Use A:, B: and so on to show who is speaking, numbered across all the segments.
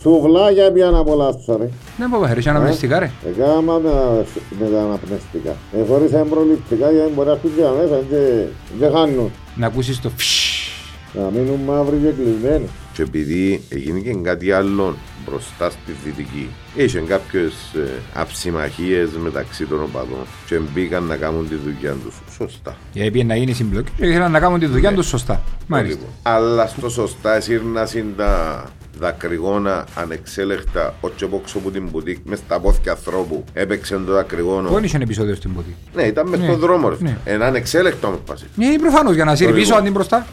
A: Σουβλάκια πια να απολαύσω ρε.
B: Δεν πω πέρα, είσαι αναπνευστικά ρε.
A: Εκάμα με, με τα αναπνευστικά. Ε, χωρίς εμπροληπτικά γιατί μπορείς να έρθουν και μέσα και, και χάνουν.
B: Να ακούσεις το φσσσ.
A: Να μείνουν μαύροι και κλεισμένοι.
C: Και επειδή έγινε και κάτι άλλο μπροστά στη Δυτική, είχε κάποιες ε, αψημαχίες μεταξύ των οπαδών και μπήκαν να κάνουν τη δουλειά τους σωστά.
B: Γιατί πήγαινε να γίνει συμπλοκή και ήθελαν να κάνουν τη δουλειά τους σωστά. Μάλιστα.
C: Λοιπόν, Αλλά στο σωστά εσύρνασαν τα δακρυγόνα ανεξέλεκτα όχι απόξω από την μπουτίκ μες στα πόθηκια ανθρώπου έπαιξε το δακρυγόνο.
B: Πού είχε επεισόδιο στην ποτή.
C: Ναι, ήταν μες
B: Ναι.
C: στον δρόμο ρε.
B: Ναι.
C: Ένα ανεξέλεκτο όμως πάση.
B: Ναι, προφανώς για να σύρει
C: Λοιπόν.
B: πίσω αντί μπροστά.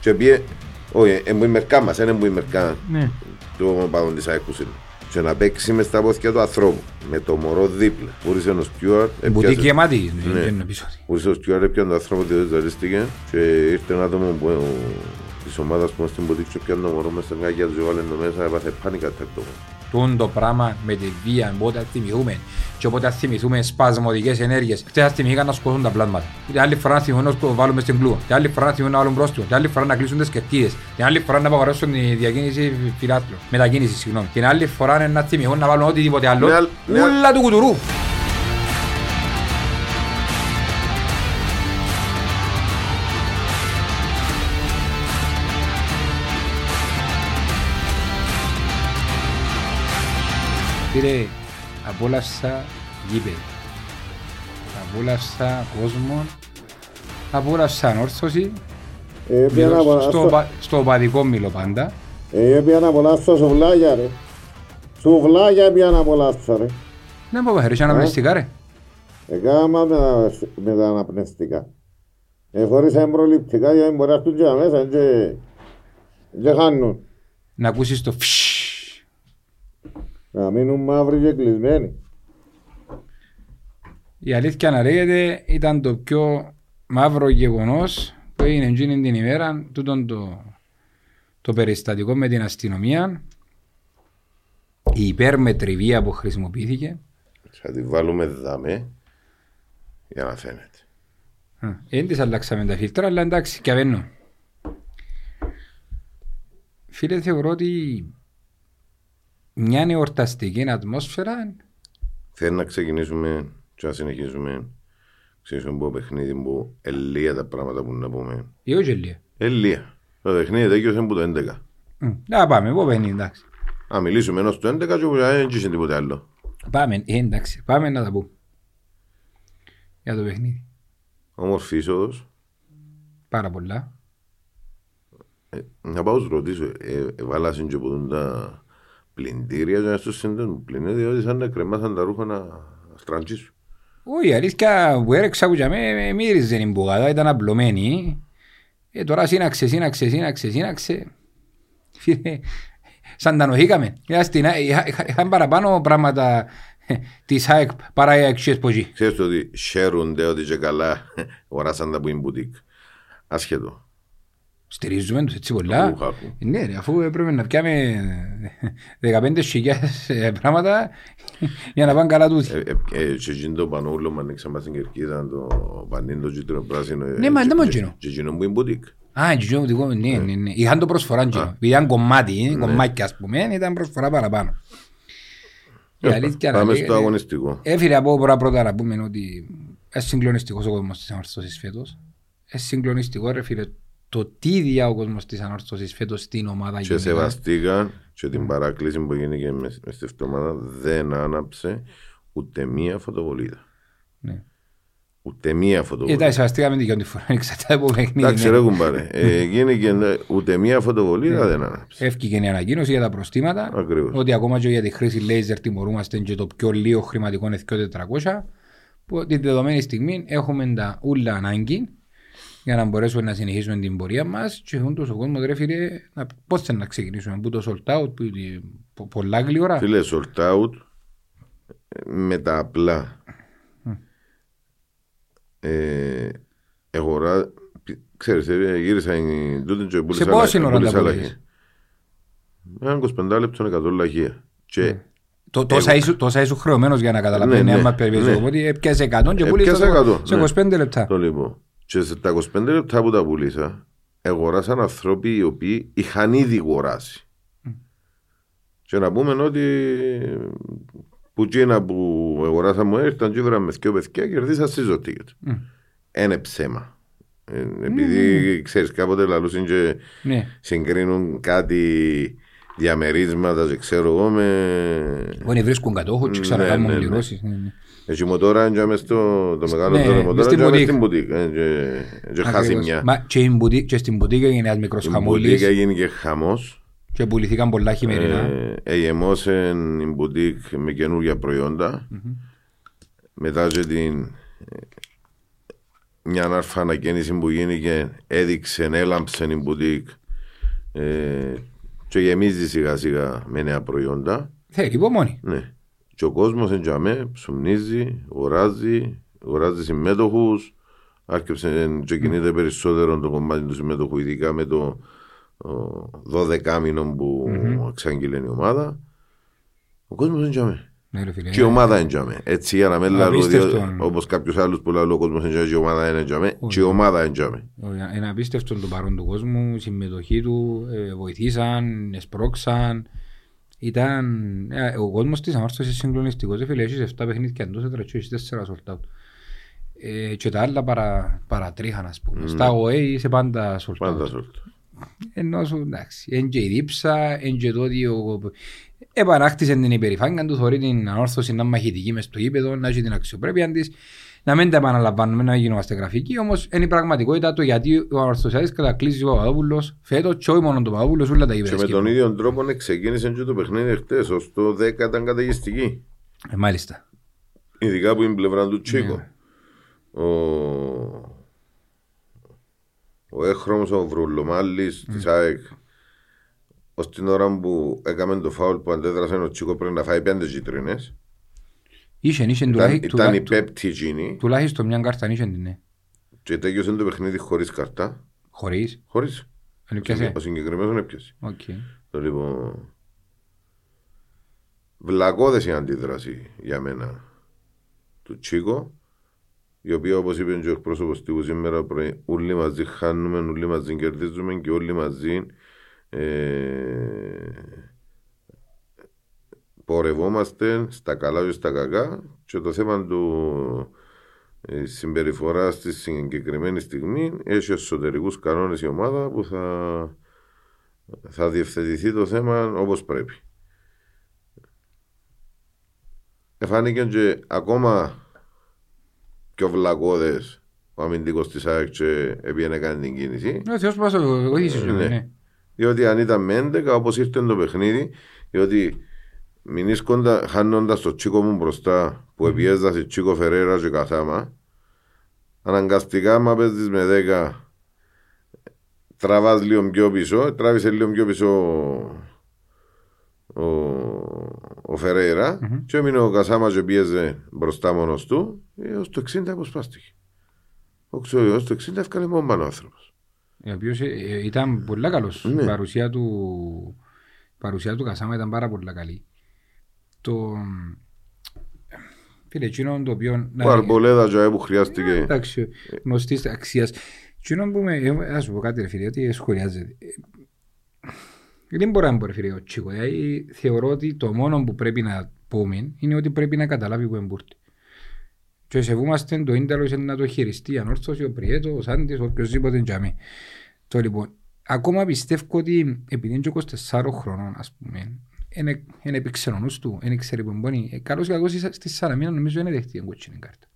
C: Και πήγε, όχι, είναι η μερκά μας, είναι η μερκά
B: Ναι.
C: του οπαδών της ΑΕΚ είναι. Και να παίξει μες στα πόθηκια του ανθρώπου με το μωρό δίπλα. Μπορείς ο Στιούαρτ,
B: Η μπουτίκη γεμάτη
C: Ναι.
B: είναι ένα επεισόδιο.
C: Μπορείς ο Στιούαρτ έπιανε τον άνθρωπο που ζαλίστηκε και ήρθε ένα άτομο που, ε, της ομάδας που στην μπουτίκ και πιάνε το μωρό μες στην κάκια τους και βάλε το μέσα, έπαθε πάνικα τακτό.
B: Τούν το πράγμα με τη βία, όποτε θυμηθούμε και όποτε θυμηθούμε σπασμωδικές ενέργειες. Χτες θυμήθηκαν να σκοτώσουν τα πλάσματα. Την άλλη φορά θυμηθούν να το βάλουμε στην κλούα. Την άλλη φορά θυμηθούν να βάλουν πρόστιμο. Την άλλη φορά να κλείσουν τις κερκίδες. Την άλλη φορά να απαγορεύσουν τη διακίνηση φυλάτλων. Μετακίνηση, συγγνώμη. Την άλλη φορά είναι να θυμηθούν να βάλουν οτιδήποτε άλλο.
C: Ναι, αλλά- ναι,
B: Ούλα του κουτουρού. Φίλε, απόλαυσα γήπεδο. Απόλαυσα κόσμο. Απόλαυσα ανόρθωση.
A: Ε, πια να
B: Μιλώ στο,
A: απολαύσω,
B: οπα- στο οπαδικό μιλώ πάντα.
A: ε, πια να απολαύσω σουβλάκια ρε. Σουβλάκια πια να απολαύσω ρε.
B: Δεν πω πέρα, είσαι αναπνευστικά ρε.
A: Εκάμα με, τα- με τα αναπνευστικά. Ε, χωρίς εμπροληπτικά γιατί μπορεί να έρθουν και μέσα και, και χάνουν.
B: Να ακούσεις το φσσσ.
A: Να μείνουν μαύροι και κλεισμένοι.
B: Η αλήθεια να λέγεται ήταν το πιο μαύρο γεγονός που έγινε εκείνη την ημέρα, τούτον το, το περιστατικό με την αστυνομία, η υπέρμετρη βία που χρησιμοποιήθηκε.
C: Θα τη βάλουμε δαμέ για να φαίνεται.
B: Δεν τις αλλάξαμε τα φίλτρα, αλλά εντάξει, και αβαίνω. Φίλε, θεωρώ ότι μια εορταστική ατμόσφαιρα
C: Θέλω να ξεκινήσουμε και να συνεχίσουμε. Ξεκινήσουμε από παιχνίδι που ελεία τα πράγματα που να πούμε.
B: ή όχι λίγα.
C: Ελεία. Το παιχνίδι τέτοιο είναι που το 11.
B: Μμ, Να πάμε, εγώ παιχνίδι, εντάξει.
C: Να μιλήσουμε ενώ στο 11 και που δεν είχε τίποτε άλλο.
B: Πάμε, ε, εντάξει, πάμε να τα πούμε. Για το παιχνίδι.
C: Όμορφη είσοδος.
B: Πάρα πολλά.
C: Ε, να πάω σου ρωτήσω, ε, έβαλασαν και από τα πλυντήρια και να στους συνδέσουν πλυνέ, διότι σαν να κρεμάσαν τα ρούχα να στραντζίσουν.
B: Όχι, η αλήθεια που έρεξα που για με μύριζε η μπουγάδα, ήταν απλωμένη. Ε, τώρα σύναξε, σύναξε, σύναξε, σύναξε. Φίλε, σαν τα νοηθήκαμε. Είχα στην- είχα- είχα- Είχαν παραπάνω πράγματα ε, της ΑΕΚ παρά οι αξίες που εκεί.
C: Ξέρεις το ότι χαίρονται ότι και καλά οράσαν τα που είναι μπουτίκ. Ασχέτω.
B: Στηρίζουμε τους έτσι πολλά.
C: Ου, χάκου.
B: Ναι ρε, αφού έπρεπε να πιάμε 15.000 ε, πράγματα για να πάνε καλά τούτοι.
C: Ε, ε, ε, Και εκείνο το πανούλο που ανοίξαμε στην κερκίδα, το πανίν, το κίτρινο πράσινο. ε,
B: Ναι, μα
C: και-
B: δεν μόνο
C: και-
B: εκείνο.
C: Και εκείνο που είναι μπουτίκ.
B: Α, και το δικό μου, ναι, ναι, ναι. Είχαν το προσφορά εκείνο. Επειδή ήταν κομμάτι, κομμάτια ας πούμε, ήταν προσφορά παραπάνω. Η αλήθεια να
C: Πάμε
B: λέγεται-
C: στο αγωνιστικό.
B: Έφυγε από πρώτα πρώτα να πούμε ότι είναι συγκλονιστικός ο κόσμος της ανόρθωσης φέτος. Είναι συγκλονιστικό ρε φίλε το τι διά ο κόσμος της ανόρθωσης φέτος στην ομάδα
C: Και
B: γενικά.
C: σεβαστήκαν και την παράκληση που έγινε και μες μες στη εβδομάδα δεν άναψε ούτε μία φωτοβολίδα.
B: Ναι.
C: Ούτε μία
B: Ήταν
C: φωτοβολίδα.
B: σεβαστήκαμε την γιον φορά, εξαρτάται από παιχνίδι.
C: Εντάξει
B: ναι.
C: ρε κουμπάρε, ε, γίνηκε ναι, ούτε μία φωτοβολίδα δεν άναψε.
B: Έφυγε η ανακοίνωση για τα προστήματα.
C: Ακριβώς.
B: Ότι ακόμα και για τη χρήση λέιζερ τιμωρούμαστε και το πιο λίγο χρηματικό είναι 400. Που τη δεδομένη στιγμή έχουμε τα ούλα ανάγκη για να μπορέσουμε να συνεχίσουμε την πορεία μας. Και έχουν τόσο κόσμο, ρε φίλε, να- πώς θα να ξεκινήσουμε. Που το sold out, που είναι πο- πολλά γλυόρα.
C: Φίλε, sold out ε, με τα απλά. Ε, αγορά, πι- ξέρεις, ε, γύρισα η τούτη και πούλησα
B: πόση
C: λα-
B: ώρα
C: πούλησα
B: τα
C: λαχεία.
B: πούλησες;
C: Έναν 25 λεπτό 100 λαχεία. Και
B: Το- Τόσα ήσου- Τόσα ήσου χρεωμένος για να καταλαβαίνεις
C: Ναι, ναι,
B: άμα περιπέζεις.
C: ναι.
B: Οπότε έπιασες 100 και
C: Ε,
B: πούλησε
C: πιάσα 100,
B: σε
C: ναι.
B: 25 λεπτά.
C: το λοιπόν. Και σε τα 25 λεπτά που τα πουλήσα, αγοράσαν ανθρώποι οι οποίοι είχαν ήδη αγοράσει. Και να πούμε ότι που εκείνα που αγοράσαμε ήρθαν και βράμε δυο παιδιά κερδίσαν season ticket.
B: Μμ.
C: Είναι ψέμα. Ε, επειδή ξέρεις κάποτε λαλούσαν και
B: Ναι.
C: συγκρίνουν κάτι διαμερίσματα και ξέρω εγώ με...
B: Oni βρίσκουν κατόχους και ξανακάνουν
C: Ναι, ναι, ναι.
B: Πληρώσεις. Ναι, ναι.
C: Έχει μοτόρα και μες στο το μεγάλο
B: Ναι,
C: τώρα
B: μες
C: μοτόρα
B: στην
C: και μες
B: μπουτίκ.
C: στην μπουτίκ. ε, Και και χάσει
B: Ακριβώς.
C: μια.
B: Μα και, η μπουτί- και στην μπουτίκα έγινε ένας μικρός
C: Η
B: χαμούλης
C: μπουτίκ έγινε και χαμός.
B: και πουληθήκαν πολλά χειμερινά.
C: Ε, Εγεμώσε η μπουτίκ με καινούργια προϊόντα. Μετά και την ε, μια άρφα ανακαίνιση που γίνηκε έδειξε, έλαμψε η μπουτίκ ε, και γεμίζει σιγά σιγά με νέα προϊόντα.
B: Θέλει υπομονή.
C: Ναι. Και ο κόσμος εντιαμέ ψουμνίζει, αγοράζει, αγοράζει συμμέτοχους, άρχισε και κινείται περισσότερο το κομμάτι του συμμέτοχου, ειδικά με το 12 μήνο που εξάγγειλε η ομάδα. Ο κόσμος εντιαμέ.
B: Ναι, ρε φίλε.
C: Και η ομάδα εντιαμέ. Έτσι για να μην λαλώ,
B: Απίστευτο.
C: διότι, όπως κάποιους άλλους που λαλώ ο κόσμος εντιαμέ και η ομάδα είναι εντιαμέ. Και η ομάδα εντιαμέ.
B: Είναι απίστευτο το παρόν του κόσμου, η συμμετοχή του, ε, βοηθήσαν, εσπρώξαν. Ήταν, ε, ο κόσμος της αμάρτωσης συγκλονιστικός. Ε, φίλε, έχεις 7 παιχνίδια εντός έδρα και έχεις 4 sold out. Ε, και τα άλλα παρα, παρατρίχαν, ας πούμε. Στα OA είσαι πάντα sold out.
C: Πάντα σωστό.
B: Ενώ σου, εντάξει, εν και η δίψα, εν και το ότι ο... επανάκτησε την υπερηφάνεια του, θωρεί την ανόρθωση να είναι μαχητική μες στο γήπεδο, να έχει την αξιοπρέπεια της, να μην τα επαναλαμβάνουμε, να γινόμαστε γραφικοί, όμως είναι η πραγματικότητα το γιατί ο ανορθωσιάτης κατακλείζει ο Παπαδόπουλος, φέτος και όχι μόνο τον Παπαδόπουλος, όλα τα
C: Και
B: γήπεδα.
C: με τον ίδιο τρόπο ναι, ξεκίνησε και το παιχνίδι χτες, ως το 10 ήταν καταιγιστική.
B: Ε, μάλιστα.
C: Ειδικά που είναι η πλευρά του Τσίκο.
B: Ναι.
C: Ο, ο έχρωμος ο Βρουλομάλης της ΑΕΚ ως την ώρα που έκαμε το φάουλ που αντέδρασε ο Τσίκο πρέπει να φάει πέντε κίτρινες.
B: Είχε, είχε
C: Ήταν,
B: τουλάχι-
C: ήταν
B: τουλάχι-
C: η πέπτη εκείνη
B: τουλάχιστον μια κάρτα, είχε την, ναι.
C: και τέλειωσε το παιχνίδι χωρίς καρτά.
B: Χωρίς;
C: Χωρίς.
B: Δεν πιάσε.
C: Ο συγκεκριμένος έπιασε.
B: Οκ.
C: Το λοιπόν... Βλακώδες η αντίδραση για μένα του Τσίκο η οποία όπως είπε και ο εκπρόσωπος του σήμερα πρωί όλοι μαζί χάνουμε, όλοι μαζί κερδίζουμε και όλοι μαζί ε, πορευόμαστε στα καλά και στα κακά και το θέμα του ε, συμπεριφορά στη συγκεκριμένη στιγμή έχει εσωτερικούς κανόνες η ομάδα που θα, θα διευθετηθεί το θέμα όπως πρέπει. Εφάνηκε και ακόμα πιο βλακώδες ο αμυντικός της ΑΕΚ και επειδή έκανε την κίνηση.
B: Ο Θεός μας βοήθησε.
C: Ναι.
B: ναι.
C: Διότι αν ήταν με 11 όπως ήρθε το παιχνίδι, διότι μηνίσκοντα, χάνοντας το τσίκο μου μπροστά που επιέζασε τσίκο Φερέρα και Καθάμα, αναγκαστικά μα παίζεις με 10 τραβάς λίγο πιο πίσω, τράβησε λίγο πιο πίσω ο, ο Φερέρα και έμεινε ο Κασάμα και πιέζε μπροστά μόνος του έως το 60 αποσπάστηκε. Όχι, έως το 60 έφκανε μόνο ο άνθρωπος.
B: Ο οποίος ε, ε, ήταν πολύ καλός.
C: Ναι.
B: Η παρουσία του, η παρουσία του Κασάμα ήταν πάρα πολύ καλή. Το... Φίλε, εκείνο το οποίο...
C: Ο Αρμπολέδα και που χρειάστηκε.
B: Εντάξει, γνωστής αξίας. Εκείνο που με... ε, Ας σου πω κάτι ρε φίλε, ότι σχολιάζεται. Ε, Δεν μπορώ να πω ρε φίλε ο Τσίκο. δηλαδή, Θεωρώ ότι το μόνο που πρέπει να πούμε είναι ότι πρέπει να καταλάβει που εμπουρτει. Και σεβούμαστε το ίντερο είναι να το χειριστεί η ανόρθωση, ο Πριέτο, ο Σάντης, ο οποιοσδήποτε τζαμί. Το λοιπόν, ακόμα πιστεύω ότι επειδή είναι και 24 χρονών, ας πούμε, είναι, είναι επιξενονούς του, είναι ξέρει που μπορεί. Ε, καλώς ή κακώς στη Σαλαμίνα νομίζω είναι δέχτηκε κότσινη κάρτα.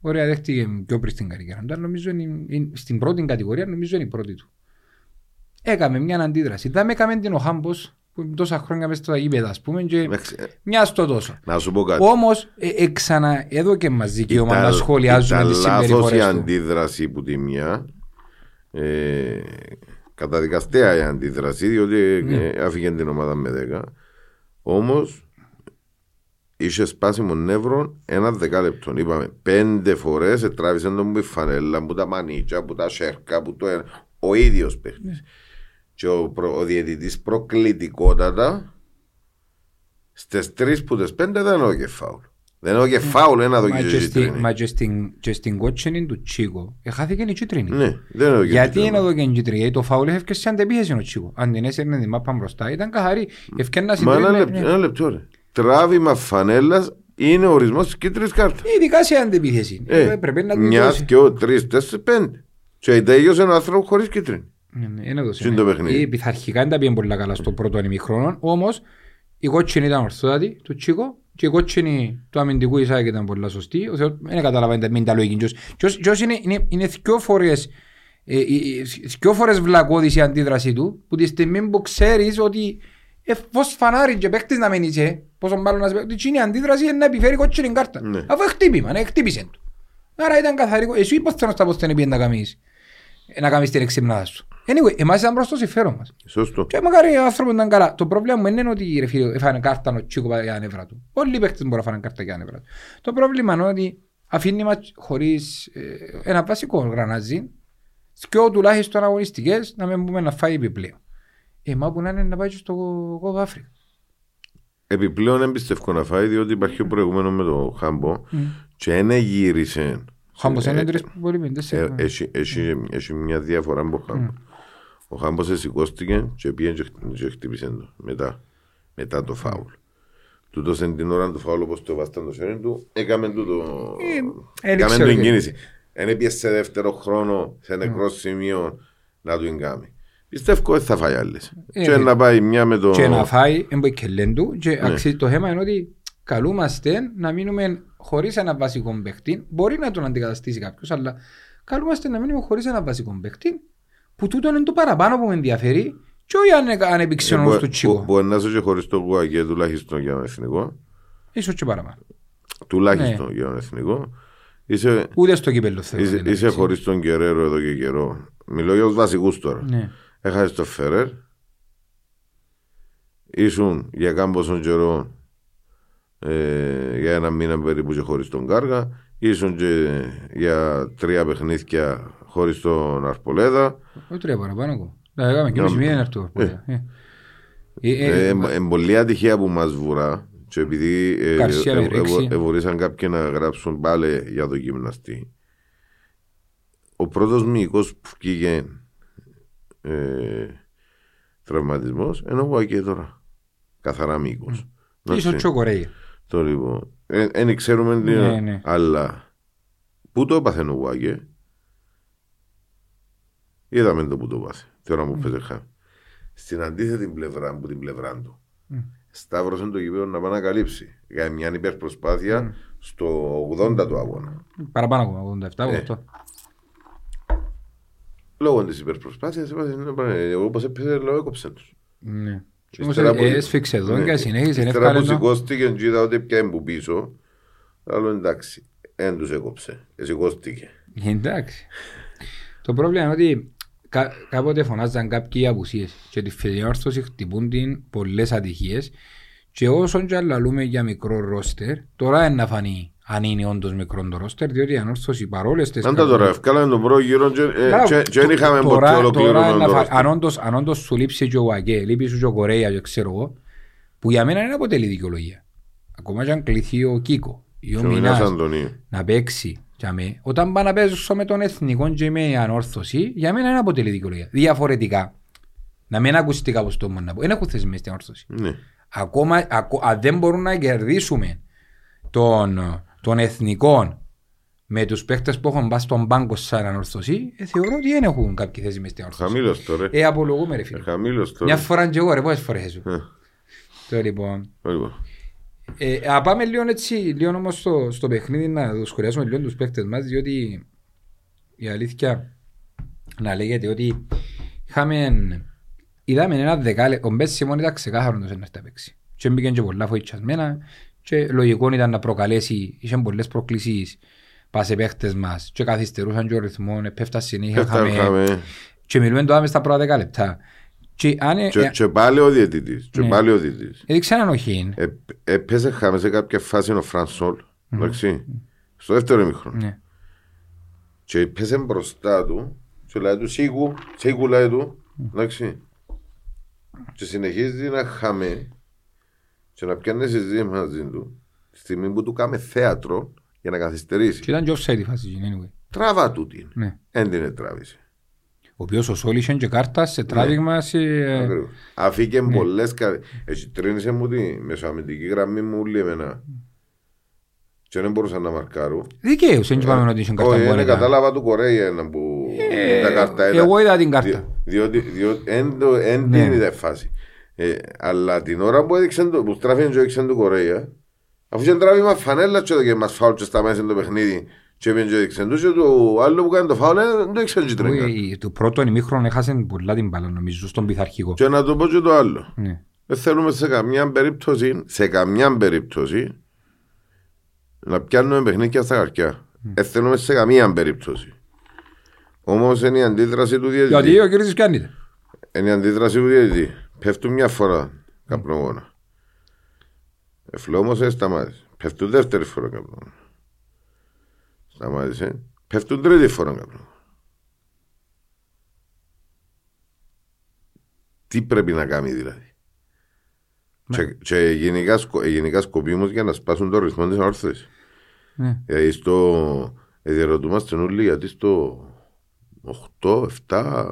B: Ωραία, δέχτηκε πιο πριν στην καριέρα. Αλλά νομίζω είναι, είναι, στην πρώτη κατηγορία νομίζω είναι η πρώτη του. Έκαμε μια αντίδραση. Δεν με έκαμε την ο Χάμπος που είναι τόσα χρόνια μέσα στα γήπεδα, ας πούμε, και
C: Εντάξει, ε,
B: μια στο τόσο.
C: Να σου πω κάτι.
B: Όμως, ε, ε, ξανά, εδώ και μας δικαίωμα να σχολιάζουμε τις
C: Ήταν λάθος η
B: συμπεριφορές του.
C: αντίδραση που τη μια. Ε, καταδικαστέα η αντίδραση, διότι
B: Ναι.
C: ε, άφηγε την ομάδα με 10. Όμως είχε σπάσιμο νεύρο ένα δεκάλεπτο. Είπαμε πέντε φορές τράβησε τον που η φανέλα, που τα μανίτσα, που τα σέρκα, που το ένα. Ο ίδιος παίχτης.
B: Ναι.
C: Και ο, προ, ο διαιτητής προκλητικότατα στις τρεις που τι πέντε δεν έδωκε φάουλ. Δεν έχω και φάουλ ένα
B: Μα
C: δοκί
B: και
C: και
B: στην-
C: κίτρινη.
B: Μα και στην- και στην κότσινη του Τσίκο εχάθηκε η κίτρινη.
C: Ναι, δεν έχω και
B: Γιατί
C: κίτρινη.
B: είναι εδώ και η κίτρινη, γιατί το φάουλ έφευκε σε αντεπίθεση ο Τσίκο. Αν την έσαιρνε την μάπα μπροστά ήταν καθαρή. Ευκαιρία να
C: Μα ένα
B: συντρίμει.
C: λεπτό, ένα λεπτό ρε. Τράβημα φανέλας είναι ο ορισμός της κίτρινης κάρτας.
B: Ειδικά σε αντεπίθεση.
C: Ε,
B: Ε, Πρέπει να την
C: μιας,
B: δώσει.
C: δυο, τρεις, τέσσερις, πέντε. Και τέλειωσε ένα άνθρωπος χωρίς κίτρινη.
B: Ναι, ναι, είναι δώσε,
C: Είναι
B: ναι.
C: το παιχνίδι.
B: Ε, Πειθαρχικά δεν τα πήγαινε πολύ καλά στο πρώτο ημιχρόνο, όμως η κότσινη ήταν ορθότατη του Τσίκο και η κότσινη του αμυντικού Ισάκη ήταν πολύ σωστή. Ο Θεός δεν καταλαβαίνει τα- μην τα λογική. Ποιος- ποιος- ποιος είναι, είναι, είναι δυο φορές ε, ε, ε, δυο φορές βλακώδης η αντίδραση του που τη στιγμή που ξέρεις ότι ε, φως φανάρι και παίχτης να μην είσαι πόσο μάλλον να σε παίχτης η αντίδραση είναι να επιφέρει κότσινη κάρτα
C: Ναι.
B: αφού χτύπημα, ναι, χτύπησε του άρα ήταν καθαρή εσύ πώς θέλω να πώς δεν πήγαινε να κάνεις να κάνεις την εξυμνάδα σου anyway, εμάς ήταν προς το συμφέρον μας
C: Σωστό.
B: και μακάρι ο άνθρωπος ήταν καλά. Το πρόβλημα μου είναι ότι ρε φίλε, έφανε κάρτα ο Τσίκο για νεύρα του. Όλοι οι παίκτες μπορούν να φάνε κάρτα για νεύρα του. Το πρόβλημα είναι ότι αφήνει μας χωρίς ε, ένα βασικό γρανάζι και τουλάχιστον αγωνιστικές να μην πούμε να φάει επιπλέον. Ε, μα που να είναι να πάει και στο κόβο Αφρικα.
C: Επιπλέον δεν πιστεύω να φάει διότι υπάρχει ο προηγούμενος με το Χάμπο και δεν γύρισε.
B: Χάμπος
C: Ε,
B: είναι τρεις πολύ πέντε,
C: ε,
B: τέσσερα.
C: Έχει, έχει, έχει μια διαφορά με τον Χάμπο. Ο Χάμπος σηκώστηκε και πήγε και χτ- και χτύπησε το μετά, μετά το φάουλ. Τούτος εν την ώρα του φάουλ όπως το βάσταν το χέρι του, έκαμε τούτο,
B: ε,
C: έκαμε
B: ξέρω
C: την
B: και-
C: κίνηση. Δεν έπιε σε δεύτερο χρόνο, σε νεκρό σημείο να του εγκάμει. Πιστεύω ότι θα φάει άλλες.
B: Ε,
C: Και
B: ε,
C: να πάει μια με το...
B: Και να φάει εμπόει και λένε του
C: Ναι.
B: και αξίζει το θέμα είναι ότι καλούμαστε να μείνουμε χωρίς ένα βασικό παίχτη. Μπορεί να τον αντικαταστήσει κάποιος, αλλά καλούμαστε να μείνουμε χωρίς ένα βασικό παίχτη που τούτο είναι το παραπάνω που με ενδιαφέρει και όχι αν, αν έπαιξε
C: Ε,
B: ο νους
C: μπο-
B: του
C: μπο-
B: Τσίκο.
C: Μπορεί να είσαι και χωρίς το Γουαγκέ τουλάχιστον για τον εθνικό.
B: Ίσως και παραπάνω.
C: Τουλάχιστον για τον εθνικό. Είσαι,
B: Ούτε στο κύπελλο θέλω.
C: είσαι,
B: να είναι
C: είσαι
B: έτσι.
C: χωρίς τον Κεραίρο εδώ και καιρό. Μιλώ για τους βασικούς τώρα.
B: Ναι.
C: Έχασες τον Φερέρ. Ήσουν για κάμποσον καιρό ε, για ένα μήνα περίπου και χωρίς τον Κάργα. Ήσουν και για τρία παιχνίδια χωρίς τον Αρπολέδα.
B: Όχι τρία παραπάνω εγώ. Τα έκαμε και εμείς μία είναι αυτό. Ε, ε,
C: Ε,
B: ε,
C: ε, πολύ ατυχία που μας βουρά και επειδή ε,
B: Καρσία
C: ε,
B: με
C: ε,
B: ρίξει.
C: ε, μπορούσαν κάποιοι να γράψουν πάλι για το γυμναστή ο πρώτος μυϊκός που βγήκε ε, τραυματισμός είναι ο Γουακέ τώρα καθαρά μυϊκός
B: Ίσως και ο Κορέια.
C: Το λοιπόν δεν ξέρουμε τι
B: Ναι, ναι.
C: αλλά πού το έπαθε ο Γουακέ είδαμε το που το έπαθε τώρα μου πέσε χάμε στην αντίθετη πλευρά από την πλευρά του σταύρωσε το γηπέδο να πάει να καλύψει για μια υπερπροσπάθεια στο 80 του αγώνα.
B: Παραπάνω ακόμα, 87,
C: Ε.
B: 88.
C: Λόγω της υπερπροσπάθειας, εγώ όπως έπαιζε, λέω έκοψε τους.
B: Ναι. Και όμως
C: Ύστερα που-
B: ε, έσφιξε εδώ
C: Ναι.
B: και συνέχισε.
C: Ύστερα που
B: εύκαλε το.
C: σηκώστηκε και είδα ότι πια που πίσω, άλλο εντάξει, δεν τους έκοψε. Ε, Σηκώστηκε.
B: Εντάξει. Το πρόβλημα είναι ότι κα, κάποτε φωνάζαν κάποιοι απουσίες και τη φετινή όρθωση χτυπούν την πολλές ατυχίες και όσον και αλλαλούμε για μικρό ρόστερ, τώρα είναι να φανεί αν είναι όντως μικρό το ρόστερ, διότι η ανόρθωση παρόλες τις
C: Αν τα τώρα, ευκάλαμε τον πρώτο γύρο και- ε,
B: Μπράβο,
C: και- και δεν είχαμε
B: τώρα-
C: ποτέ
B: τώρα
C: ολοκληρώνον
B: είναι να
C: το
B: φα-
C: ρόστερ.
B: αν όντως- Αν όντως σου λείψει και ο Βαγκέ, λείπει σου και ο Κορέα και ξέρω εγώ, που για μένα δεν αποτελεί δικαιολογία. Ακόμα και αν κληθεί ο Κίκο ή ο
C: Και ο Μινάς
B: Μινάς
C: Αντωνίου.
B: να παίξει για με, όταν πάει να παίζω με τον εθνικό και με ανόρθωση, για μένα δεν αποτελεί δικαιολογία. Διαφορετικά, να μην ακουστεί κάπως το μόνος να πω, δεν έχουν θέση μες στην ανόρθωση.
C: Ναι.
B: Ακόμα, ακο, αν δεν μπορούμε να κερδίσουμε τον, τον εθνικό με τους παίχτες που έχουν πάει στον πάγκο σαν ανόρθωση, ε, θεωρώ ότι δεν έχουν κάποια θέση μες στην ανόρθωση.
C: Χαμήλος τώρα.
B: Ε, απολογούμε ρε φίλε.
C: Ε, Χαμήλος
B: Μια
C: τώρα.
B: φορά και εγώ ρε, πόσες φορές σου.
C: Ε,
B: Το λοιπόν.
C: λοιπόν.
B: Ε, α πάμε λίγο έτσι, λίγο όμως στο, στο παιχνίδι να το σχολιάσουμε λίγο τους παίκτες μας, διότι η αλήθεια να λέγεται ότι είχαμε, είδαμε ένα δεκάλεπτο, ο Μπες Σιμών ήταν ξεκάθαρος να έρθει να παίξει. Και μπήκαν και πολλά φοητσιασμένα και λογικό ήταν να προκαλέσει, είχαν πολλές προκλήσεις πας σε παίχτες μας και καθυστερούσαν και ο ρυθμό, πέφτα συνέχεια,
C: Πέφταν
B: είχαμε,
C: χαμέ.
B: και μιλούμε τώρα μες στα πρώτα δέκα λεπτά. Και αν ε,
C: Και-
B: ε,
C: Και πάλι ο διαιτητής. Και
B: Ναι.
C: πάλι ο διαιτητής.
B: έδειξε έναν οχήν.
C: Ε, Έπαιζε χάμε σε κάποια φάση ο Φρανσόλ. Εντάξει. Στο δεύτερο ημίχρονο.
B: Ναι.
C: Και έπαιζε μπροστά του και λέει του σίγου, σίγου λέει του. Εντάξει. Και συνεχίζει να χάμε και να πιάνει συζήτηση μαζί του. Τη στιγμή που του κάμε θέατρο για να καθυστερήσει.
B: Και ήταν και offside η φάση, anyway.
C: Τράβα τούτη.
B: Ναι.
C: Εν την τράβησε.
B: Ο οποίος ο Σόλης είχε και κάρτας σε τράβηγμα σε...
C: Ακριβώς. Αφήκε πολλές κα... Έτσι τρίνησε μου τη μεσοαμυντική γραμμή μου όλη εμένα. Και δεν μπορούσα να μαρκάρω.
B: Δικαίως, δεν είπαμε ότι είχε κάρτα
C: Όχι,
B: που
C: είναι
B: έλεγα.
C: κατάλαβα του Κορέια ένα που
B: Ε,
C: τα κάρτα ήταν.
B: Εγώ είδα την κάρτα.
C: Δι- Διότι, διότι εν, το- εν
B: Ναι.
C: την είδε φάση. Ε, αλλά την ώρα που έδειξε το, που στράφηκε και έδειξε του Κορέια, αφού είχε τράβημα φανέλα και έδωκε μας φάουλ και στα μέσα το παιχνίδι και πήγαινε και έδειξε τους και το άλλο που κάνει το φάουλ ε, δεν το έδειξε και τρέγκα.
B: Όχι, Το πρώτο ημίχρονο έχασε πολλά την μπάλα νομίζω στον πειθαρχικό.
C: Και να το πω και το άλλο.
B: Ναι.
C: Δεν θέλουμε σε καμιά περίπτωση, σε καμιά περίπτωση να πιάνουμε παιχνίδια στα καρκιά. Δεν θέλουμε σε καμία περίπτωση. Όμως είναι η αντίδραση του διαιτητή.
B: Γιατί ο κύριος πιάνεται.
C: Είναι η αντίδραση του διαιτητή. Πέφτουν μια φορά καπνογόνα. Εφλό όμως ε, σταμάτησες. Πέφτουν δεύτερη φορά καπνογόνα. Σταμάτησες. Πέφτουν τρίτη φορά καπνογόνα. Τι πρέπει να κάνει δηλαδή; Και, και γενικά, σκο, γενικά σκοπίμως για να σπάσουν το ρυθμό της όρθωσης.
B: Ναι.
C: Δηλαδή στο... Ε, διαρωτούμαστε όλοι γιατί στο 8, 7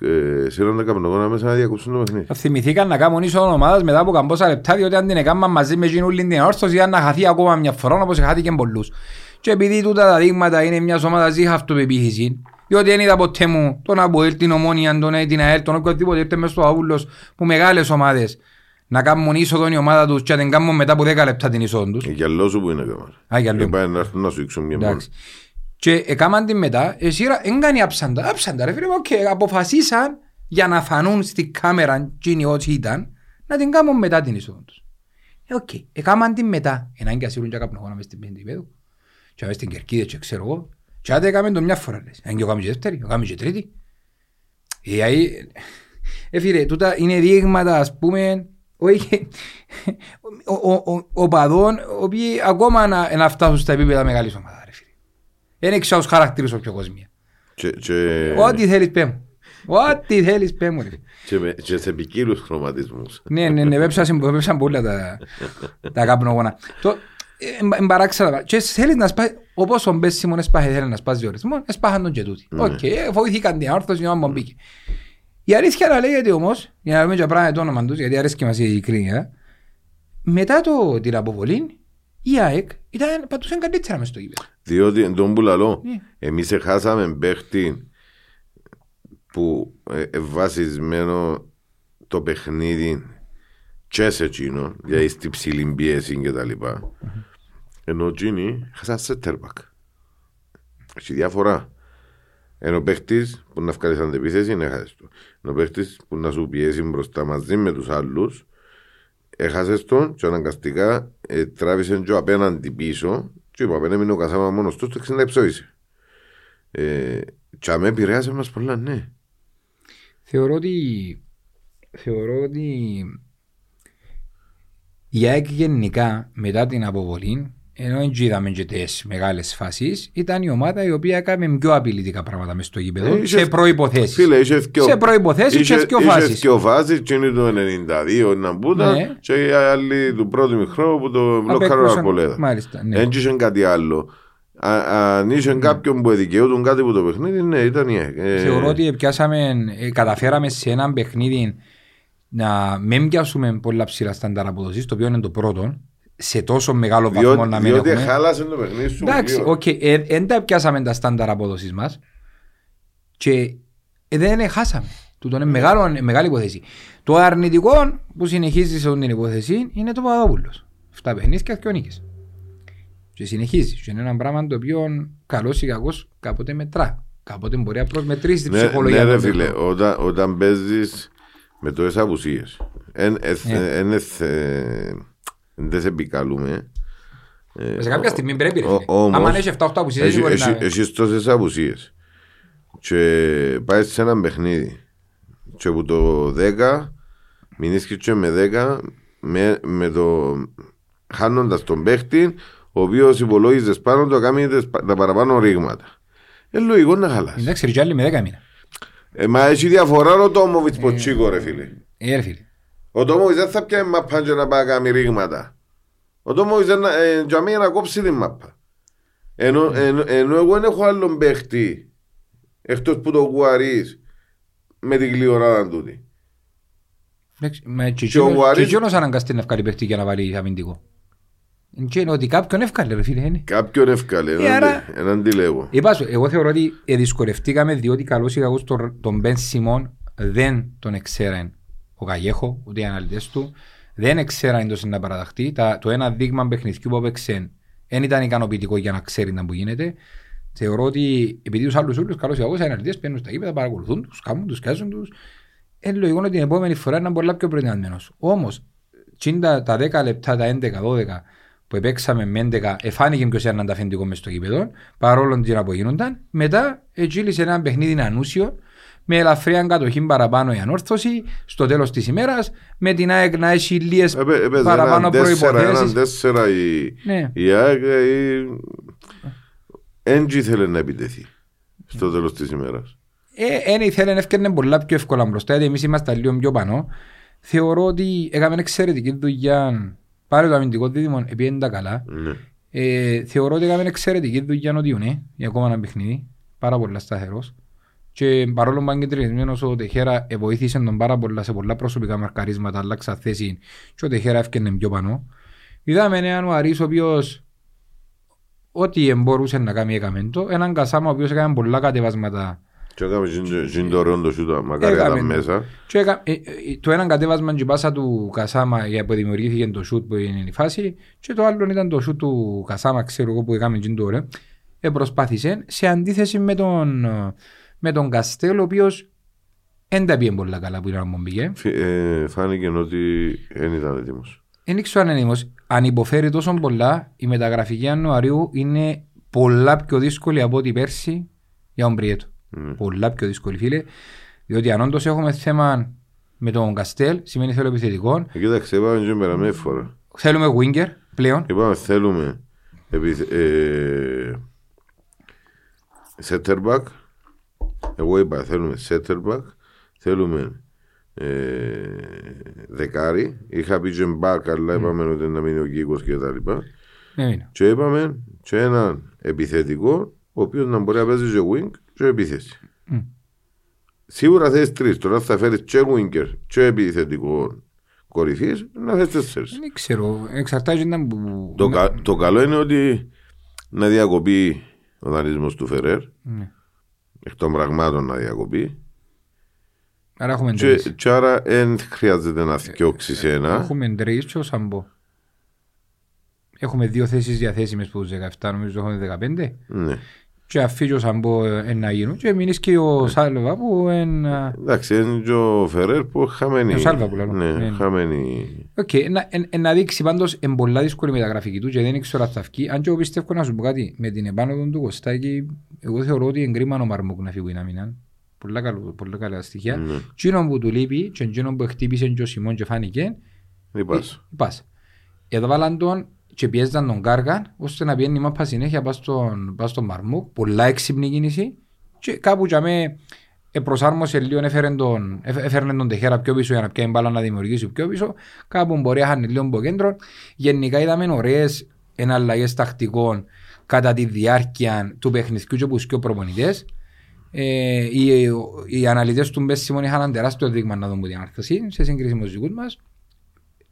C: ε, σύρονται καπνογόνα μέσα να διακόψουν το παιχνίδι.
B: Θυμηθήκαν να κάνουν ίσο ομάδας μετά από καμπόσα λεπτά διότι αν την έκαναν μαζί με εκείνη την όρθωση ήταν να χαθεί ακόμα μια φορά όπως χάθηκε πολλούς. Και επειδή τούτα τα δείγματα είναι μιας ομάδας είχα αυτοπεποίθηση διότι δεν είδα ποτέ μου τον Αποέλ, την Ομόνια, τον ΑΕΛ, την ΑΕΛ, τον οποιοδήποτε ήρθε μες στο Αούλος που μεγάλες ομάδες να κάνουν είσοδο η ομάδα τους και να την κάνουν μετά από 10 λεπτά την είσοδο τους.
C: Ε, Για λόγω σου που είναι καμάρα.
B: Α, για λόγω.
C: Και πάει να έρθουν να σου δείξουν μια μόνο.
B: Εντάξει. Και έκαναν την μετά, εσύ δεν κάνει άψαντα, άψαντα ρε φίλε, οκ, αποφασίσαν για να φανούν στη κάμερα εκείνοι όσοι ήταν, να την κάνουν μετά την είσοδο τους. Ε, οκ, έκαναν την μετά, έναν και ασύρουν και καπνογόνα μες στην πέντε υπέδου, και μες στην Κερκίδα και ξέρω εγώ, και άντε έκαμε το μια φορά λες, αν και έκαμε και δεύτερη, έκαμε και τρίτη. Ε, αεί, ε, φίλε, τούτα είναι δείγματα, ας πούμε, όχι, ο, ο, ο, οπαδών, οι οποίοι ακόμα να, να φτάσουν στα επίπεδα μεγάλης ομάδας, ρε φίλε. Δεν ξέρω τους χαρακτήρους πιο κόσμια.
C: Και, και,
B: Ό,τι θέλεις πέ μου. Ό,τι θέλεις πέ μου. ρε.
C: και, με- και σε ποικίλους χρωματισμούς.
B: Ναι, ναι, ναι, βέψαν βέψαν πολλά τα, τα καπνογόνα. Το, ε, εν παράξερα, και θέλεις να σπάσει, όπως ο Μπες Σιμών έσπαχε θέλει να σπάσει ορισμό, έσπαχαν τον και τούτοι. Οκ, ε, βοηθήκαν την όρθωση, να μου μπήκε. Η αλήθεια να λέγεται όμως, για να δούμε και πράγμα το όνομα τους, γιατί αρέσει και μας η ειλικρίνεια, μετά το, την αποβολή, η ΑΕΚ ήταν, πατούσαν καλύτερα μες στο γήπεδο.
C: Διότι εν τον που λαλώ,
B: Ναι.
C: εμείς χάσαμε παίχτη που ε, ε, βασισμένο το παιχνίδι και σε εκείνο, δηλαδή στη ψηλή πίεση και τα λοιπά. Ενώ εκείνοι χάσαν σε τέρμπακ. Έχει διαφορά. Ενώ ο παίχτης που να βγάλεις αντεπίθεση είναι έχασες το. Ενώ ο παίχτης που να σου πιέσει μπροστά μαζί με τους άλλους έχασες τον και αναγκαστικά ε, τράβησες και ο απέναντι πίσω και ο απέναντι είναι ο Κασάμα μόνος τους, το 60 εψόησε. Ε, και αμέ επηρέασε μας πολλά, ναι.
B: Θεωρώ ότι, θεωρώ ότι η ΑΕΚ γενικά μετά την αποβολή ενώ δεν είδαμε και τις μεγάλες φάσεις ήταν η ομάδα η οποία έκανε πιο απειλητικά πράγματα μες στο γήπεδο
C: Ε, είχε-
B: σε προϋποθέσεις.
C: Φίλε, είχε δυο-
B: Σε προϋποθέσεις
C: είχε-
B: και δυο
C: είχε
B: φάσεις.
C: δυο φάσεις, εκείνη το 92 να μπούτα
B: Ναι.
C: και οι άλλοι του πρώτου μηχρό που το μπλοκάρουν
B: Απέκτουσαν-
C: αρπολέδα.
B: Μάλιστα, ναι.
C: Δεν είχε κάτι άλλο. Α- Αν είχε κάποιον που δικαιούταν κάτι από το παιχνίδι, ναι, ήταν η ΑΕΚ. Ε,
B: Θεωρώ ότι πιάσαμε, ε, καταφέραμε σε έναν παιχνίδι να μην πιάσουμε πολλά ψηλά στάνταρ αποδοσής, το οποίο είναι το πρώτο, σε τόσο μεγάλο βαθμό
C: διότι,
B: να μην
C: διότι
B: έχουμε.
C: χάλασε το παιχνίδι σου.
B: Εντάξει,
C: λίγο.
B: οκ, δεν τα πιάσαμε τα στάνταρ απόδοσης μας και ε, δεν χάσαμε. Τούτο είναι μεγάλο, μεγάλη υπόθεση. Το αρνητικό που συνεχίζει σε αυτή την υπόθεση είναι το Παπαδόπουλος. Αυτά παιχνίδια και ο νίκες. Και συνεχίζει. Και είναι ένα πράγμα το οποίο καλός ή κακός κάποτε μετρά. Κάποτε μπορεί να προσμετρήσει την
C: Ναι,
B: ψυχολογία
C: ναι, ρε
B: του
C: φίλε,
B: παιδιού.
C: όταν, όταν παίζεις με τόσες απουσίες, εν, εθ-
B: Ναι.
C: εν, εθ- ε, δεν σε επικαλούμε. Ε,
B: Σε κάποια στιγμή πρέπει ρε
C: ο-
B: φίλε.
C: όμως,
B: Άμα έχεις 7-8 απουσίες
C: έχει-
B: μπορεί
C: έχει-
B: να...
C: Έχεις τόσες απουσίες και πάεις σε ένα παιχνίδι και από το 10 μείνεις και με 10 με, με το χάνοντας τον παίχτη ο οποίος υπολόγιζες πάνω του κάνει τις- τα παραπάνω ρήγματα. Ε, λογικό να χαλάσει.
B: Εντάξει, Ριτσάλι με 10 μήνα.
C: Ε, μα έχει διαφορά ο Τόμοβιτς Ποτσίκο ρε φίλε.
B: Ε, ρε φίλε.
C: Ο Τόμοβιτς δεν θα πιάνει μαπάν και να πάει να κάνει ρήγματα. Ο Τόμοβιτς ε, για μένα να κόψει την μάπα. Ενώ,
B: Ναι.
C: ενώ, ενώ εγώ δεν έχω άλλον παίχτη εκτός που το γουαρείς με την κλειοράδα τούτη.
B: Εντάξει, με και
C: Και ο
B: εκείνος-
C: Γουαρής-
B: και εκείνος αναγκαστεί να βγάλει παίχτη για να βάλει αμυντικό. Και είναι ότι κάποιον εύκαλε ρε φίλε. είναι.
C: Κάποιον ευκάλε,
B: Ε, άρα-
C: έναν τι λέγω.
B: Είπα σου, εγώ θεωρώ ότι ε, δυσκολευτήκαμε διότι καλώς ή κακώς τον, τον Μπεν Σιμών δεν τον εξέραν ο Γαγέχο, ούτε οι αναλυτές του. Δεν εξέραν το να παραδαχτεί. Τα, το ένα δείγμα παιχνιδιού που έπαιξε δεν ήταν ικανοποιητικό για να ξέρει να που γίνεται. Θεωρώ ότι επειδή τους άλλους όλους καλώς ή κακώς οι αναλυτές παίρνουν στα γήπεδα, παρακολουθούν τους, κάνουν τους, κάζουν τους. Είναι λογικό ότι την επόμενη φορά είναι πολλά πιο προετοιμασμένος. Όμως, τσίντα τα 10 λεπτά, τα 11-12 που επέξαμε με 11, εφάνηκε ποιος ήταν ανταφεντικό μες στο γήπεδο, παρόλο τι να γίνονταν. Μετά ετσίλησε ένα παιχνίδι ανούσιο, με ελαφριά κατοχή παραπάνω η ανόρθωση, στο τέλος της ημέρας, με την ΑΕΚ να έχει λίγες
C: Έπαι- Έπαιζε
B: παραπάνω
C: έναν τέσσερα, έναν
B: προϋποθέσεις.
C: τέσσερα η,
B: Ναι.
C: η ΑΕΚ ε, η- έντζι ήθελε να επιτεθεί στο τέλος της ημέρας.
B: Ε, Εν ήθελε να έφτιανε πολλά πιο εύκολα μπροστά, γιατί εμείς είμαστε λίγο πιο πάνω. Θεωρώ ότι έκαμε εξαιρετική δουλειά, πάρε το αμυντικό δίδυμο, επειδή τα καλά.
C: Ναι.
B: Ε, θεωρώ ότι έκαμε εξαιρετική δουλειά ο Διουνέ για ακόμα ένα παιχνίδι. Πάρα πολλά σταθερός. Και παρόλο που είναι κεντρισμένος ο Τεχέρα ε, βοήθησε τον πάρα πολλά σε πολλά προσωπικά μαρκαρίσματα, άλλαξα θέση και ο Τεχέρα έφτιανε πιο πάνω. Είδαμε έναν ο Αρής ο οποίος ό,τι μπορούσε να κάνει έκαμε το. Έναν Κασάμα ο οποίος έκανε πολλά κατεβάσματα
C: Και έκαμε τζιν- τζιν το ωραίο το σούτο, μακάρι
B: Έκαμε
C: ήταν
B: το.
C: μέσα.
B: και έκα, ε, ε, το ένα κατέβασμα και η πάσα του Κασάμα για που δημιουργήθηκε το σούτ που είναι η φάση και το άλλο ήταν το σούτ του Κασάμα ξέρω εγώ που έκαμε τζιν το ωραίο. Ε, προσπάθησε σε αντίθεση με τον, ε, με τον Καστέλ ο οποίος δεν τα πήγε πολλά καλά που ήταν ο πήγε.
C: Φι- ε, Φάνηκε ότι δεν ήταν έτοιμος.
B: Δεν ξέρω αν είναι ήμος. Αν υποφέρει τόσο πολλά, η μεταγραφική Ιανουαρίου είναι πολλά πιο δύσκολη από ό,τι πέρσι για τον Πριέτο.
C: Ναι.
B: Πολλά πιο δύσκολη, φίλε. Διότι αν όντως έχουμε θέμα με τον Καστέλ, σημαίνει θέλω επιθετικό.
C: Ε, Κοίταξε, είπαμε και πέρα μία φορά.
B: Θέλουμε winger πλέον.
C: Είπαμε θέλουμε επιθε- ε, center back. Εγώ είπα θέλουμε center back. Θέλουμε ε, δεκάρι. Είχα πει και back, αλλά είπαμε ότι να μείνει ο Κίκος και τα λοιπά.
B: Ναι, είναι.
C: Και είπαμε και έναν επιθετικό, ο οποίος να μπορεί να παίζει και wing και επίθεση.
B: Μμ.
C: Σίγουρα θες τρεις. Τώρα θα φέρεις και winger και επιθετικό κορυφής, να θες τέσσερις.
B: Δεν ξέρω. Εξαρτάται ήταν που...
C: Το, κα- το καλό είναι ότι να διακοπεί ο δανεισμός του Φερέρ,
B: Ναι.
C: Εκ των πραγμάτων να διακοπεί.
B: Άρα έχουμε
C: Και,
B: τρεις.
C: και άρα δεν χρειάζεται να θυκιώξεις ένα.
B: Έχουμε τρεις και ο Σαμπό. Έχουμε δύο θέσεις διαθέσιμες που τους 17, νομίζω έχουμε 15.
C: Ναι.
B: Και αφήσει ο Σαμπό ε, να γίνουν. Και μείνεις και ο Σάλβα που είναι...
C: Εντάξει, είναι και ο Φερέρ που χαμένη.
B: Ο Σάλβα που λέω.
C: Ναι,
B: Ναι.
C: χαμένη.
B: Οκ, να, εν- εν- να δείξει πάντως εν πολλά δύσκολη μεταγραφική του και δεν ξέρω αν θα βγει. Αν και εγώ πιστεύω να σου πω κάτι, με την επάνωδο του Κωστάκη, εγώ θεωρώ ότι εγκρίμαν ο Μαρμούκ να φύγει να μείναν. Πολλά, καλό, πολλά καλά στοιχεία.
C: Ναι.
B: Εκείνο που του λείπει και εκείνο που χτύπησε και ο Σιμών και φάνηκε,
C: Είπας.
B: πας. Εδώ βάλαν τον και πιέζαν τον Κάργαν, ώστε να πιένει η μάπα συνέχεια πας στον, πας στον Μαρμούκ. Πολλά έξυπνη κίνηση και κάπου για με προσάρμοσε λίγο, έφερε τον, έφε- έφερνε τον τεχέρα πιο πίσω για να πιάνει μπάλα να δημιουργήσει πιο πίσω. Κάπου μπορεί να χάνει λίγο από κέντρο. Γενικά είδαμε ωραίες εναλλαγές τακτικών κατά τη διάρκεια του παιχνιδιού και από τους προπονητές. Ε, οι, οι αναλυτές του Μπες Σιμών είχαν ένα τεράστιο δείγμα να δουν που την άρθρωση σε σύγκριση με τους δικούς μας.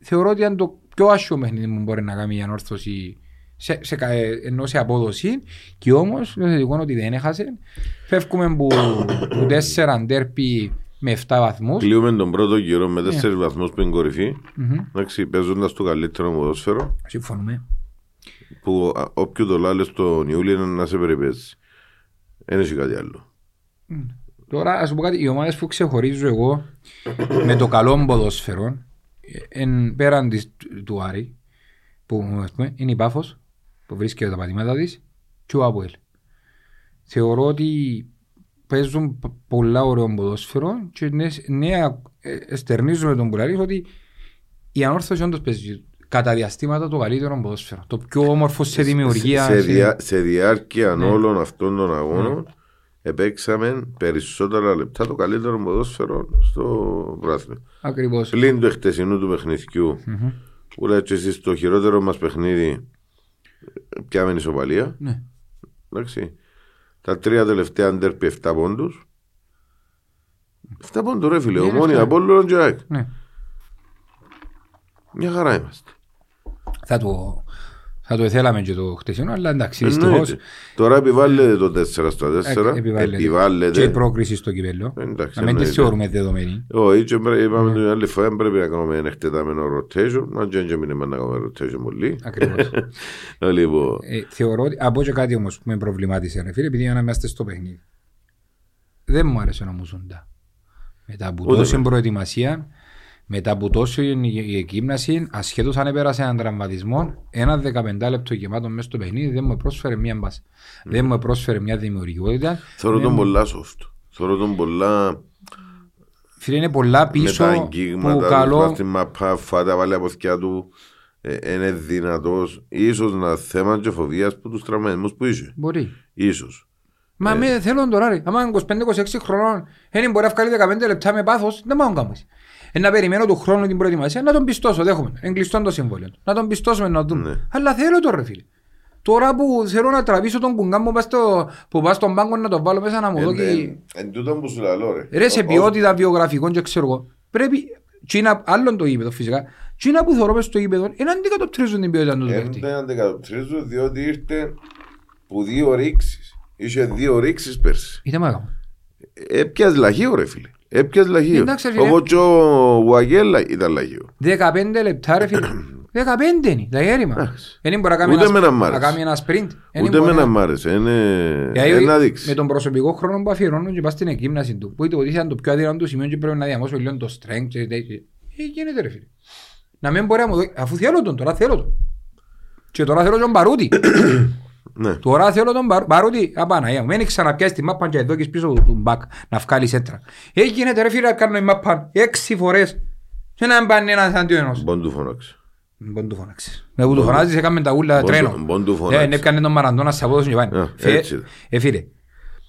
B: Θεωρώ ότι είναι το πιο άσχημο παιχνίδι που μπορεί να κάνει η ανόρθωση σε, σε, κα- ε, ενώ σε απόδοση και όμως το θετικό είναι ότι δεν έχασε. Φεύγουμε που, που τέσσερα ντέρπι με 7 βαθμούς.
C: Κλείουμε τον πρώτο γύρο με
B: Ναι.
C: τέσσερις βαθμούς που είναι κορυφή.
B: Μμμ.
C: Εντάξει, παίζοντας το καλύτερο ποδόσφαιρο.
B: Συμφωνούμε.
C: Που α, όποιο το λάλες στον Ιούλιο είναι να σε περιπέσει. Δεν έχει κάτι άλλο.
B: Τώρα, ας πω κάτι, οι ομάδες που ξεχωρίζω εγώ με το καλό ποδόσφαιρο, ε, εν, πέραν της, του Άρη, που ας πούμε, είναι η Πάφος, που βρίσκεται τα πατήματα της, και ο Άπουελ. Θεωρώ ότι παίζουν π- πολλά ωραίο ποδόσφαιρο και ναι, ναι ε, εστερνίζουμε τον Πουλαρής ότι η ανόρθωση όντως παίζει κατά διαστήματα το καλύτερο ποδόσφαιρο. Το πιο όμορφο σε δημιουργία.
C: Σε,
B: σε-
C: διά, σε διάρκεια
B: Ναι.
C: όλων αυτών των αγώνων επέξαμε περισσότερα λεπτά το καλύτερο ποδόσφαιρο στο πράθυνο.
B: Ακριβώς.
C: Πλην του εχτεσινού του παιχνιδιού Που λέει και εσείς το χειρότερο μας παιχνίδι πιάμε ισοπαλία.
B: Ναι.
C: Εντάξει. Τα τρία τελευταία ντέρπι 7 πόντους. 7 πόντους ρε φίλε.
B: Είναι
C: Ομόνια,
B: αυτά.
C: Απόλλων και ΑΕΚ.
B: ναι.
C: Μια χαρά είμαστε.
B: Θα το, θα το ήθελαμε και το χτεσινό, αλλά εντάξει, δυστυχώς
C: Εννοείται. Τώρα επιβάλλεται το 4 στα 4.
B: ε, επιβάλλεται. και η
C: Επιβάλλεται.
B: πρόκριση στο κυπέλλο.
C: Εντάξει,
B: Να μην τη
C: εννοείται.
B: θεωρούμε δεδομένη.
C: Όχι, και πρέ- είπαμε την άλλη φορά πρέπει να κάνουμε ένα εκτεταμένο rotation. Μα και δεν μείνουμε να κάνουμε rotation πολύ.
B: Ακριβώς.
C: Λοιπόν,
B: Ε, θεωρώ ότι από και κάτι όμως που με προβλημάτισε ρε φίλε, επειδή να είμαστε στο παιχνίδι. Δεν μου άρεσε να μου ζούντα. Μετά από
C: Ούτε
B: τόση
C: εμένα.
B: προετοιμασία, μετά από τόσο η εκείμναση, ασχέτως αν έπερασε έναν τραυματισμό, ένα 15 λεπτό γεμάτο μέσα στο παιχνίδι δεν μου πρόσφερε μια μπάσα. Δεν μου πρόσφερε μια δημιουργικότητα.
C: θεωρώ
B: Δεν
C: τον
B: μου-
C: πολλά soft. Θεωρώ τον πολλά
B: Φίλε, είναι πολλά
C: με
B: πίσω
C: τα
B: που
C: αγγίγματα,
B: καλό.
C: του στην μαπά, φάτα βάλει από αυτιά του. ε, Είναι δυνατός. Ίσως να θέμα και φοβίας που τους τραυματισμούς που είσαι.
B: Μπορεί.
C: Ίσως.
B: Μα με θέλω τώρα ρε. Άμα είναι 25-26 χρονών, δεν μπορεί να βγάλει 15 λεπτά με πάθος, δεν μπορώ να κάνω. Ε, να περιμένω του χρόνου την προετοιμασία, να τον πιστώσω, δέχομαι. Εγκλειστώ το συμβόλαιο. του. Να τον πιστώσουμε να δούμε.
C: Ναι.
B: Αλλά θέλω το ρε φίλε. Τώρα που θέλω να τραβήσω τον κουγκά μου πας στο- που πας στον πάγκο να τον βάλω μέσα να μου δώσει...
C: Εν τούτο που σου λαλώ ρε.
B: Ρε σε
C: Ο-
B: ποιότητα βιογραφικών και ξέρω εγώ. Πρέπει, Τσίνα, άλλον το γήπεδο φυσικά, Τσίνα που θεωρώ μες στο γήπεδο, είναι αντικατοπτρίζουν την ποιότητα του
C: Εν
B: παίχτη.
C: δεν αντικατοπτρίζω διότι ήρθε που δύο ρήξεις. Είχε δύο ρήξεις πέρσι.
B: Είτε μάγα μου.
C: Έπιας λαχείο ρε φίλε. Έπιας λαχείο.
B: Εντάξει, ρε φίλε.
C: Όπως και ο Βουαγέλα ήταν λαχείο.
B: 15 λεπτά ρε φίλε. 15 είναι, τα γέρημα.
C: Εντάξει.
B: Δεν μπορεί να κάνει
C: Ούτε
B: ένα-
C: εμένα μ'
B: να
C: άρεσε.
B: κάνει ένα sprint. Δεν
C: Ούτε
B: μπορεί
C: εμένα
B: να-
C: μ' άρεσε. Είναι
B: Γιατί
C: ένα
B: Με
C: δείξεις.
B: τον προσωπικό χρόνο που αφιερώνουν και πας στην εκγύμναση του, που είτε ότι ήταν το πιο αδύναμο του σημείο και πρέπει να διαμώσω λίγο το strength και τέτοιο. Ε, γίνεται ρε φίλε. Να μην μπορεί να μου δώσει, αφού θέλω τον, τώρα θέλω τον. Και τώρα θέλω τον Παρούτη.
C: Ναι.
B: Τώρα θέλω τον Παρού- Παρούτη. Απαναγία μου, μην ξαναπιάσει τη μάπα και εδώ και πίσω του μπακ να βγάλεις έτρα. Ε, γίνεται ρε φίλε να κάνω η μάπα έξι φορές και να μην πάνε ένας αντί ενός.
C: Μπον του φώναξε.
B: Μπον του φωνάξεις. Με που του φωνάζεις έκαμε τα ούλα
C: Μπον του-
B: τρένο.
C: μπον του
B: Ε,
C: φωνάξεις.
B: ναι, έπιανε τον Μαραντώνα σε απόδοση και
C: Α,
B: πάνε. Φε-
C: έτσι είναι.
B: Ε, φίλε,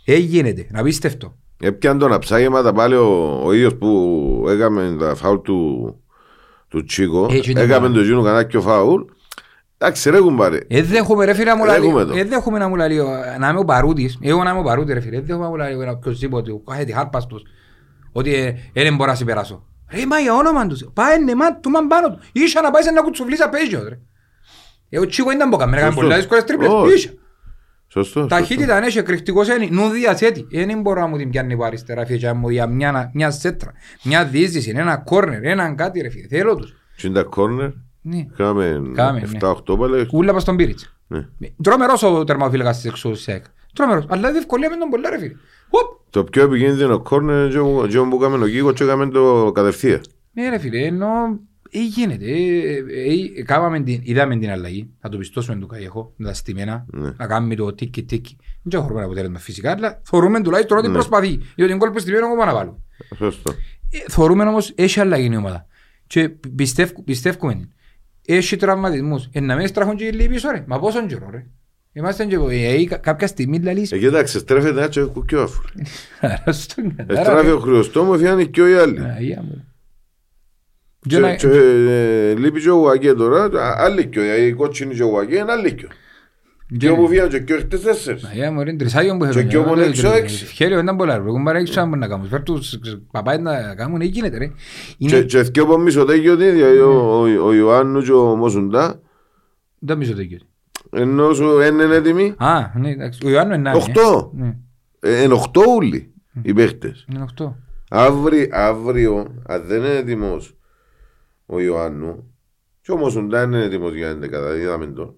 B: ε, γίνεται, να πίστευτο.
C: Έπιαν τον αψάγεματα πάλι ο, ο ίδιος που έκαμε τα φάουλ του, του Τσίκο.
B: Έτσι είναι
C: Έκαμε
B: πάρα.
C: το γίνο κανάκιο φάουλ. Εντάξει ρε κουμπάρε.
B: Ε, δέχομαι ρε φίλε να μου λαλεί,
C: Έχουμε το.
B: ε, δέχομαι να μου λαλεί, ο- να είμαι ο Παρούτης, εγώ να είμαι ο Παρούτης ρε φίλε, ε, δέχομαι να μου λαλεί ένα οποιοσδήποτε, ο κάθε χάρπαστος, ότι ε, ε, δεν μπορώ να σε περάσω. Ρε, μα για όνομα τους, πάει ναι, μα, του μαν πάνω του, ίσα να πάει σε να κουτσουβλείς απέγιος ρε. Ε, ο Τσίκο ήταν μπόκα, με έκανε
C: Σωστό.
B: πολλά δύσκολες τρίπλες,
C: Όχι.
B: ίσα.
C: Σωστό.
B: Ταχύτητα αν έχει εκρηκτικός ένι, νου διαθέτει. Ε, Δεν μπορώ να μου την πιάνει από αριστερά φίλε, και μου για μια, μια σέτρα, μια διείσδυση, ένα κόρνερ, έναν κάτι ρε φίλε, θέλω τους.
C: Τι είναι τα κόρνερ;
B: Ναι.
C: Κάμε
B: Κάμε, ναι.
C: 7-8 πάλι.
B: Ούλα πας στον Πύριτς.
C: Ναι.
B: Τρομερός ο τερμαφύλακας της εξούς ΣΕΚ. Τρομερός. Αλλά δυσκολία με τον πολλά ρε φίλε. Οπ!
C: Το πιο επικίνδυνο κόρνερ είναι το- το που έκαμε ο Κίκο και έκαμε το κατευθείαν.
B: Ναι ρε φίλε, ενώ ε, γίνεται. Ε, ε, ε, κάμαμε την, είδαμε την αλλαγή. Θα το πιστώσουμε του Καγιεχό, με τα στημένα.
C: Ναι.
B: Να κάνουμε το τίκι τίκι. Δεν έχουμε αποτέλεσμα φυσικά, αλλά θεωρούμε τουλάχιστον ότι
C: Ναι.
B: προσπαθεί. Διότι την κόλπη στημένα ακόμα να βάλουμε.
C: Σωστό.
B: Ε, θεωρούμε όμως έχει αλλαγή η ομάδα. Και πιστεύ, πιστεύουμε. Έχει τραυματισμούς. Ε, να μην στραχούν και οι λίγοι πίσω ρε. Μα πόσον καιρό ρε. Είμαστε και ε, ε, κα- κάποια στιγμή λαλείς.
C: Ε, κοιτάξτε, στρέφεται έτσι ο και ο άφουρ.
B: Στον κατάρα,
C: Εστράφει
B: ρε.
C: ο Χρυοστόμο, φιάνει και οι άλλοι.
B: Αγία μου. Και
C: Και,
B: να-
C: και, ε, λείπει και ο Γουακέ τώρα, α- άλλη και ο- η κότσινη και ο Γουακέ είναι άλλη και. Και όπου φιάνει και και χτες τέσσερις.
B: Αγία μου, ρε, τρισάγιον που
C: Και
B: είχαμε.
C: κι όμως
B: Ε,
C: έξω
B: ε,
C: έξι.
B: Χέρι δεν μπορεί να βρουν, παρά έξω αν μπορεί να κάνουν. Φέρ' τους παπάες να κάνουν, ε, γίνεται ρε.
C: Και,
B: Είναι...
C: και δυο από μισοτέγιο τι ίδιο, ο, ο, ο Ιωάννους και ο Μοσουντά,
B: Δεν μισό τέτοιο.
C: ενώ σου είναι έτοιμοι,
B: Α, ναι, εντάξει. Ο Ιωάννου είναι νάνι, ε.
C: Οχτώ.
B: Ναι,
C: ε, είναι οχτώ ούλοι οι παίχτες.
B: είναι οχτώ.
C: Αύριο, αύριο, αν δεν είναι έτοιμος ο Ιωάννου, και ο Μοσουντά είναι έτοιμος για 11, είδαμε το.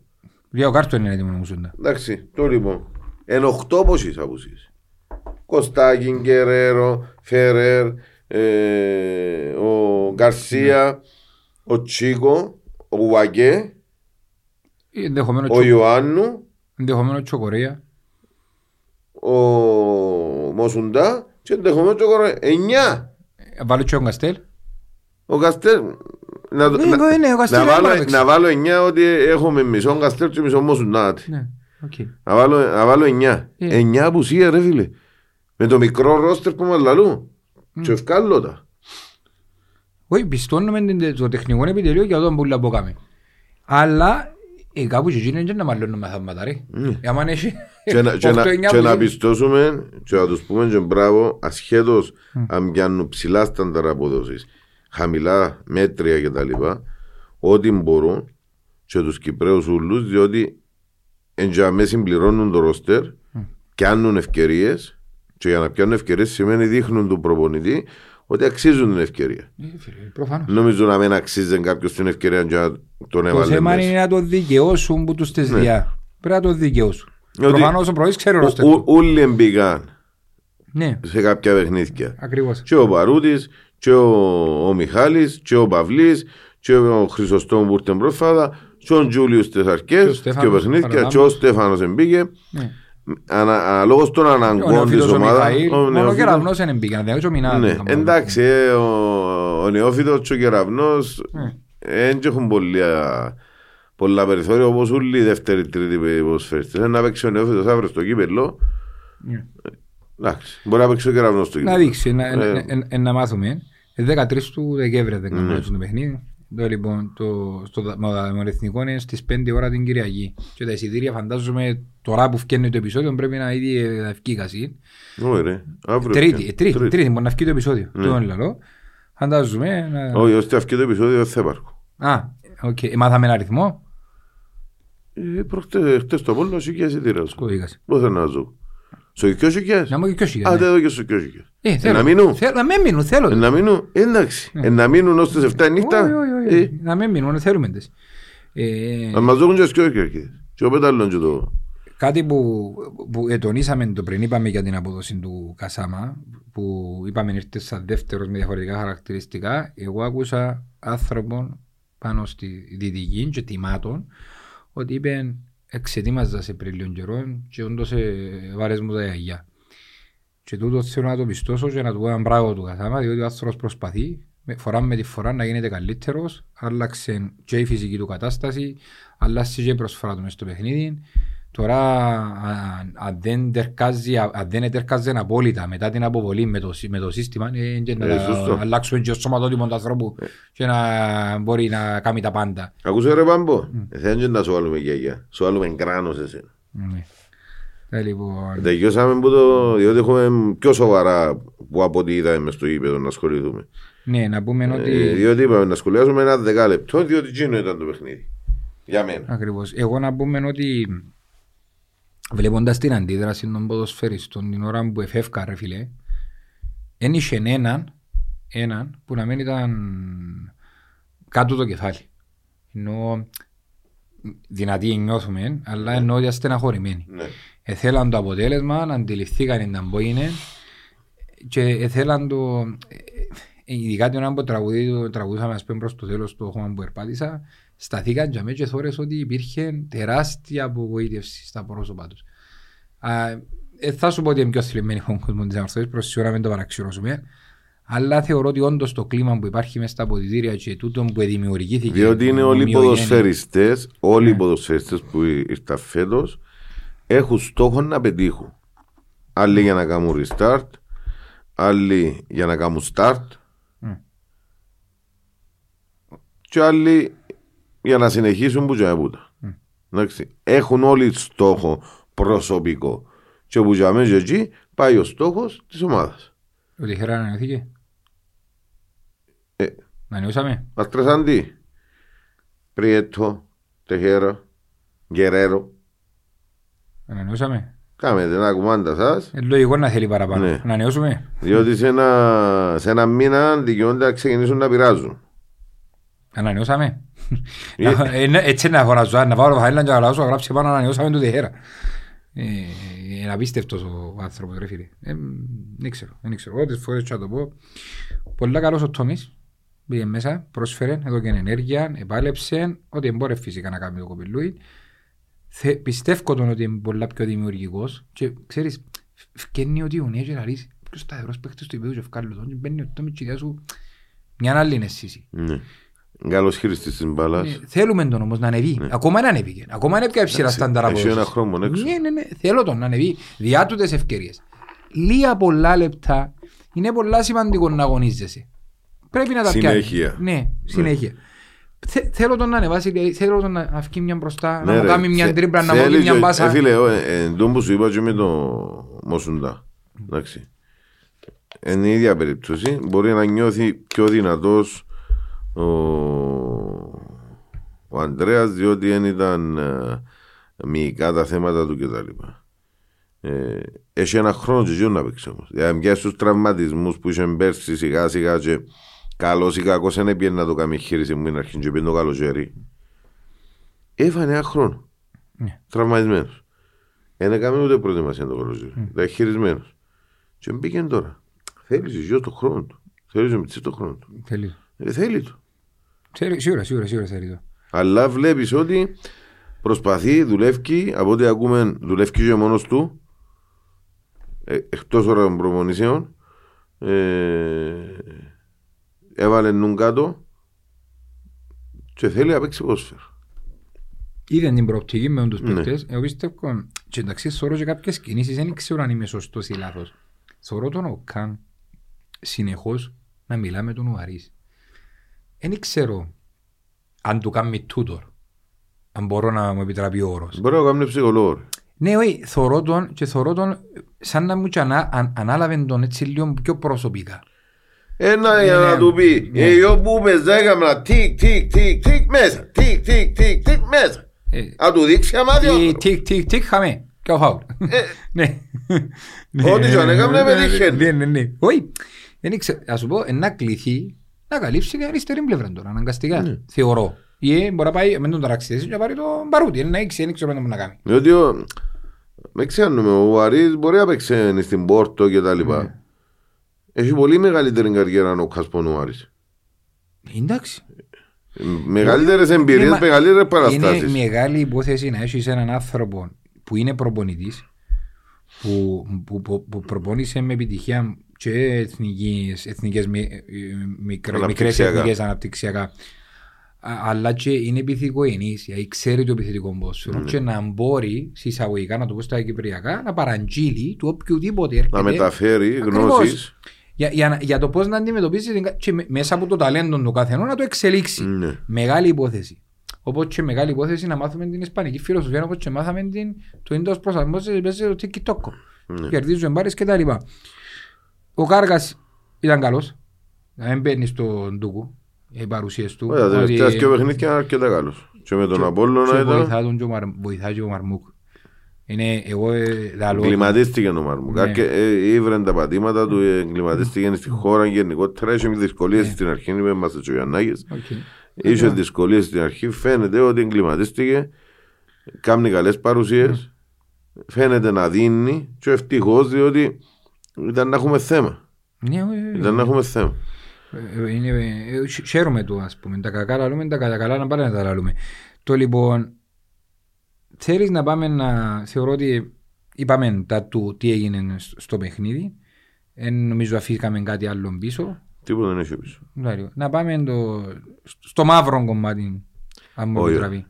B: Για ο Κάρτο είναι έτοιμο να μου σούντα.
C: Εντάξει, το λοιπόν. Εν οχτώ πόσες απουσίες. Κωστάκιν, Γκερέρο, Φερέρ, ε, ο Γκαρσία, ο Τσίκο, ο Βουακέ,
B: Ενδεχομένως
C: ο
B: τσο-
C: Ιωάννου,
B: ενδεχομένως τσοκορία.
C: ο Μοσουντά και ενδεχομένως ο Κορέ. Εννιά.
B: Ε, Βάλω και ο Γκαστέλ.
C: Ο Καστέρ. Να,
B: Ναι,
C: να,
B: ναι, ναι, ο Καστέλ
C: να,
B: δεν
C: βάλω,
B: μπορεί να παίξει.
C: να βάλω εννιά ότι έχουμε μισό Καστέρ και μισό Μοσουντά.
B: Ναι, οκ.
C: Να βάλω, να βάλω εννιά.
B: Ε.
C: Εννιά απουσία ρε φίλε. Με το μικρό ρόστερ που μας λαλούν. Και ευκάλλω τα.
B: Όχι, πιστώνουμε την- το τεχνικό επιτελείο για τον που κάμε. Αλλά ε, κάπου και εκείνοι δεν να μαλλώνουμε θαύματα ρε. Ε, άμα έχει
C: Και να- και να-
B: 8-9
C: και να
B: που-
C: πιστώσουμε και να τους πούμε και μπράβο ασχέτως αν πιάνουν ψηλά στάνταρα αποδόσεις χαμηλά μέτρια κτλ ό,τι μπορούν και τους Κυπρέους ούλους διότι εντιαμέ συμπληρώνουν το ρόστερ πιάνουν ευκαιρίες και για να πιάνουν ευκαιρίες σημαίνει δείχνουν του προπονητή ότι αξίζουν την ευκαιρία.
B: Ε, φίλε, Προφανώς.
C: Νομίζω να μην αξίζει κάποιος την ευκαιρία για να τον
B: Το
C: έβαλε
B: θέμα
C: μέσα.
B: είναι να το δικαιώσουν που τους τις διά. Πρέπει να το δικαιώσουν.
C: Ναι. Ότι-
B: Προφανώς ο πρωίς ξέρει ο
C: Ο-
B: ρόστερ
C: ο-
B: του.
C: Όλοι εμπήκαν
B: Ναι,
C: σε κάποια παιχνίδια.
B: ακριβώς.
C: Και ο Παρούτης, και ο, ο Μιχάλης, και ο Παυλής, και ο Χρυσοστόμου που ήρθε πρόσφατα, και ο Τζούλιος στις
B: Και ο
C: αρχές, και
B: Στέφανος,
C: ο παιχνίδια,
B: παραλάμβανος.
C: και ο Στέφανος εμπήκε.
B: Ναι.
C: Ανα- Αναλόγως των
B: Ο
C: αναγκών της
B: Νεοφύτος ο
C: ομάδας.
B: Μιχαήλ,
C: ο
B: μόνο ο
C: Νεοφύτος-
B: Κεραυνός δεν μπήκε, να διαβήσω μηνά.
C: Ναι, εντάξει, ε, ο, ο Νεόφυτος και ο Κεραυνός
B: Ναι.
C: δεν έχουν πολλά, πολλά περιθώρια όπως όλοι οι δεύτεροι τρίτη ποδοσφαιριστές. Ε, Να παίξει ο Νεόφυτος αύριο στο κύπελλο,
B: Ναι.
C: εντάξει, μπορεί να παίξει ο Κεραυνός στο
B: Να
C: κύπελλο.
B: δείξει, να-
C: Ε,
B: να- να- να- να μάθουμε. Ε, 13 του Δεκέμβρη δεν
C: Ναι.
B: κάνουμε το παιχνίδι. Το, λοιπόν, το, στο δα- μα- μορεθνικό είναι στις 5 ώρα την Κυριακή. Και τα εισιτήρια φαντάζομαι τώρα που φτιάχνει το επεισόδιο πρέπει να ήδη ε, να βγει κασί.
C: Όχι ρε, αύριο.
B: Τρίτη,
C: πια.
B: ε, τρίτη, τρίτη, μπορεί να βγει το επεισόδιο. Το είναι λαλό. Φαντάζομαι. να-
C: Όχι, ώστε αυτό το επεισόδιο δεν θα υπάρχουν.
B: Α, οκ. Ε, Μάθαμε ένα αριθμό.
C: Ε, προχτές, χτες το πόλο σου και εισιτήρα σου.
B: Κωδίκας.
C: Πού θα να ζω. Στο οικείο χιλιάς.
B: Να μου και ποιος είχε.
C: Α,
B: ναι.
C: δεν εδώ και στο οικείο χιλιάς.
B: Ε,
C: Ε,
B: θέλω.
C: να μείνουν;
B: Θέλω- Να μην μείνουν, θέλω.
C: Ε, Να μείνουν, ε, εντάξει. Ε, Να μείνουν ως τις 7 η νύχτα;
B: Όχι, όχι, όχι.
C: Ε,
B: Να μην μείνουν, θέλουμε τις. Ε,
C: Να μας δώσουν και στο οικείο χιλιάς. Και ο πέταλον και το...
B: Κάτι που, που ετονίσαμε το πριν είπαμε για την απόδοση του Κασάμα που είπαμε ήρθε σαν δεύτερος με διαφορετικά χαρακτηριστικά εγώ άκουσα άνθρωπον πάνω στη δυτική και τιμάτων ότι είπε εξετοίμαζας σε πριν λίγο καιρό και όντως ε, βάρες μου τα γιαγιά. Και τούτος θέλω να το πιστώσω και να του πω ένα μπράβο του Κασάμα διότι ο άνθρωπος προσπαθεί με- φορά με τη φορά να γίνεται καλύτερος άλλαξε και η φυσική του κατάσταση άλλαξε και η προσφορά του μες στο παιχνίδι Τώρα, αν- αν δεν τερκάζει, αν δεν τερκάζει απόλυτα μετά την αποβολή με το, συ- με το σύστημα, ε, και να
C: Ε, σωστό.
B: αλλάξουμε και το σωματότυπος του ανθρώπου και να μπορεί να κάνει τα πάντα.
C: Ακούσε ρε Πάμπο. Ε, Θέλουν και να σου βάλουμε γιαγιά. Σου βάλουμε κράνος εσένα.
B: Ναι. Ε, λοιπόν,
C: Τελειώσαμε που το... διότι έχουμε πιο σοβαρά που από ό,τι είδαμε μες στο γήπεδο να ασχοληθούμε.
B: ναι, να πούμε ότι...
C: Ε, διότι είπαμε να σχολιάσουμε ένα δεκάλεπτο, διότι εκείνο ήταν το παιχνίδι. Για μένα.
B: Ακριβώς. Εγώ να πούμε ότι βλέποντας την αντίδραση των ποδοσφαιριστών την ώρα που εφεύκα ρε φίλε δεν είχε έναν, έναν που να μην ήταν κάτω το κεφάλι. Ενώ δυνατοί νιώθουμε, αλλά εννοώ ότι στεναχωρημένοι.
C: Ναι.
B: Εθέλαν το αποτέλεσμα, αντιληφθήκαν να μπω είναι και εθέλαν το... ε, Ειδικά την ώρα που τραγουδί- τραγουδούσαμε ας πούμε προς το τέλος του χώμα που περπάτησα σταθήκαν για μένα και θόρες ότι υπήρχε τεράστια απογοήτευση στα πρόσωπα τους. Α, ε, θα σου πω ότι είναι πιο θλιμμένοι ο κόσμο της Ανορθώσης, προς σίγουρα μην το παραξηρώσουμε. Αλλά θεωρώ ότι όντως το κλίμα που υπάρχει μέσα στα αποδητήρια και τούτο που δημιουργήθηκε.
C: Διότι είναι όλοι οι
B: ομοιογένεια.
C: ποδοσφαιριστές, όλοι
B: Ναι.
C: οι ποδοσφαιριστές που ήρθαν φέτος έχουν στόχο να πετύχουν. Άλλοι για να κάνουν restart, άλλοι για να κάνουν start
B: Μμ.
C: και άλλοι για να συνεχίσουν που και πούτα. Εντάξει. Έχουν όλοι στόχο προσωπικό. Και που για μέσα εκεί πάει ο στόχος της ομάδας.
B: Ότι η χέρα ανανεώθηκε.
C: Ε,
B: Να νιώσαμε;
C: Αστρασαντή, Πριέτο, Τεχέρα, Γκερέρο.
B: Ανανεώσαμε.
C: Κάμετε ένα κουμάντα σας,
B: Ε, λογικό να θέλει παραπάνω.
C: Ναι.
B: Να νιώσουμε;
C: διότι σε ένα, σε ένα μήνα δικαιούνται να ξεκινήσουν να πειράζουν.
B: Ανανεώσαμε.
C: Ε.
B: Να- ε, ναι, Έτσι να φωνάζω. Να βάλω φαίλα και να γράψω, να γράψει πάνω ανανεώσαμε του Δεχέρα. Ε, Είναι απίστευτος ο άνθρωπος ρε φίλε. Ε, Δεν ξέρω. Δεν ξέρω. Ό,τι φορές και να το πω. Πολλά καλός ο Τόμις. Πήγε μέσα, πρόσφερε, έδωκε ενέργεια, επάλεψε, ό,τι εμπόρε φυσικά να κάνει το κοπηλούι. Θε, πιστεύω τον ότι είναι πολλά πιο δημιουργικός και ξέρεις, φκένει ότι ο Νέο και λαρείς πιο σταθερός παίχτης του υπέδου και ευκάλλου τον και μπαίνει ο Τόμις και η ιδέα σου μια άλλη είναι αίσθηση.
C: Ναι. Καλός χειριστής της μπάλας.
B: Ε, Θέλουμε τον όμως να ανεβεί. Ακόμα δεν ανέβηκε. Ακόμα είναι πιο ψηλά στάνταρα
C: Έχει
B: απόδοσης.
C: ένα χρόνο έξω.
B: Ναι, ναι, ναι. Θέλω τον να ανεβεί. Διά του τις ευκαιρίες. Λίγα πολλά λεπτά είναι πολλά σημαντικό να αγωνίζεσαι. Πρέπει να τα
C: Συνέχεια.
B: πιάνει. Ναι, συνέχεια. Θε- Θέλω τον να ανεβάσει, δηλαδή, θέλω τον να να βγει μια μπροστά, να
C: Ναι,
B: μου
C: ρε,
B: κάνει μια
C: θε-
B: τρίμπλα, να μου
C: θέλεις
B: κάνει μια
C: και-
B: μπάσα.
C: ε, Φίλε, ο, ε, εν τόν που σου είπα και με το Μοσούντα. Εντάξει. Είναι η ίδια περίπτωση. Μπορεί να νιώθει πιο δυνατός ο, ο Ανδρέας διότι δεν ήταν ε, μυϊκά τα θέματα του κτλ. Ε, έχει ένα χρόνο και εκείνο να παίξει όμως. Δηλαδή πια στους τραυματισμούς που είχε πέρσι σιγά σιγά και καλός ή κακός δεν έπιανε να το κάνει χείριση μου είναι αρχήν και πήγαινε το καλοκαίρι. Έφανε ένα χρόνο.
B: Ναι.
C: Τραυματισμένος. Δεν έκαμε ούτε προετοιμασία το καλοκαίρι. Ήταν χειρισμένος. Και μπήκε τώρα. Θέλεις ζυγείο το χρόνο του. Θέλεις να μυτσίσει το χρόνο του.
B: Θέλεις.
C: Ε, θέλει το.
B: Ξέρει- Σίγουρα, σίγουρα, σίγουρα θέλει το.
C: Αλλά βλέπεις ότι προσπαθεί, δουλεύει, από ό,τι ακούμε, δουλεύει και μόνος του, ε, εκτός ώρα των προπονησίων. Ε, έβαλε νουν κάτω και θέλει να παίξει ποδόσφαιρο.
B: Είδε την προοπτική με τους
C: Ναι.
B: παίκτες. Εγώ πιστεύω, και εντάξει, θωρώ και κάποιες κινήσεις, δεν ξέρω αν είμαι σωστός ή λάθος. Θωρώ τον ΟΚΑΝ συνεχώς να μιλά με τον Ουαρίς. Δεν ξέρω αν του κάνει tutor. Αν μπορώ να μου επιτραπεί ο όρος.
C: Μπορεί να κάνει ψυχολόγο. ρε.
B: Ναι, όχι, θωρώ τον και θωρώ τον σαν να μου και ανά, αν, ανάλαβε τον έτσι λίγο πιο προσωπικά.
C: Ένα για
B: Ναι,
C: να
B: ναι.
C: του πει,
B: Ναι.
C: εγώ που πες έκανα τικ, τικ, τικ, τικ μέσα, τικ, τικ, τικ, τικ μέσα.
B: Ε,
C: Να του δείξει αμάδιο.
B: τι- Τικ, τικ, τικ, χαμέ. Και ο φάουλ. Ναι.
C: Ό,τι και αν έκαμε, με τύχαινε.
B: Ναι, ναι, ναι. Όχι. Δεν ήξερα. Ας σου πω, ε, να κληθεί να καλύψει την αριστερή πλευρά τώρα, αναγκαστικά. Θεωρώ. Ή ε, μπορεί να πάει με τον ταραξιδέση και να πάρει τον Μπαρούτι. Είναι να ήξει, δεν ξέρω τι να κάνει.
C: Διότι ο, με ξέρουμε, ο Αρής μπορεί να παίξει στην Πόρτο και τα λοιπά. Έχει πολύ μεγαλύτερη καριέρα ο Κασπον ο Άρης.
B: Εντάξει.
C: Μεγαλύτερες εμπειρίες,
B: Είναι-
C: μεγαλύτερες
B: Είναι
C: παραστάσεις.
B: μεγάλη υπόθεση να έχεις έναν άνθρωπο που είναι προπονητής που, που, που, που προπόνησε με επιτυχία και εθνικές, εθνικές μι, ε, μικρές, μικρές
C: Αναπτυξιακά.
B: εθνικές αναπτυξιακά Α- αλλά και είναι επιθετικογενής, δηλαδή ξέρει το επιθετικό πόσο
C: Ναι.
B: και να μπορεί συσσαγωγικά να το πω στα κυπριακά να παραγγείλει του οποιοδήποτε έρχεται
C: Να μεταφέρει
B: Ακριβώς.
C: γνώσεις.
B: για, για, να- για το πώς να αντιμετωπίσει την κα- και με- μέσα από το ταλέντο του καθενός να το εξελίξει.
C: Ναι.
B: Μεγάλη υπόθεση. Όπως και μεγάλη υπόθεση να μάθουμε την Ισπανική φιλοσοφία, όπως και μάθαμε την, το ίντο προσαρμόζεται παίζει το TikTok.
C: Ναι.
B: Κερδίζουν μπάρες και τα λοιπά. Ο Κάργας ήταν καλός. Να μην μπαίνει στον Τούκου. Οι παρουσίες του.
C: Ωραία, τα
B: ότι-
C: τελευταία δύο παιχνίδια είναι αρκετά καλός. Και με τον Απόλλωνα
B: και
C: ήταν...
B: βοηθά τον και ο Μαρ- βοηθά και ο Μαρμούκ. Είναι εγώ ε, λαλό του.
C: Εγκληματίστηκε ο Μάρμουκ.
B: Ναι.
C: Άρκε- ε, Ήβραν τα πατήματα του, εγκλιματίστηκε στη χώρα γενικότερα. Είχε δυσκολίες στην αρχή, είπε μας ο Ιωαννάκης.
B: Οκ.
C: Είχε δυσκολίες στην αρχή. Φαίνεται ότι εγκληματίστηκε. Κάνει καλές παρουσίες. Φαίνεται να δίνει. Και ευτυχώς διότι ήταν να έχουμε θέμα.
B: Ναι, ε, ε,
C: Ήταν να έχουμε θέμα.
B: Ε, είναι, ε, χ- χαίρομαι του ας πούμε, τα κακά λαλούμε, τα κατά καλά να πάνε να τα λαλούμε. Το λοιπόν, θέλεις να πάμε να, θεωρώ ότι είπαμε τα του τι έγινε σ- στο παιχνίδι, δεν νομίζω αφήκαμε κάτι άλλο πίσω.
C: Τίποτα δεν έχει πίσω.
B: Δηλαδή, Να πάμε το, στο μαύρο κομμάτι, αν μου
C: Όχι.
B: επιτραπεί.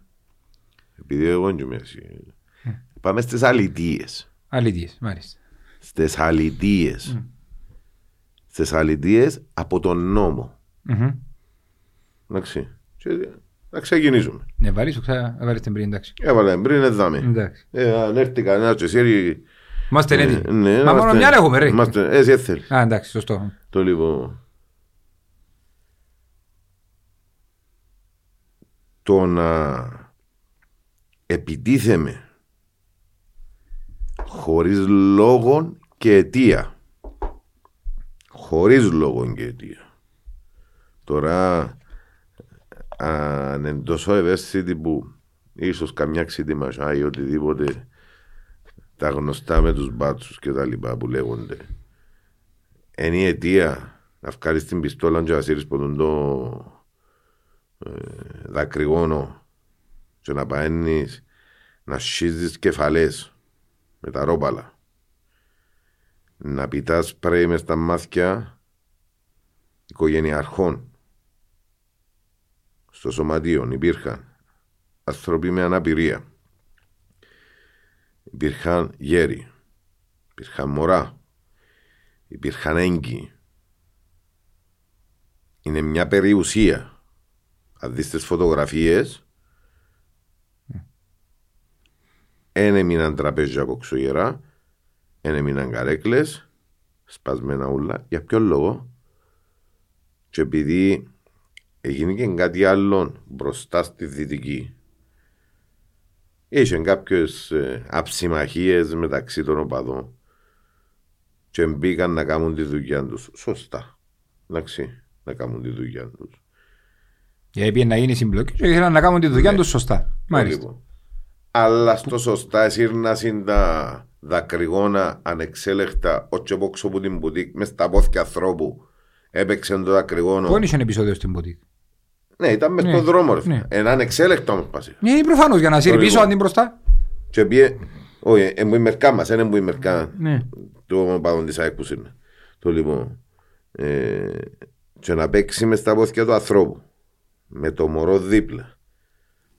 C: Επειδή εγώ δεν είμαι έτσι. Πάμε στις αλητίες.
B: Αλήτιες, μάλιστα.
C: Στις αλητίες. Στις αλητίες από τον νόμο.
B: Μμμ.
C: Εντάξει. Και να ξεκινήσουμε.
B: Ναι, βάλεις, ξα... βάλεις την πριν, εντάξει.
C: Έβαλα πριν εδάμε.
B: Εντάξει.
C: Ε, αν έρθει κανένας και εσύ...
B: Είμαστε
C: ε,
B: έτοιμοι.
C: ναι,
B: Μα μόνο
C: είμαστε-
B: μια έχουμε ρε.
C: είμαστε- Έτσι έτσι θέλεις.
B: Α, εντάξει, σωστό.
C: Το λοιπόν... Το να επιτίθεμε χωρίς λόγο και αιτία. Χωρίς λόγο και αιτία. Τώρα αν είναι τόσο ευαίσθητη που ίσως καμιά ξύτιμα ή οτιδήποτε τα γνωστά με τους μπάτσους και τα λοιπά που λέγονται είναι η αιτία να βγάλεις την πιστόλα και να σύρεις ποτόν το ε, δακρυγόνο και να παίρνεις να σχίζεις κεφαλές με τα ρόπαλα να πιτάς σπρέι μες στα μάτια οικογενειαρχών. Στο σωματείο υπήρχαν άνθρωποι με αναπηρία. Υπήρχαν γέροι. Υπήρχαν μωρά. Υπήρχαν έγκυοι. Είναι μια περιουσία. Αν δεις τις φωτογραφίες, δεν έμειναν τραπέζια από ξογερά, δεν έμειναν καρέκλες, σπασμένα ούλα. Για ποιο λόγο; Και επειδή έγινε και κάτι άλλο μπροστά στη δυτική, είχε κάποιες ε, αψημαχίες μεταξύ των οπαδών και μπήκαν να κάνουν τη δουλειά τους. Σωστά. Εντάξει, να κάνουν τη δουλειά τους.
B: Γιατί πήγαινε να γίνει συμπλοκή και ήθελαν να κάνουν τη δουλειά
C: Ναι.
B: τους σωστά. Μάλιστα.
C: Λοιπόν. Αλλά στο σωστά εσύρνασαν τα δακρυγόνα ανεξέλεκτα όχι από έξω από την μπουτίκ μες στα πόθηκια ανθρώπου έπαιξε το δακρυγόνο.
B: Πού είχε επεισόδιο στην ποτή.
C: Ναι, ήταν μες
B: Ναι.
C: στον δρόμο ρε.
B: Ναι.
C: φίλε. Ένα ανεξέλεκτο όμως πάση.
B: Ναι, είναι προφανώς για να σύρει
C: Το
B: πίσω
C: λοιπόν.
B: αντί μπροστά.
C: Και πήγε, όχι, εμπού η μερκά μας, είναι εμπού η μερκά
B: Ναι.
C: του οπαδών της ΑΕΚ που είναι. Το λοιπόν, ε, και να παίξει μες στα πόθηκια του ανθρώπου με το μωρό δίπλα.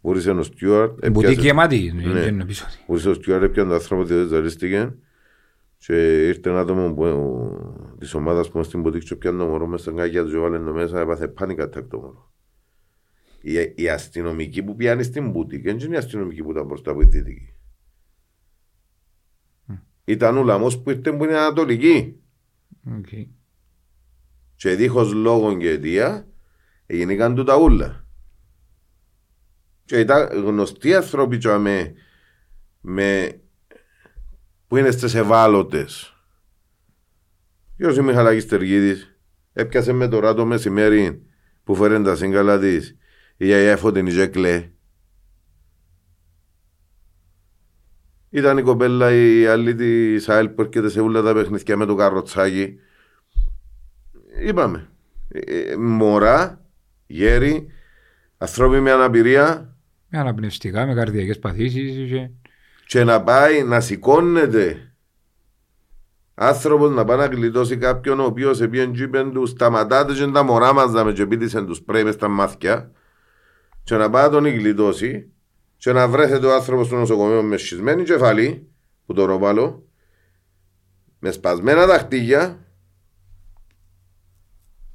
C: Μπορείς ο Στιούαρτ
B: Η μπουτίκη γεμάτη είναι
C: Ναι.
B: είναι επεισόδιο.
C: Μπορείς ο Στιούαρτ έπιανε τον άνθρωπο διότι ζαλίστηκε και ήρθε ένα άτομο που, ο, της ομάδας που είναι στην μπουτίκη και πιάνε το μωρό μέσα στον κάκια τους και βάλε το μέσα έπαθε πάνικα attack το μωρό. Η, η αστυνομική που πιάνει στην μπουτίκ δεν είναι η αστυνομική που ήταν μπροστά από τη δυτική. Ήταν ο ουλαμός που ήρθε που την ανατολική.
B: Οκ.
C: Και δίχως λόγο και αιτία έγιναν τούτα ούλα. Και ήταν γνωστοί άνθρωποι και με, με, που είναι στις ευάλωτες. Ποιος είναι ο Μιχαλάκης Τεργίδης έπιασε με τώρα το μεσημέρι που φέρνει τα σύγκαλα της η γιαγιά Φωτεινή Ζέκλε. Ήταν η κοπέλα η άλλη της ΑΕΛ που έρχεται σε όλα τα παιχνίδια με το καροτσάκι. Είπαμε. Ε, ε, μωρά, γέροι, ανθρώποι με αναπηρία
B: Με αναπνευστικά, με καρδιακές παθήσεις και...
C: και να πάει να σηκώνεται. Άνθρωπος να πάει να γλιτώσει κάποιον ο οποίος επίεν και είπεν του σταματάτε και τα μωρά μας να με και πίτησεν τους πρέι μες στα μάθηκια και να πάει να τον γλιτώσει και να βρέθεται ο άνθρωπος στο νοσοκομείο με σχισμένη κεφαλή που το ροπάλω με σπασμένα δαχτύλια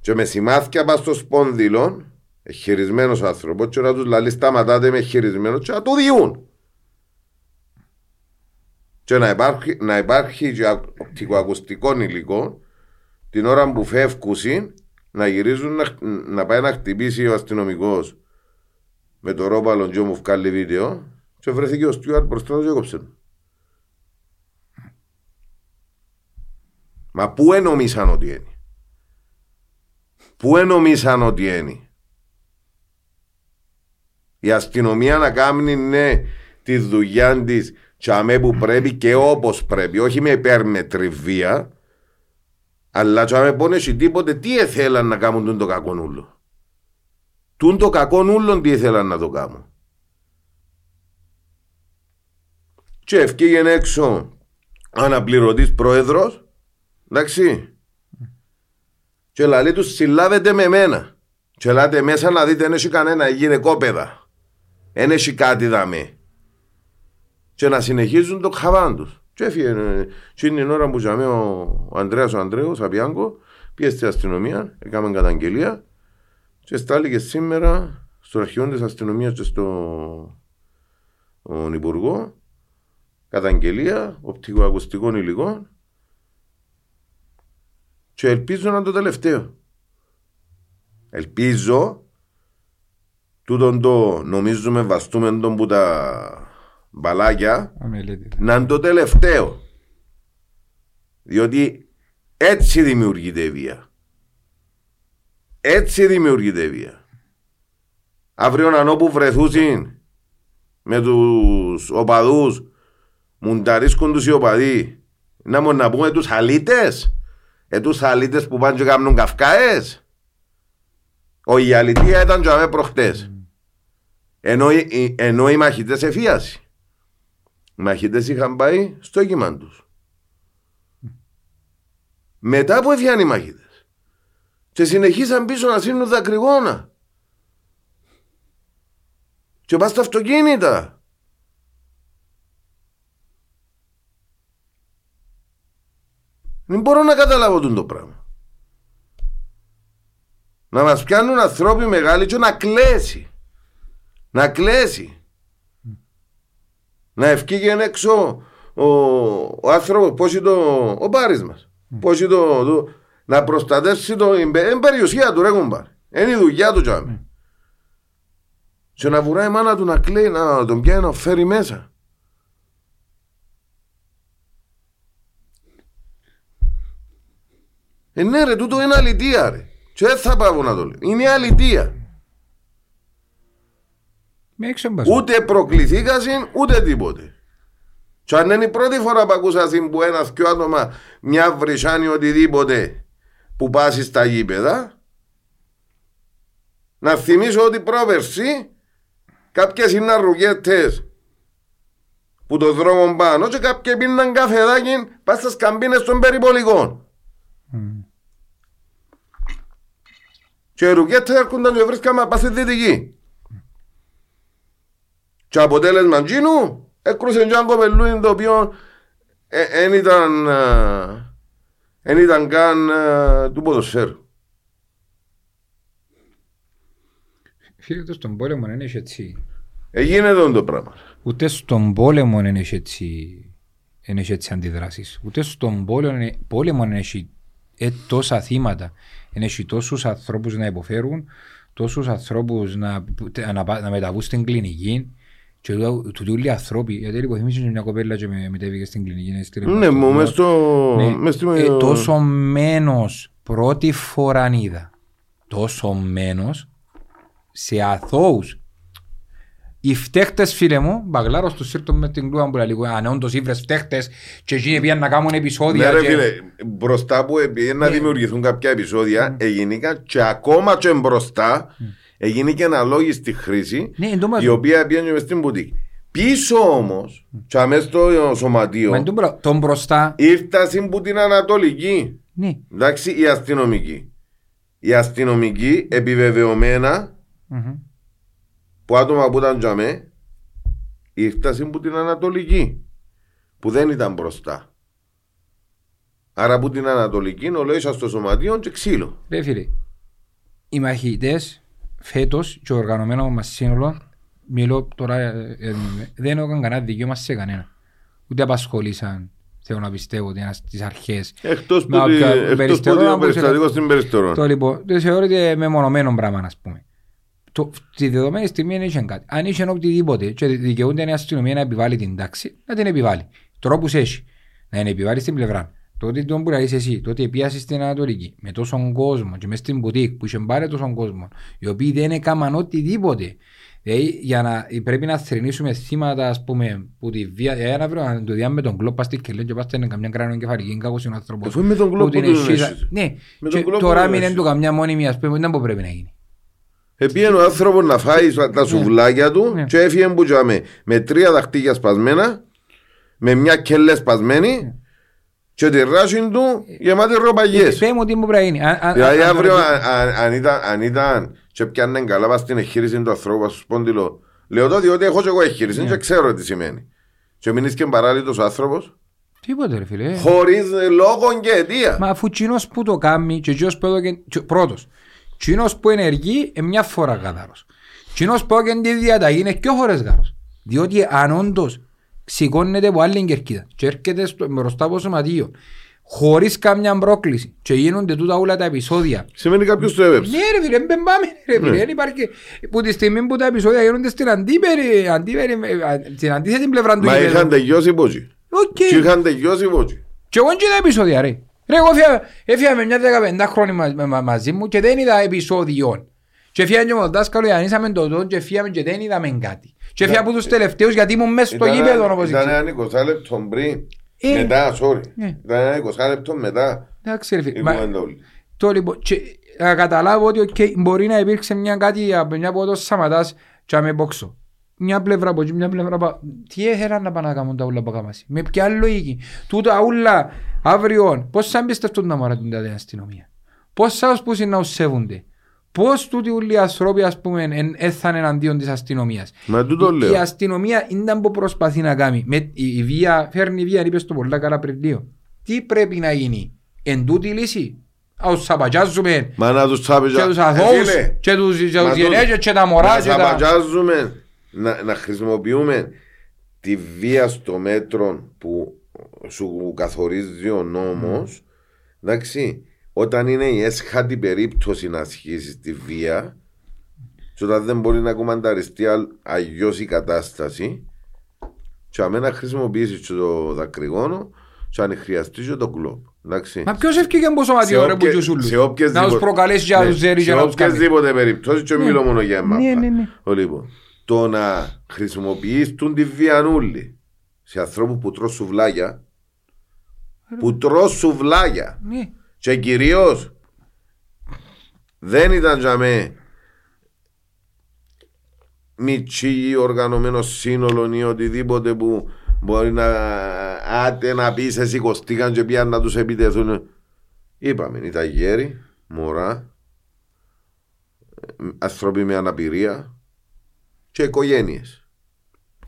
C: και με σημάδια πας στο σπόνδυλο χειρισμένος άνθρωπος και να τους λαλείς σταματάτε με χειρισμένος και να του διούν και να υπάρχει, να υπάρχει και οπτικοακουστικό υλικό την ώρα που φεύγουν να γυρίζουν να, να πάει να χτυπήσει ο αστυνομικός με το ρόπαλο και μου βγάλει βίντεο και βρέθηκε ο Στιούαρτ μπροστά του και έκοψε τον. Μα πού ενομίσαν ότι είναι; Πού ενομίσαν ότι είναι; Η αστυνομία να κάνει ναι τη δουλειά της τσαμέ που πρέπει και όπως πρέπει, όχι με υπέρμετρη βία, αλλά τσαμέ που έχει τίποτε, τι ήθελαν να κάνουν τον το κακό νουλο. Τούν το κακό νουλο τι ήθελαν να το κάνουν. Και ευκήγεν έξω αναπληρωτής πρόεδρος, εντάξει, και λαλεί τους συλλάβετε με μένα. Και ελάτε μέσα να δείτε, δεν έχει κανένα γυναικόπαιδα. Δεν έχει κάτι δαμέ. Και να συνεχίζουν το χαβάν τους. Και έφυγε. ε, Και είναι η ώρα που ζαμε ο, ο Ανδρέας ο Ανδρέος, Απιάνκο, πήγε στην αστυνομία, έκαμε καταγγελία και στάληκε σήμερα στο αρχείο της αστυνομίας και στον Υπουργό καταγγελία οπτικοακουστικών υλικών και ελπίζω να είναι το τελευταίο. Ελπίζω τούτον το νομίζουμε βαστούμε τον που τα μπαλάκια
B: Αμελέτητα.
C: να είναι το τελευταίο. Διότι έτσι δημιουργείται η βία. Έτσι δημιουργείται η βία. Αύριο αν όπου βρεθούσιν με τους οπαδούς μουνταρίσκουν τους οι οπαδοί να μου να πούμε τους αλήτες ε τους αλήτες που πάνε και κάνουν καυκάες ο η αλητία ήταν και αμέ προχτές ενώ, οι- ενώ οι μαχητές εφίαση οι μαχητές είχαν πάει στο έγκυμα τους μετά που έφυγαν οι μαχητές και συνεχίσαν πίσω να σύνουν δακρυγόνα και πας στα αυτοκίνητα Δεν μπορώ να καταλάβω τον το πράγμα. Να μας πιάνουν ανθρώποι μεγάλοι και να κλέσει. Να κλέσει. Να ευκήγε έξω ο, ο άνθρωπος, πώς είναι το, ο Πάρης μας. Πώς είναι το, το, να προστατεύσει το, είναι περιουσία του ρε κουμπάρ. Είναι η δουλειά του τζάμι. Και να βουράει η μάνα του να κλαίει, να τον πιάνει να φέρει μέσα. Ε, ναι ρε, τούτο είναι αλητία ρε. Και δεν θα πάω να το λέω. Είναι αλητία.
B: Με έξω μπασό.
C: Ούτε προκληθήκασαν, ούτε τίποτε. Και αν είναι η πρώτη φορά που ακούσασαν που ένας δυο άτομα μια βρυσάνη οτιδήποτε που πάσει στα γήπεδα, να θυμίσω ότι πρόπερση κάποιες είναι αρρουγέτες που το δρόμο πάνω και κάποιοι πίναν καφεδάκι πας στις καμπίνες των περιπολικών. Και οι ρουκέτες έρχονταν και βρίσκαμε πας στη δυτική. Και αποτέλεσμα τζίνου έκρουσε και ένα κοπελούιν το οποίο δεν ήταν δεν ήταν καν ε, του ποδοσφαίρου.
B: Φίλε, ούτε στον πόλεμο δεν είναι έτσι.
C: Έγινε εδώ το πράγμα.
B: Ούτε στον πόλεμο δεν είναι έτσι, δεν έχει έτσι αντιδράσεις. Ούτε στον πόλεμο, πόλεμο δεν έχει ε, τόσα θύματα. Δεν έχει τόσους ανθρώπους να υποφέρουν, τόσους ανθρώπους να, να, να μεταβούν στην κλινική. Και τούτοι όλοι οι άνθρωποι, γιατί λοιπόν θυμίσαι μια κοπέλα και με μετέβηκε στην κλινική. στη
C: Ναι,
B: Ρεπόρτα.
C: μου μες στο...
B: Ναι.
C: μες στη-
B: Ε, τόσο μένος πρώτη φορά είδα. Τόσο μένος σε αθώους. Οι φταίχτες φίλε μου, μπαγλάρω στο σύρτο με την κλούα που λέει λίγο, αν όντως ήβρες φταίχτες και εκείνοι πήγαν να κάνουν
C: Ναι
B: επεισόδια.
C: ρε
B: και-
C: φίλε, μπροστά που επειδή να
B: Ναι.
C: δημιουργηθούν κάποια επεισόδια, έγινηκαν και ακόμα και μπροστά έγινε και αναλόγιστη χρήση,
B: Ναι, εν τω μας-
C: η οποία πήγαινε μες στην μπουτίκ. Πίσω όμως, και αμέσως στο
B: Μα
C: σωματείο,
B: εν τω μπρο- τον μπροστά,
C: ήρθασαν που την Ανατολική.
B: ναι.
C: Εντάξει, η αστυνομική. Η αστυνομική επιβεβαιωμένα
B: Μμμ.
C: που άτομα που ήταν τζαμέ ήρθασαν που την Ανατολική που δεν ήταν μπροστά. Άρα που την Ανατολική ολόησα στο σωματείο και ξύλο.
B: Ρε φίλε, οι μαχητές φέτος και ο οργανωμένο μας σύνολο, μιλώ τώρα, ε, ε, δεν έκαναν κανένα δικαίωμα σε κανένα. Ούτε απασχολήσαν, θέλω να πιστεύω, τις- τις αρχές.
C: Εκτός που,
B: Μα
C: τη,
B: όποια
C: εκτός που
B: περιστερό,
C: το
B: αν μπορούσε
C: περιστατικός
B: να-
C: στην περιστερό.
B: Το λοιπόν, το θεωρείται μεμονωμένο πράγμα, ας πούμε. Το, τη δεδομένη στιγμή δεν είχε κάτι. Αν είχε οτιδήποτε και δικαιούνται η αστυνομία να επιβάλλει την τάξη, να την επιβάλλει. Τρόπους έχει. Να την επιβάλλει στην πλευρά. Το ότι τον που λες εσύ, το ότι πιάσεις στην Ανατολική με τόσον κόσμο και μες στην μπουτίκ που είχε πάρει τόσον κόσμο, οι οποίοι δεν έκαναν οτιδήποτε. Δηλαδή, για να, πρέπει να θρυνήσουμε θύματα, ας πούμε, που τη βία, για να βρω να το διάμε με τον κλόπ, στη και λένε και πάστε είναι καμιά κράνο εγκεφαλική, είναι κακός είναι ο άνθρωπος.
C: Αφού με τον κλόπ
B: Που την
C: που τον
B: εσύζα-
C: έχεις.
B: Ναι,
C: Με
B: και
C: τον κλόπ
B: τώρα
C: που
B: μην
C: τον
B: είναι του καμιά μόνιμη, ας πούμε, δεν που πρέπει να γίνει.
C: Επήγαινε ο άνθρωπος να φάει τα σουβλάκια του
B: Ναι.
C: και έφυγε που τζαμέ με τρία δαχτύλια σπασμένα, με μια κελέ σπασμένη και τη ράση του γεμάτη ροπαγιές.
B: Πες μου τι μου πρέπει να γίνει. Αν- αν-
C: Δηλαδή
B: αν-
C: αύριο
B: αν-
C: αν, αν, αν ήταν, αν ήταν και πιάνε καλά πας στην εγχείρηση του ανθρώπου πας στο σπόντιλο λέω το διότι έχω και εγώ εγχείρηση και ξέρω τι σημαίνει. Και μείνεις και παράλληλος ο άνθρωπος
B: Τίποτε ρε φίλε.
C: χωρίς λόγο και αιτία.
B: Μα αφού κοινός που το κάνει και εκείνος που έδωκε, και- πρώτος, κοινός που ενεργεί είναι μια φορά καθαρός. Κοινός που έδωκε τη διαταγή είναι πιο φορές καθαρός. Διότι αν όντως σηκώνεται από άλλη κερκίδα και έρχεται στο, μπροστά από σωματείο χωρίς καμιά πρόκληση και γίνονται τούτα όλα τα επεισόδια
C: Σημαίνει κάποιος το έπεψε.
B: Ναι ρε φίλε, δεν πάμε ρε φίλε,
C: Ναι.
B: δεν υπάρχει που τη στιγμή που τα επεισόδια γίνονται στην αντίπερη, αντίπερη, ε, στην αντίθετη πλευρά του
C: Μα
B: γηπέδου.
C: είχαν τελειώσει πότσι.
B: Οκ.
C: Και είχαν τελειώσει ποτζεί.
B: Και εγώ και τα επεισόδια ρε. Ρε εγώ έφυγα- έφυγα με μια 15 χρόνια μα- μα- μα- μαζί μου και δεν είδα επεισόδιον. Και έφυγα και με τον δάσκαλο Ιαννίσαμε το τον και φύγαμε και δεν είδαμε κάτι. Και έφυγα από τους τελευταίους γιατί ήμουν μέσα στο
C: Ήταν-
B: γήπεδο όπως
C: Ήταν
B: ήξερα.
C: ένα 20 λεπτό πριν.
B: Ε.
C: Μετά, sorry.
B: Ναι.
C: Ήταν ένα 20 λεπτό μετά.
B: Εντάξει ρε
C: η
B: φίλε. Μα-
C: κουβέντα όλη.
B: Το λοιπόν, και να καταλάβω ότι okay, μπορεί να υπήρξε μια κάτι από μια από το Σαματάς και να με μπόξω. Μια πλευρά από εκεί, μια πλευρά από Τι έχεραν να πάνε να κάνουν τα ούλα από κάμαση. Με ποια λογική; Τούτα ούλα αύριο, πώς θα εμπιστευτούν να μωρά την τάδε αστυνομία; Πώς θα ως πούσουν να τους σέβονται. Πώς τούτοι όλοι οι άνθρωποι ας πούμε εν- έθαν εναντίον της αστυνομίας.
C: Μα τούτο
B: Η-
C: λέω.
B: Η αστυνομία ήταν που προσπαθεί να κάνει. Με, η, η βία, φέρνει βία, είπες το πολλά καλά πριν λίγο. Τι πρέπει να γίνει; Εν τούτη λύση; να τους σαπατζάζουμε
C: Μα να τους τσάπιζα.
B: και τους
C: Ε,
B: αθώους
C: φίλε,
B: και τους και
C: μα
B: τους
C: το-
B: γενέγες και τα μωρά
C: να
B: και τα...
C: σαπατζάζουμε, να, να χρησιμοποιούμε τη βία στο μέτρο που σου καθορίζει ο νόμος εντάξει όταν είναι η έσχατη περίπτωση να ασχίσει τη βία και όταν δεν μπορεί να κομμανταριστεί αλλιώς η κατάσταση και αμένα χρησιμοποιήσει και το δακρυγόνο και αν χρειαστεί και το κλόπ εντάξει
B: Μα ποιος έφυγε από σωματιό ρε που
C: όποιε-
B: τους ούλους.
C: σε
B: Να
C: οποιασδήποτε-
B: τους προκαλέσει και να
C: Ναι,
B: τους ζέρει και
C: σε
B: να τους κάνει.
C: οποιασδήποτε περιπτώσεις και μιλώ μόνο για εμάς.
B: Ναι, ναι, ναι.
C: Ο, Λοιπόν, το να χρησιμοποιείς τον τη βιανούλη σε ανθρώπους που τρως σουβλάκια που τρως σουβλάκια
B: Ναι.
C: Και κυρίως δεν ήταν για με μητσί οργανωμένο σύνολο ή οτιδήποτε που μπορεί να άτε να πεις εσύ κοστήκαν και πήγαν να τους επιτεθούν είπαμε ήταν γέροι, μωρά ε, άνθρωποι με αναπηρία και οικογένειες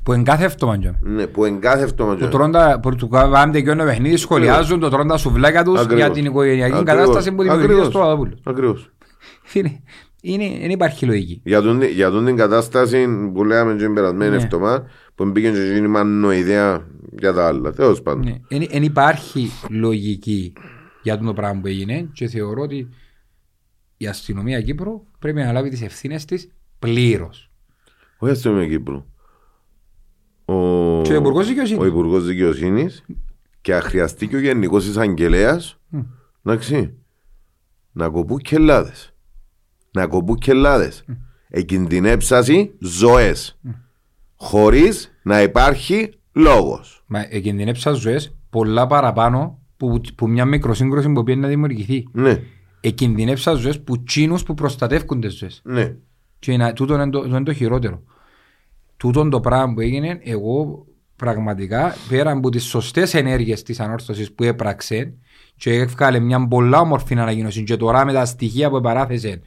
B: Που εγκάθευτο μάντια.
C: ναι, που εγκάθευτο
B: Που
C: μαζί
B: τρώντα, που του κάνουν και ένα παιχνίδι, σχολιάζουν το τρώνε τα σουβλάκια τους
C: Ακριβώς.
B: για την οικογενειακή
C: Ακριβώς.
B: κατάσταση που δημιουργεί
C: Ακριβώς.
B: στο Παπαδόπουλο.
C: Ακριβώς
B: Φίλε, είναι, δεν υπάρχει λογική.
C: Για τον, για τον την κατάσταση που λέγαμε την περασμένη
B: Ναι.
C: εβδομάδα που μπήκε και γίνει μανοειδέα για τα άλλα. Τέλος πάντων.
B: Ναι. Δεν δεν υπάρχει λογική για το πράγμα που έγινε και θεωρώ ότι η αστυνομία Κύπρου πρέπει να λάβει τις ευθύνες της πλήρως.
C: Όχι αστυνομία Κύπρου. Ο,
B: Και ο Υπουργός Δικαιοσύνης.
C: Ο Υπουργός Δικαιοσύνης και αν χρειαστεί και ο Γενικός Εισαγγελέας εντάξει, να κοπούν κελάδες. Να κοπούν κελάδες. Εκινδυνέψασαι ζωές. Χωρίς να υπάρχει λόγος.
B: Μα εκινδυνεύσαν ζωές πολλά παραπάνω που, που μια μικροσύγκρουση που πήγαινε να δημιουργηθεί.
C: Ναι,
B: Εκινδυνεύσαν ζωές που τσίνους που προστατεύουν τις ζωές.
C: ναι.
B: Και να, τούτο είναι το, το, είναι το χειρότερο. Τούτο το πράγμα που έγινε, εγώ πραγματικά πέρα από τις σωστές ενέργειες της ανόρθωσης που έπραξε και έβγαλε μια πολλά όμορφη ανακοίνωση και τώρα με τα στοιχεία που παράθεσε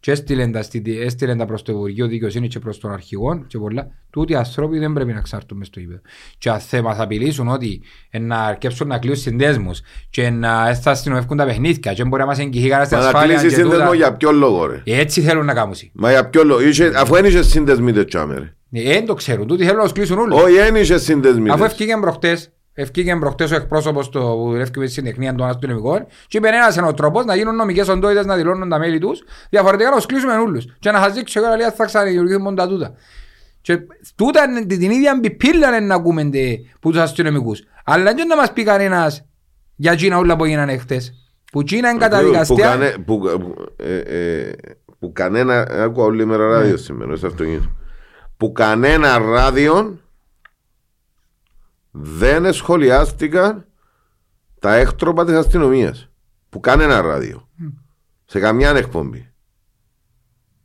B: και έστειλε τα, στη- έστειλε τα προς το Υπουργείο Δικαιοσύνης και προς τον αρχηγό και πολλά, τούτοι οι άνθρωποι δεν πρέπει να εξαρτούν μες στο ύπεδο. Και αν θα μας απειλήσουν ότι ε, να αρκέψουν να κλείουν συνδέσμους και να θα αστυνομεύκουν τα παιχνίδια και δεν μπορεί να μας εγγυηθεί κανένας την
C: Μα να
B: ασφάλεια
C: κλείσεις
B: και
C: σύνδεσμο
B: τούτα.
C: για ποιο λόγο ρε;
B: Έτσι θέλουν να κάνουν.
C: Μα για ποιο λόγο; Είχε- Αφού δεν είχε σύνδεσμοι τέτοια ρε.
B: Ε, Δεν το ξέρουν, τούτοι θέλουν να τους κλείσουν όλους.
C: Όχι, δεν είχε σύνδεσμοι.
B: Αφού
C: ρε.
B: ευκήγεν προχτές, ευκήγεν προχτές ο εκπρόσωπος του που δουλεύει με τη συντεχνία των αστυνομικών και είπε ένας είναι ο τρόπος να γίνουν νομικές οντότητες να δηλώνουν τα μέλη τους διαφορετικά να τους κλείσουμε όλους και να σας δείξω εγώ λέει θα ξαναδημιουργηθούν μόνο τα τούτα. Και τούτα είναι την ίδια μπιπίλα είναι να ακούμε τε- που τους αστυνομικούς. Αλλά δεν να μας πει κανένας για Κίνα όλα που έγιναν χτες. Που Κίνα είναι
C: Που
B: καταδικαστέας.
C: κανε- που- που- ε, ε, Που κανένα. Άκουα όλη μέρα
B: Ναι.
C: ράδιο σήμερα στο αυτοκίνητο. Που κανένα ράδιο δεν σχολιάστηκαν τα έκτροπα της αστυνομίας. Που κανένα ράδιο. Σε καμιά εκπομπή.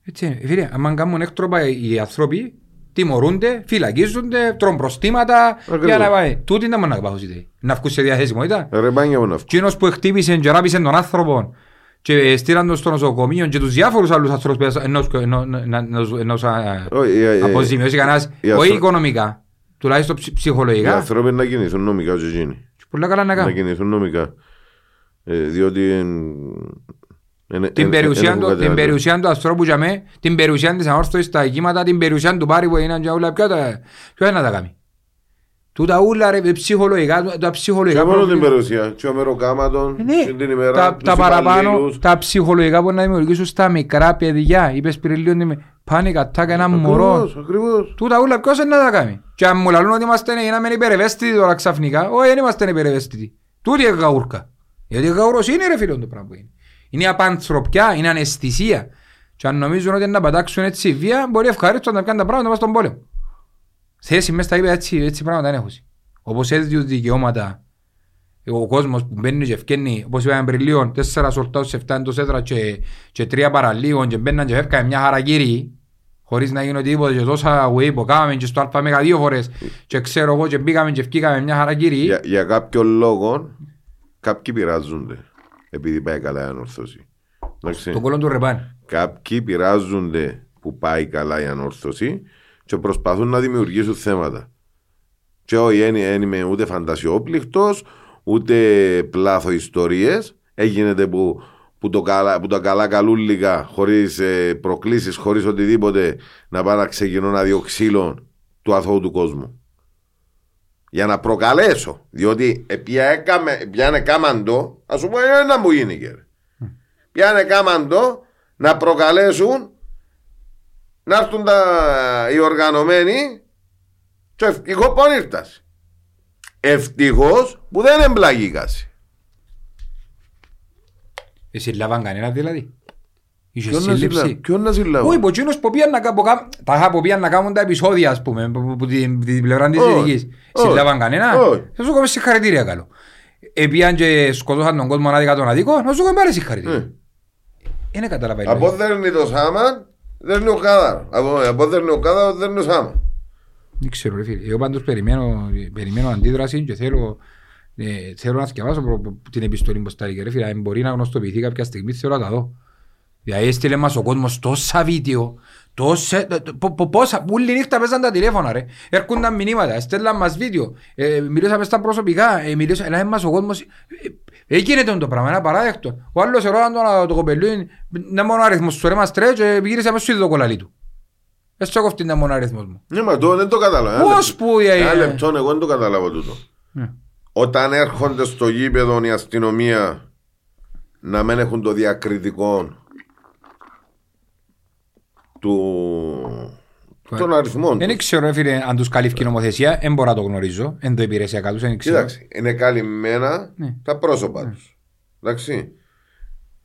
B: Έτσι είναι. Φίλε, αν κάνουν έκτροπα οι άνθρωποι, τιμωρούνται, φυλακίζονται, τρώνε προστήματα
C: Ακριβώς.
B: για να πάει. Τούτοι δεν μπορούν να πάθουν. Να βγουν σε διαθέσιμότητα.
C: Ρε πάνια μου να φύγω.
B: Εκείνος που χτύπησε και ράπησε τον άνθρωπο και στείλαν τον στο νοσοκομείο και τους διάφορους άλλους ανθρώπους που ενός- ενό- να- να- να- ενός α,
C: Όχι, ε, ε,
B: αποζημιώσει κανένας,
C: οι
B: όχι
C: ανθρω-
B: οικονομικά, τουλάχιστον ψ-
C: Οι
B: ψυχολογικά.
C: άνθρωποι να κινηθούν νομικά και εκείνοι.
B: Και Πολλά καλά να
C: Να
B: κάνουν.
C: κινηθούν νομικά. Ε, διότι. εν- εν-
B: Την
C: εν-
B: περιουσία
C: εν
B: του-
C: έχουν
B: την
C: κάτι
B: περιουσία του ανθρώπου για μέ, την περιουσία της ανόρθωσης στα εγγύματα, την περιουσία του πάρη που έγιναν και όλα, ποιο τα- ποιο είναι να τα κάνει. Τούτα ούλα ρε ψυχολογικά, τα ψυχολογικά
C: Και μόνο την
B: προβλήματα.
C: περιουσία. Και ο μεροκάματον.
B: Ε, Ναι,
C: και την ημέρα.
B: τα,
C: τους
B: τα παραπάνω,
C: υπαλλήλους.
B: τα ψυχολογικά που να δημιουργήσουν στα μικρά παιδιά. Είπες πριν λίγο ότι με πάνε κατά ένα μωρό.
C: Ακριβώς, ακριβώς.
B: Τούτα ούλα ποιος είναι να τα κάνει; Και αν μου λαλούν ότι είμαστε γίναμε υπερευαίσθητοι τώρα ξαφνικά, όχι δεν είμαστε υπερευαίσθητοι. Τούτη είναι γαούρκα. Γιατί γαούρος είναι ρε φίλον το πράγμα που είναι. Είναι απανθρωπιά, είναι αναισθησία. Και αν νομίζουν ότι να πατάξουν έτσι βία, μπορεί ευχαρίστως να κάνουν τα πράγματα να πας στον πόλεμο. Θέση μέσα στα είπε έτσι, έτσι πράγματα δεν έχουν. Όπως έδειξε δικαιώματα ο κόσμος που μπαίνει και ευκαινεί, όπως είπαμε πριν λίγο, τέσσερα σορτάους, εφτά εντός έδρα και, και τρία παραλίγων και μπαίναν και φεύγαν μια χαρακύρη χωρίς να γίνει οτιδήποτε και τόσα way που κάναμε και στο αλφα μέγα δύο φορές και ξέρω εγώ και μπήκαμε και ευκήκαμε μια χαρακύρη
C: Για, για κάποιο λόγο κάποιοι πειράζονται επειδή πάει καλά η ανόρθωση. Εντάξει.
B: το κόλλον του ρεπάν.
C: Κάποιοι πειράζονται που πάει καλά η ανόρθωση και προσπαθούν να δημιουργήσουν θέματα. Και όχι, δεν δεν είμαι ούτε φαντασιόπληκτος, ούτε πλάθο ιστορίες. Έγινε που που, το καλά, που τα καλά καλούλικα, χωρίς ε, προκλήσεις, χωρίς οτιδήποτε, να πάνε να ξεκινούν να δυο ξύλο του αθώου του κόσμου. Για να προκαλέσω. Διότι πιάνε κάμαντο, ας πούμε, ένα μου γίνηκε. Πιάνε κάμαντο να προκαλέσουν να έρθουν τα, οι οργανωμένοι και ευτυχώ που ήρθας. Ευτυχώς που δεν εμπλαγήκασαι.
B: Εσύ λάβαν κανένα δηλαδή; Είχε
C: Ποιον να
B: σύλληψη;
C: συλλάβω, ποιον να συλλάβω;
B: Όχι, ποτσίνος που πήγαν να κα- που κα- τα είχα που πήγαν να κάνουν τα επεισόδια, ας πούμε, που- που την την πλευρά της
C: Όχι,
B: ειδικής.
C: όχι,
B: Συλλάβαν κανένα.
C: όχι.
B: Θα σου κάνω συγχαρητήρια καλό. Επίαν και σκοτώσαν τον κόσμο ανάδικα τον αδίκο, να σου κάνω πάλι συγχαρητήρια.
C: Ε.
B: Είναι καταλαβαίνεις.
C: Από δέρνει το σάμα, δέρνει ο κάδαρο. Από, από δέρνει ο κάδαρο, δέρνει ο σάμα.
B: Δεν ξέρω ρε φίλε. Εγώ πάντως περιμένω, περιμένω αντίδραση και θέλω, ε, θέλω να σκεφάσω προ- προ- την επιστολή που στάληκε ρε φίλε. Αν μπορεί να γνωστοποιηθεί κάποια στιγμή θέλω να τα δω. Δηλαδή έστειλε μας ο κόσμος τόσα βίντεο, τόσα, τ- πο- πο- πόσα, όλη νύχτα παίζαν τα τηλέφωνα ρε. Έρχονταν μηνύματα, στέλναν μας βίντεο, ε, μιλούσαμε στα προσωπικά, ε, μιλούσαμε, έλα μας ο κόσμος, ε, ε, γίνεται το πράγμα, ένα παράδεκτο. Ο άλλος ερώταν τον το κοπελούιν, να μόνο αριθμός σου ρε μας τρέ και γύρισε μέσα στο ίδιο κολλαλί του. Έτσι κοφτεί να μόνο αριθμός μου.
C: Ναι, μα το δεν το καταλαβαίνω.
B: Πώς που, ε,
C: Ένα
B: ε.
C: λεπτό, εγώ δεν το καταλάβω τούτο.
B: Ναι.
C: Όταν έρχονται στο γήπεδο η αστυνομία να μην έχουν το διακριτικό του... των αριθμών
B: Δεν
C: τους.
B: ξέρω ρε φίλε αν τους καλύφει η νομοθεσία, δεν μπορώ να το γνωρίζω, εν το υπηρεσιακά τους, δεν ξέρω.
C: Κοίταξε, είναι καλυμμένα
B: Ναι.
C: τα πρόσωπα τους. Εντάξει.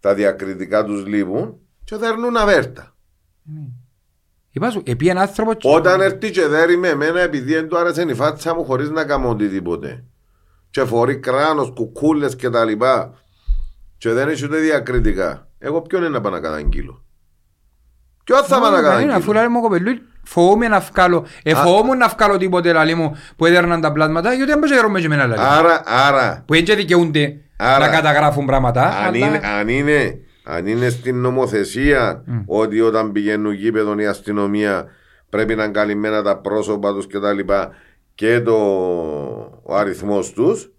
C: Τα διακριτικά τους λείπουν και δέρνουν αβέρτα.
B: Είπα σου, επί ένα άνθρωπο και-
C: Όταν έρθει και δέρει με εμένα επειδή δεν του άρεσε η φάτσα μου χωρίς να κάνω οτιδήποτε. Και φορεί κράνος, κουκούλες και τα λοιπά. Και δεν έχει ούτε διακριτικά. Εγώ ποιον είναι να πάω να καταγγείλω; Ποιον θα πάω να
B: Κανένα, Αφού
C: καταγγείλω;
B: λέει μου κοπελού, φοβούμαι να βγάλω, ε, φοβόμουν να βγάλω τίποτε λαλί μου που έδερναν τα πλάσματα, γιατί δεν μπορούσα και εμένα λαλί.
C: Άρα, άρα,
B: Που έτσι δικαιούνται
C: Άρα,
B: να καταγράφουν πράγματα,
C: αν
B: αλλά...
C: είναι, αν είναι, αν είναι στην νομοθεσία ότι όταν πηγαίνουν γήπεδο η αστυνομία πρέπει να είναι καλυμμένα τα πρόσωπα τους και τα λοιπά και το, ο αριθμός τους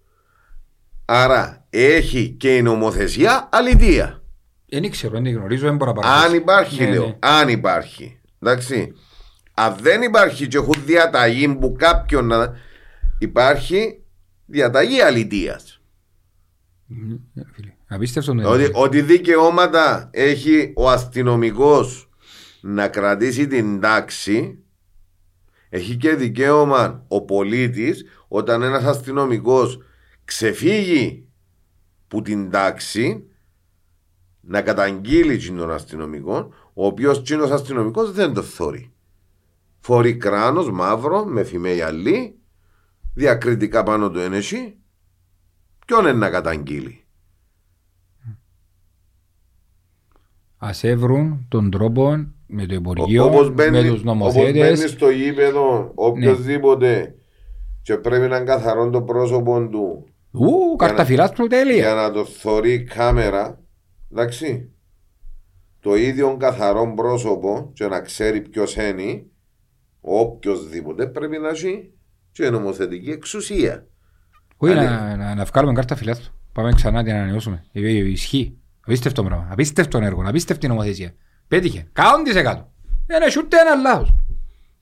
C: άρα έχει και η νομοθεσία αλήθεια.
B: Δεν ξέρω, δεν γνωρίζω, δεν μπορώ να παρακολουθήσω.
C: Αν υπάρχει,
B: Ναι,
C: λέω.
B: ναι.
C: Αν υπάρχει. Εντάξει. Αν δεν υπάρχει και έχουν διαταγή που κάποιον να. Υπάρχει διαταγή αλητία.
B: Ναι, φίλε, Απίστευτο ναι.
C: Ότι, ότι δικαιώματα έχει ο αστυνομικός να κρατήσει την τάξη, έχει και δικαίωμα ο πολίτης όταν ένας αστυνομικός ξεφύγει που την τάξη να καταγγείλει τον αστυνομικό, ο οποίος τσίνο αστυνομικός δεν το θόρει. Φορεί κράνος μαύρο με φημέ γυαλί, διακριτικά πάνω του ένεση, ποιον είναι να καταγγείλει.
B: Ας έβρουν τον τρόπο με το Υπουργείο,
C: Όπως
B: με
C: μπαίνει,
B: τους
C: όπως μπαίνει
B: νομοθέτες.
C: στο γήπεδο οποιοδήποτε και πρέπει να είναι καθαρό το πρόσωπο του
B: Ου, καρταφυλάστρο
C: για
B: τέλεια.
C: να το θωρεί η κάμερα εντάξει το ίδιο καθαρό πρόσωπο και να ξέρει ποιος είναι οποιοδήποτε πρέπει να έχει και νομοθετική εξουσία
B: Όχι
C: Αλή-
B: να, να, να βγάλουμε καρταφυλάστρο. Πάμε ξανά την ανανεώσουμε. Ε, ε, Ισχύει. Απίστευτο πράγμα. Απίστευτο έργο. Απίστευτη νομοθεσία. Πέτυχε. Κάον της εκάτω. Δεν έχει ούτε ένα λάθος.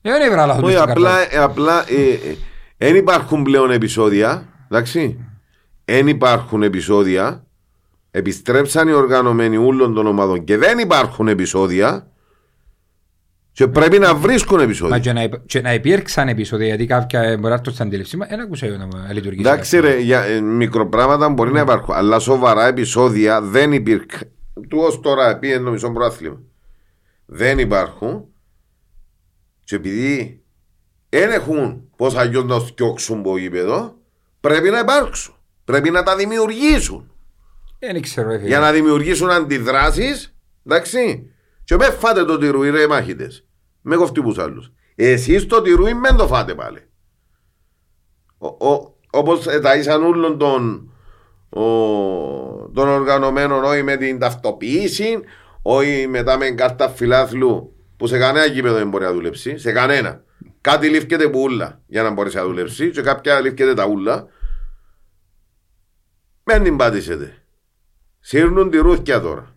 B: Δεν έβρα λάθος μες
C: Όχι,
B: στην
C: απλά,
B: κάρτα.
C: ε, απλά ε, ε, δεν υπάρχουν πλέον επεισόδια. Εντάξει. Δεν υπάρχουν επεισόδια. Επιστρέψαν οι οργανωμένοι όλων των ομάδων και δεν υπάρχουν επεισόδια. Και πρέπει να βρίσκουν
B: Μα
C: επεισόδια.
B: και να, υπ- και να υπήρξαν επεισόδια γιατί κάποια ε, μπορεί να έρθουν στην αντίληψη. Μα δεν άκουσα εγώ να λειτουργήσει.
C: Εντάξει, ρε, για, ε, μικροπράγματα μπορεί να υπάρχουν. Αλλά σοβαρά επεισόδια δεν υπήρχαν. Του ως τώρα πήγαινε το μισό πρόθλημα. Δεν υπάρχουν. Και επειδή δεν έχουν πώ αλλιώ να φτιάξουν το γήπεδο, πρέπει να υπάρξουν. Πρέπει να τα δημιουργήσουν.
B: Δεν ξέρω. ρε φίλε.
C: Για να δημιουργήσουν αντιδράσεις, εντάξει. Και με φάτε το τυρούι, ρε μάχητες. Με κοφτύπου άλλους. Εσείς το τυρούι με το φάτε πάλι. Όπως τα ήσαν όλων των, ο, των οργανωμένων, όχι με την ταυτοποίηση, όχι μετά με κάρτα φιλάθλου που σε κανένα γήπεδο δεν μπορεί να δουλέψει. Σε κανένα. Κάτι λήφκεται που ούλα για να μπορέσει να δουλέψει, και κάποια λήφκεται τα ούλα. Μην την πατήσετε. Σύρνουν τη ρούθκια τώρα.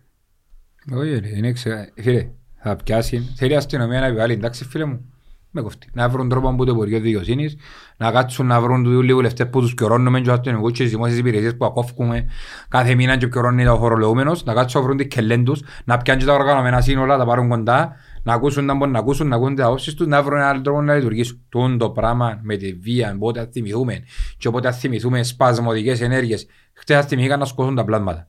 B: Όχι ρε, είναι ξε... Φίλε, θα πιάσει, θέλει η αστυνομία να επιβάλλει, εντάξει φίλε μου, με κοφτεί. Να βρουν τρόπο από το Υπουργείο Δικαιοσύνης, να κάτσουν να βρουν τους λίγο βουλευτές που τους καιρώνουμε και τους αστυνομικούς και τις δημόσιες υπηρεσίες που ακόφκουμε κάθε μήνα και καιρώνει ο φορολογούμενος, να κάτσουν να βρουν τις κελέν τους, να πιάνουν και τα οργανωμένα σύνολα, τα πάρουν κοντά, να ακούσουν να μπορούν να ακούσουν, να ακούσουν τις απόψεις τους, να βρουν έναν άλλο τρόπο να λειτουργήσουν. Τούν το πράγμα με τη βία, όποτε θυμηθούμε και όποτε θυμηθούμε σπασμωδικές ενέργειες, χτες θυμήθηκαν να σκοτώσουν τα πλάσματα.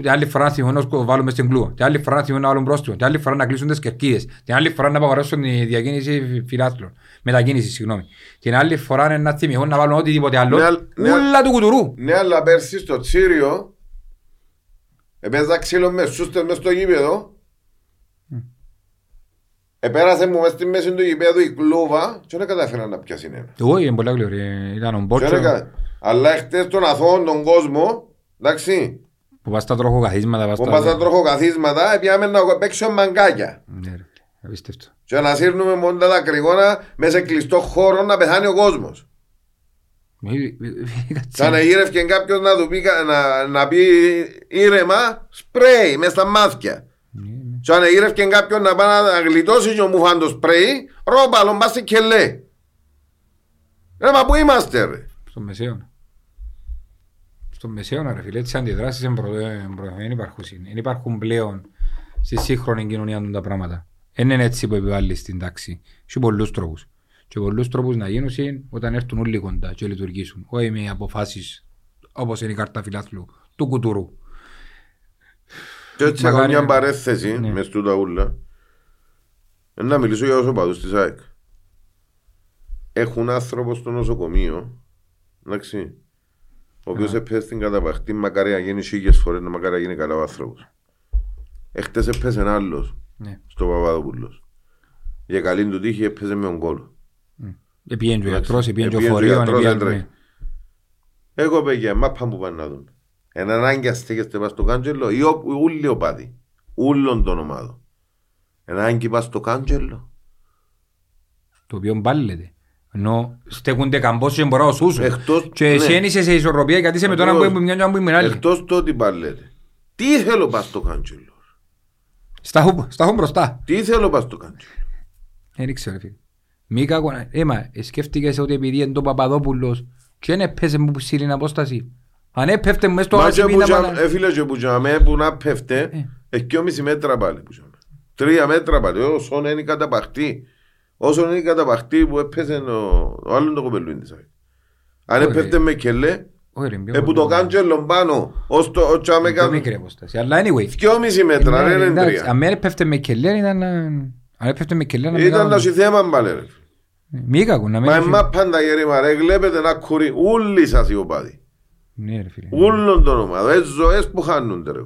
B: Την άλλη φορά να θυμούν να βάλουμε στην κλούα. Την άλλη φορά να θυμούν να βάλουν πρόστιμο. Την άλλη φορά να κλείσουν τις κερκίδες. Την άλλη φορά να απαγορεύσουν τη διακίνηση φιλάθλων. Μετακίνησης, συγγνώμη. Την άλλη φορά είναι να θυμούν να βάλουν οτιδήποτε άλλο.
C: Ναι, αλλά- ναι,
B: Ούλα του κουτουρού.
C: Ναι, αλλά πέρσι στο Τσίριο έπαιζα ξύλο με σούστες μες στο γήπεδο Επέρασε μου μες στη μέση του γήπεδου η κλούβα και δεν κατάφερα να πιάσει ένα.
B: Όχι, είναι πολλά γλυωρή. Ήταν ο
C: Και
B: Μπότσο
C: δεν κα- Αλλά εχθές τον αθώων τον κόσμο, εντάξει,
B: που πας στα τροχοκαθίσματα. πας
C: που
B: στα-
C: πας στα τροχοκαθίσματα, πιάμε να παίξουμε μαγκάκια.
B: Ναι, ρε, απίστευτο.
C: Και να σύρνουμε μόνο τα δακρυγόνα μέσα σε κλειστό χώρο να πεθάνει ο κόσμος.
B: Μη- μη- μη- κάτσε.
C: Σαν να γύρευκε κάποιος να του πει, κα- να, να πει ήρεμα, σπρέι μες στα μάτια.
B: Ναι, ναι.
C: Και αν γύρευκε κάποιον να πάει να γλιτώσει και μου φάνε το σπρέι, ρόπαλον πας σε κελέ. Ρε μα πού είμαστε ρε.
B: Στο μεσαίο. Στο μεσαίο, ρε φίλε, τις αντιδράσεις εν προ- εν προ- δεν υπάρχουν. Δεν υπάρχουν πλέον στη σύγχρονη κοινωνία του τα πράγματα. Δεν είναι έτσι που επιβάλλεις στην τάξη. Έχει πολλούς τρόπους. Και πολλούς τρόπους να γίνουν είναι όταν έρθουν όλοι κοντά και λειτουργήσουν. Όχι με αποφάσεις όπως είναι η κάρτα φιλάθλου του κουτουρού.
C: Και έτσι
B: Μακάρι-
C: έχω μια παρέθεση
B: Ναι.
C: μες τούτα ούλα. Ε, Να μιλήσω για όσο παδούς της ΑΕΚ. Έχουν άνθρωπο στο νοσοκομείο, εντάξει, ο οποίος έπαιζε στην καταπαχτή, μακάρι να γίνει χίλιες φορές, να μακάρι να γίνει καλά ο άνθρωπος. Εχθές έπαιζε ένα άλλος,
B: Ναι.
C: στο Παπαδόπουλος. Για καλή του τύχη έπαιζε με τον κόλο.
B: Επίεν και ο
C: Εντάξει.
B: γιατρός, επίεν και ο
C: Επίεν και ο
B: φορείο.
C: γιατρός,
B: επίεν-
C: έντρεχε.
B: ναι.
C: Εγώ παιδιά, μάπα που πάνε να δουν. Εν ανάγκη στέκεστε πας στο κάντζελο ή ο- ούλοι οπαδοί. Ούλων των ομάδων. Εν ανάγκη πας στο κάντζελο.
B: Το οποίο μπάλλεται. Ενώ στέκονται καμπός και μπορώ να σούσουν.
C: Εκτός-
B: Και εσύ
C: ναι.
B: δεν είσαι σε ισορροπία γιατί είσαι με τον
C: Ακριβώς.
B: που είναι μια και που είναι άλλη.
C: Εκτός το ότι παλέτε. Τι θέλω πας στο κάντζελο.
B: Στα χου- Στα έχουν μπροστά.
C: Τι θέλω πας στο κάντζελο.
B: Δεν ξέρω φίλε. Μη κακό να... Έμα, ε, σκέφτηκες ότι επειδή είναι το Παπαδόπουλος και δεν έπαιζε μου ψηλή απόσταση. Αν έπεφτε μες στο
C: Μα και
B: άσυπι
C: που
B: να
C: τζα-
B: πάνε-
C: ε, φίλε και που τζαμέ που να πέφτε,
B: Ε.
C: έχει και μισή μέτρα πάλι που τζαμέ. Τρία μέτρα πάλι, όσο είναι η καταπαχτή. Όσο είναι η καταπαχτή που έπαιζε ο, ο άλλον το κοπελούιν της. ΑΕΚ. Αν
B: Ωραία.
C: έπεφτε με κελέ,
B: Όχι, ρε, πιο
C: ε, που το
B: πολύ.
C: κάντζελο πάνω, ως το ο τζαμέ
B: Πιο
C: κάτω.
B: μικρή απόσταση. Αλλά anyway.
C: Δυόμιση μέτρα,
B: Ναι,
C: δεν είναι
B: εντάξει,
C: τρία.
B: Αν έπεφτε με κελέν ήταν να... Αν έπεφτε με κελέν να μην
C: Ήταν
B: κάνω-
C: να έχει θέμα πάλι ρε.
B: Μη κακό να μην
C: Μα
B: έχει-
C: εμάς πάντα γέρημα ρε, βλέπετε να κουρεί όλοι σας οι οπάδοι.
B: Ναι ρε φίλε.
C: Όλων των ομάδων, ε, ζωές που χάνονται ρε.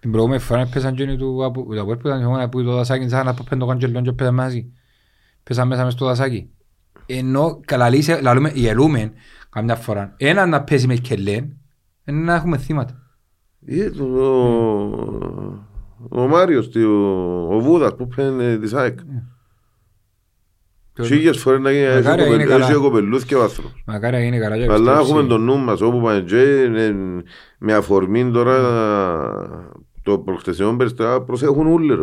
B: Την προηγούμενη φορά πέσαν και του από του Αποέλ που ήταν χειμώνα που το δασάκι σαν να πέντε το καντζελόν και πέσαν μαζί. Πέσαν μέσα μες στο δασάκι. Ενώ καλά λύσε, λαλούμε, γελούμε καμιά φορά. Ένα να πέσει με κελέν, είναι να έχουμε θύματα.
C: Ε, το- ο, ο Μάριος, τι, ο, ο Βούδας που παίρνει της ΑΕΚ. Σίγες φορές να γίνει
B: Μακάρι να γίνει
C: έχει
B: καλά.
C: κοπελούθηκες ο άνθρωπος.
B: Μακάρι να είναι καλά και
C: Αλλά
B: πιστέψεις.
C: έχουμε τον νου μας όπου πάνε και ε, με αφορμή τώρα το προχτεσιόν περιστικά προσέχουν όλοι ρε.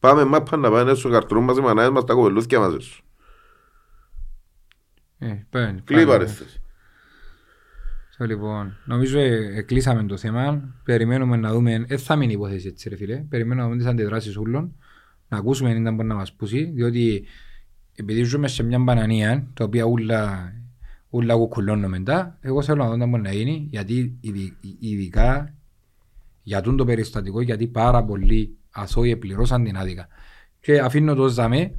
C: Πάμε μάπα να πάνε στο καρτρούν μας οι μανάδες μας τα κοπελούθηκια μαζί σου.
B: Ε, πάνε,
C: Κλείπα
B: πάνε.
C: ρε θες.
B: So, λοιπόν, νομίζω ε, κλείσαμε το θέμα. Περιμένουμε να δούμε. Δεν θα μείνει η υπόθεση έτσι, ρε φίλε. Περιμένουμε να δούμε τις αντιδράσεις όλων. Να ακούσουμε αν ήταν μπορεί να μας πούσει. Διότι επειδή ζούμε σε μια μπανανία, τα οποία όλα, όλα κουκουλώνουν μετά, εγώ θέλω να δω τι μπορεί να γίνει. Γιατί ειδι- ειδικά για τούτο το περιστατικό, γιατί πάρα πολλοί αθώοι πληρώσαν την άδικα. Και αφήνω τζαμέ.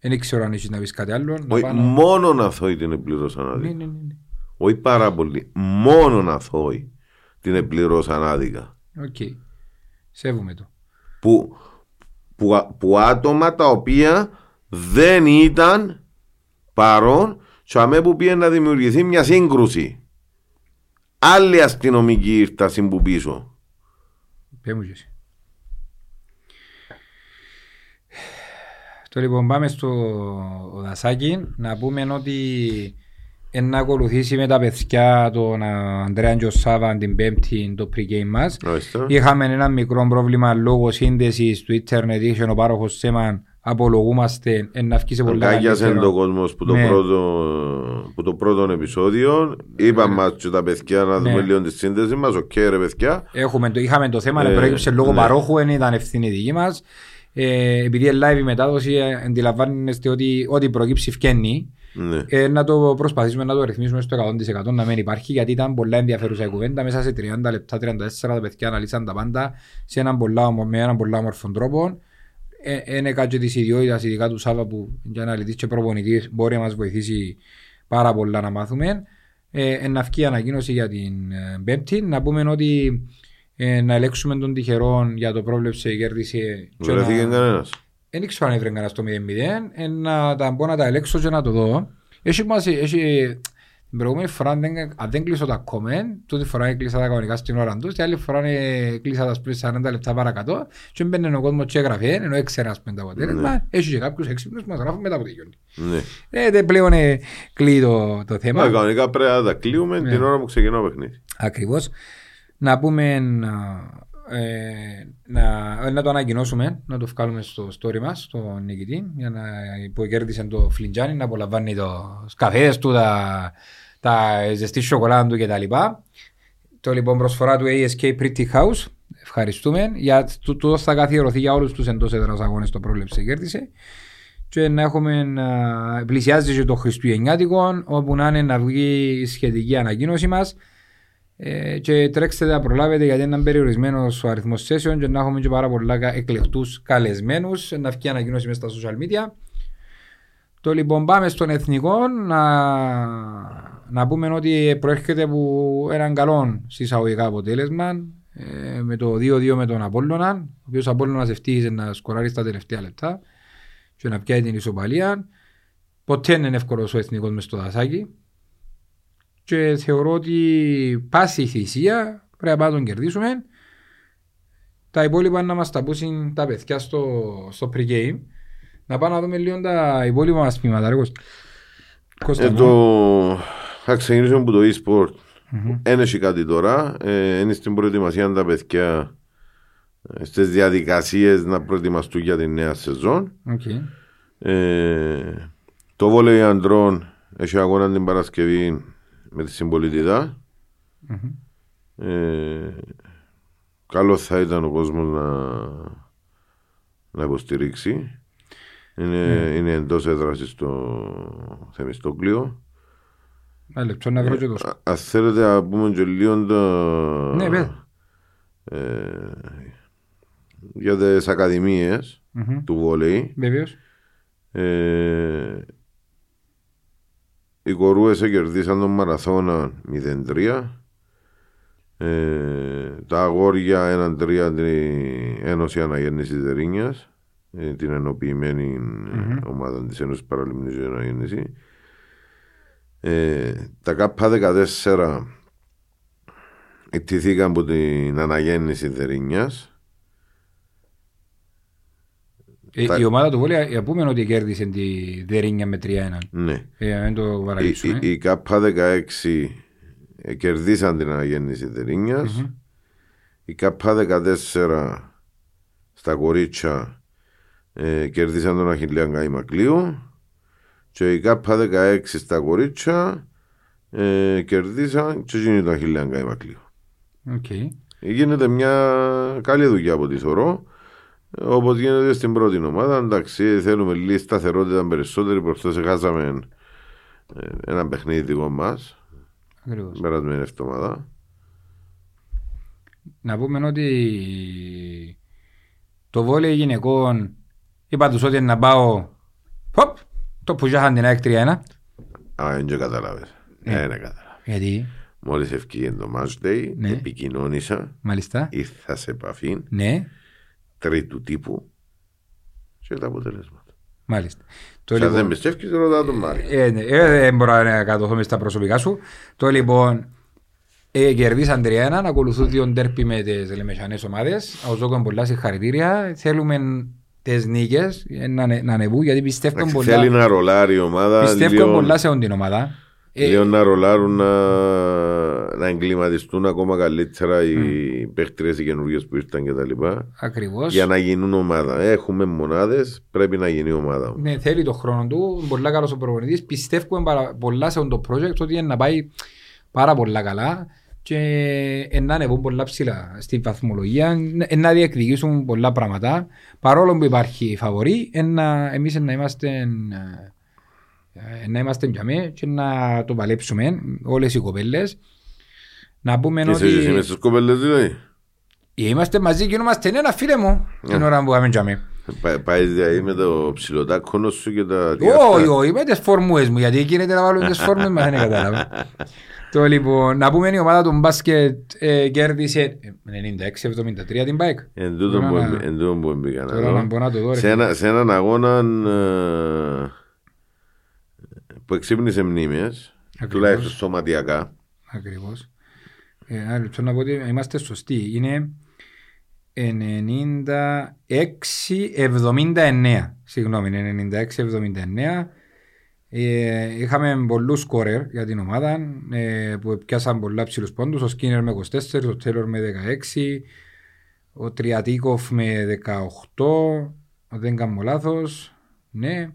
B: Δεν ξέρω αν έχεις να πεις κάτι άλλο. να
C: Όχι,
B: πάω να-
C: Μόνον αθώοι την επληρώσαν
B: Ναι,
C: άδικα.
B: ναι, ναι, ναι.
C: Όχι πάρα πολύ. Μόνον αθώοι την επληρώσαν άδικα.
B: Οκ. Σέβομαι το.
C: Που, που, α- που άτομα τα οποία δεν ήταν παρόν και αμέ που πήγε να δημιουργηθεί μια σύγκρουση. Άλλη αστυνομική ήρθασιν που πίσω.
B: Πες μου και εσύ. Τώρα λοιπόν πάμε στο δασάκι να πούμε ότι εν να ακολουθήσει με τα παιδιά τον α, Ανδρέα και ο Σάβα την πέμπτη το pre-game μας.
C: Ορίστε.
B: Είχαμε ένα μικρό πρόβλημα λόγω σύνδεσης του ίντερνετ, είχε ο πάροχος Σέμαν, απολογούμαστε, εν να βγει σε πολλά
C: Αγκάγιασε
B: καλύτερο.
C: τον κόσμο που το,
B: Ναι.
C: πρώτο, που το πρώτο επεισόδιο. Είπαμε μας και τα παιδιά να δούμε
B: Ναι.
C: λίγο τη σύνδεση μας. Οκ ρε παιδιά.
B: Έχουμε, το, είχαμε το θέμα,
C: Ε,
B: αλλά προέκυψε λόγω
C: ναι.
B: παρόχου, δεν ήταν ευθύνη δική μας. Ε, επειδή είναι live η μετάδοση, ε, αντιλαμβάνεστε ότι ό,τι προκύψει φκένει.
C: Ναι.
B: Ε, να το προσπαθήσουμε να το ρυθμίσουμε στο 100% να μην υπάρχει γιατί ήταν πολλά ενδιαφέρουσα η κουβέντα. Μέσα σε 30 λεπτά, 34 τα παιδιά αναλύσαν τα πάντα σε έναν πολλά, όμο- με έναν πολλά όμορφο τρόπο. Ε, είναι κάτι της ιδιότητας, ειδικά του Σάβα που για αναλυτής και προπονητής μπορεί να μας βοηθήσει πάρα πολλά να μάθουμε. Ε, ε, να βγει η ανακοίνωση για την ε, Πέμπτη. Να πούμε ότι ε, να ελέγξουμε τον τυχερό για το πρόβλεψε κέρδισε. και
C: Βρέθηκε
B: να-
C: κανένας.
B: δεν ξέρω αν έβρε κανένας στο 0-0. ε, Να τα μπω να τα ελέξω και να το δω. Έχει, μας, έχει, την προηγούμενη φορά αν δεν, αν δεν κλείσω τα comment, τούτη φορά έκλεισα τα κανονικά στην ώρα τους, την άλλη φορά ε, κλείσα τα σπίτι 40 λεπτά παρακατώ και μπαίνει ο κόσμος και έγραφε, ενώ έξερα ας πούμε το αποτέλεσμα, έχει και κάποιους έξυπνους που μας γράφουν μετά από τη γιονή.
C: Ναι.
B: Ε, δεν πλέον ε, κλείει το, το θέμα.
C: Μα, κανονικά πρέπει να τα κλείουμε
B: Ναι.
C: την ώρα που ξεκινά ο παιχνίδι.
B: Ακριβώς. Να πούμε ε, να, να το ανακοινώσουμε, να το βγάλουμε στο story μας, στον νικητή, για να που κέρδισε το φλιντζάνι, να απολαμβάνει το καφέδες του, τα, τα ζεστή σοκολάτα του κτλ. Το λοιπόν προσφορά του ASK Pretty House. Ευχαριστούμε. Για, του, του θα καθιερωθεί για όλους τους εντός έδρας αγώνες το πρόβλεψε κέρδισε. Και να έχουμε α, πλησιάζει και το Χριστουγεννιάτικο, όπου να είναι να βγει η σχετική ανακοίνωση μας. Ε, και τρέξτε να προλάβετε γιατί είναι περιορισμένος ο αριθμός session και να έχουμε και πάρα πολλά εκλεκτούς καλεσμένους. Να βγει ανακοίνωση μέσα στα social media. Το λοιπόν πάμε στον εθνικό να, να πούμε ότι προέρχεται από έναν καλό συσσαγωγικά αποτέλεσμα ε, με το 2-2 με τον Απόλλωνα ο οποίος Απόλλωνας ευτύχησε να σκοράρει στα τελευταία λεπτά και να πιάει την ισοπαλία ποτέ δεν είναι εύκολος ο εθνικός μες στο δασάκι και θεωρώ ότι πάση η θυσία πρέπει να τον κερδίσουμε τα υπόλοιπα να μας τα πούσουν τα παιδιά στο, στο pre-game να πάμε να δούμε λίγο τα υπόλοιπα μας πείματα ρε Κώστα. Κώστα,
C: Ε,
B: ναι.
C: το... Θα ξεκινήσουμε από το e-sport.
B: Μμμ.
C: Εν έχει κάτι τώρα. Ε, είναι στην προετοιμασία τα παιδιά ε, στις διαδικασίες να προετοιμαστούν για τη νέα σεζόν.
B: Οκ.
C: Ε, το βόλεϊ αντρών έχει αγώνα την Παρασκευή με τη συμπολίτιδα
B: Μμμ.
C: Ε, καλό θα ήταν ο κόσμος να, να υποστηρίξει. Είναι, είναι εντός έδρας στο Θεμιστόκλειο.
B: Ένα λεπτό να βρω και το σκ-
C: Αν θέλετε να πούμε και λίγο το,
B: Ναι, πες.
C: ε, για τις ακαδημίες
B: Μμμ.
C: του βόλεϊ.
B: Βεβαίως.
C: Ε, οι κορούες κερδίσαν τον μαραθώνα 0-3. Ε, τα αγόρια 1-3 την Ένωση Αναγέννησης Δερίνιας ε, την ενοποιημένη
B: Μμμ.
C: ομάδα της Ένωσης Παραλυμνής Αναγέννηση. Ε, τα ΚΑΠΑ 14 εκτιθήκαν από την αναγέννηση Δερίνιας.
B: Ε,
C: Τα-
B: Η ομάδα του Βόλια, για πούμε ότι κέρδισε τη Δερίνια με 3-1.
C: Ναι.
B: Ε, να μην το
C: Οι,
B: παραλείψουμε.
C: οι, οι ΚΑΠΑ 16 ε, κερδίσαν την αναγέννηση Δερίνιας.
B: Μμμ.
C: Οι ΚΑΠΑ 14 στα κορίτσια ε, κερδίσαν τον Αχιλέα Γκάι Μακλίου. Και οι ΚΑΠΑ 16 στα κορίτσια ε, κερδίσαν και εκείνοι τον Αχιλλέα Καϊμακλίου.
B: Οκ.
C: Γίνεται μια καλή δουλειά από τη θεωρώ. Όπως γίνεται στην πρώτη ομάδα. Εντάξει, θέλουμε λίγη σταθερότητα περισσότερη. Προχθές χάσαμε ε, ένα παιχνίδι δικό μας.
B: Ακριβώς.
C: Περασμένη εβδομάδα.
B: Να πούμε ότι το βόλεϊ γυναικών είπα τους ότι να πάω Χοπ, το που είχαν την ΑΕΚ 3-1
C: Α, δεν κατάλαβε.
B: Ναι.
C: Ναι, ναι, κατάλαβε.
B: γιατί;
C: Μόλις ευκήγε το match day,
B: Ναι.
C: επικοινώνησα,
B: μάλιστα
C: ήρθα σε επαφή
B: ναι
C: τρίτου τύπου και τα αποτελέσματα.
B: μάλιστα το
C: Και αν δεν
B: λοιπόν,
C: πιστεύεις, ρωτά τον Μάρι.
B: ε, ναι, ε, δεν μπορώ να κατωθώ μες στα προσωπικά σου το λοιπόν ε, κερδίσαν 3-1 ακολουθούν δύο ντέρπι με τις λεμεσανές ομάδες ο Ζόκο πολλά συγχαρητήρια θέλουμε τις νίκες ε, να, ανε- να ανεβούν γιατί πιστεύω
C: Εντάξει,
B: πολλά
C: Θέλει να ρολάρει η ομάδα.
B: Πιστεύω
C: λίγο-
B: πολλά σε όλη την ομάδα. Ε,
C: Λίγο να ρολάρουν να, να εγκληματιστούν ακόμα καλύτερα οι παίχτριες οι καινούργιες που ήρθαν και τα λοιπά.
B: Ακριβώς.
C: Για να γίνουν ομάδα. Έχουμε μονάδες, πρέπει να γίνει ομάδα.
B: Ναι, θέλει το χρόνο του, πολλά καλός ο προπονητής. Πιστεύουμε πάρα πολλά σε αυτό το project ότι είναι να πάει πάρα πολλά καλά και ε, να ανεβούν πολλά ψηλά στη βαθμολογία, ε, να διεκδικήσουν πολλά πράγματα. Παρόλο που υπάρχει φαβορή, ε, να- εμείς να είμαστε, ε, να είμαστε για μέ και να το παλέψουμε όλες οι κοπέλες. Να πούμε
C: Και
B: ότι
C: εσύ είμαι στις κοπέλες δηλαδή;
B: είμαστε μαζί και είμαστε ένα φίλε μου την ώρα που πάμε για μέ.
C: Πα- Πάει δηλαδή με το ψηλοτάκονο σου και τα
B: Όχι, όχι, με τις φόρμουες μου, γιατί γίνεται να βάλουν τις φόρμουες μας, δεν κατάλαβα. Το λοιπόν, να πούμε η ομάδα του μπάσκετ ε, κέρδισε ε, 96-73 την bike.
C: Εν τούτο
B: Τώρα
C: που
B: να-
C: εμπ- εν τούτο που μπήκα να
B: Τώρα
C: δω.
B: να μπορώ να το δω. ρε
C: Σε,
B: φίλε.
C: ένα, σε έναν αγώνα ε, που εξύπνησε μνήμες,
B: Ακριβώς.
C: τουλάχιστον σωματιακά,
B: Ακριβώς. Ε, ένα λεπτό να πω ότι είμαστε σωστοί. Είναι 96-79. Συγγνώμη, είναι 96-79. Ε, είχαμε πολλούς σκόρερ για την ομάδα ε, που πιάσαν πολλά ψηλούς πόντους. Ο Σκίνερ με 24, ο Τέλορ με 16, ο Τριατίκοφ με 18, δεν κάνω λάθος. Ναι.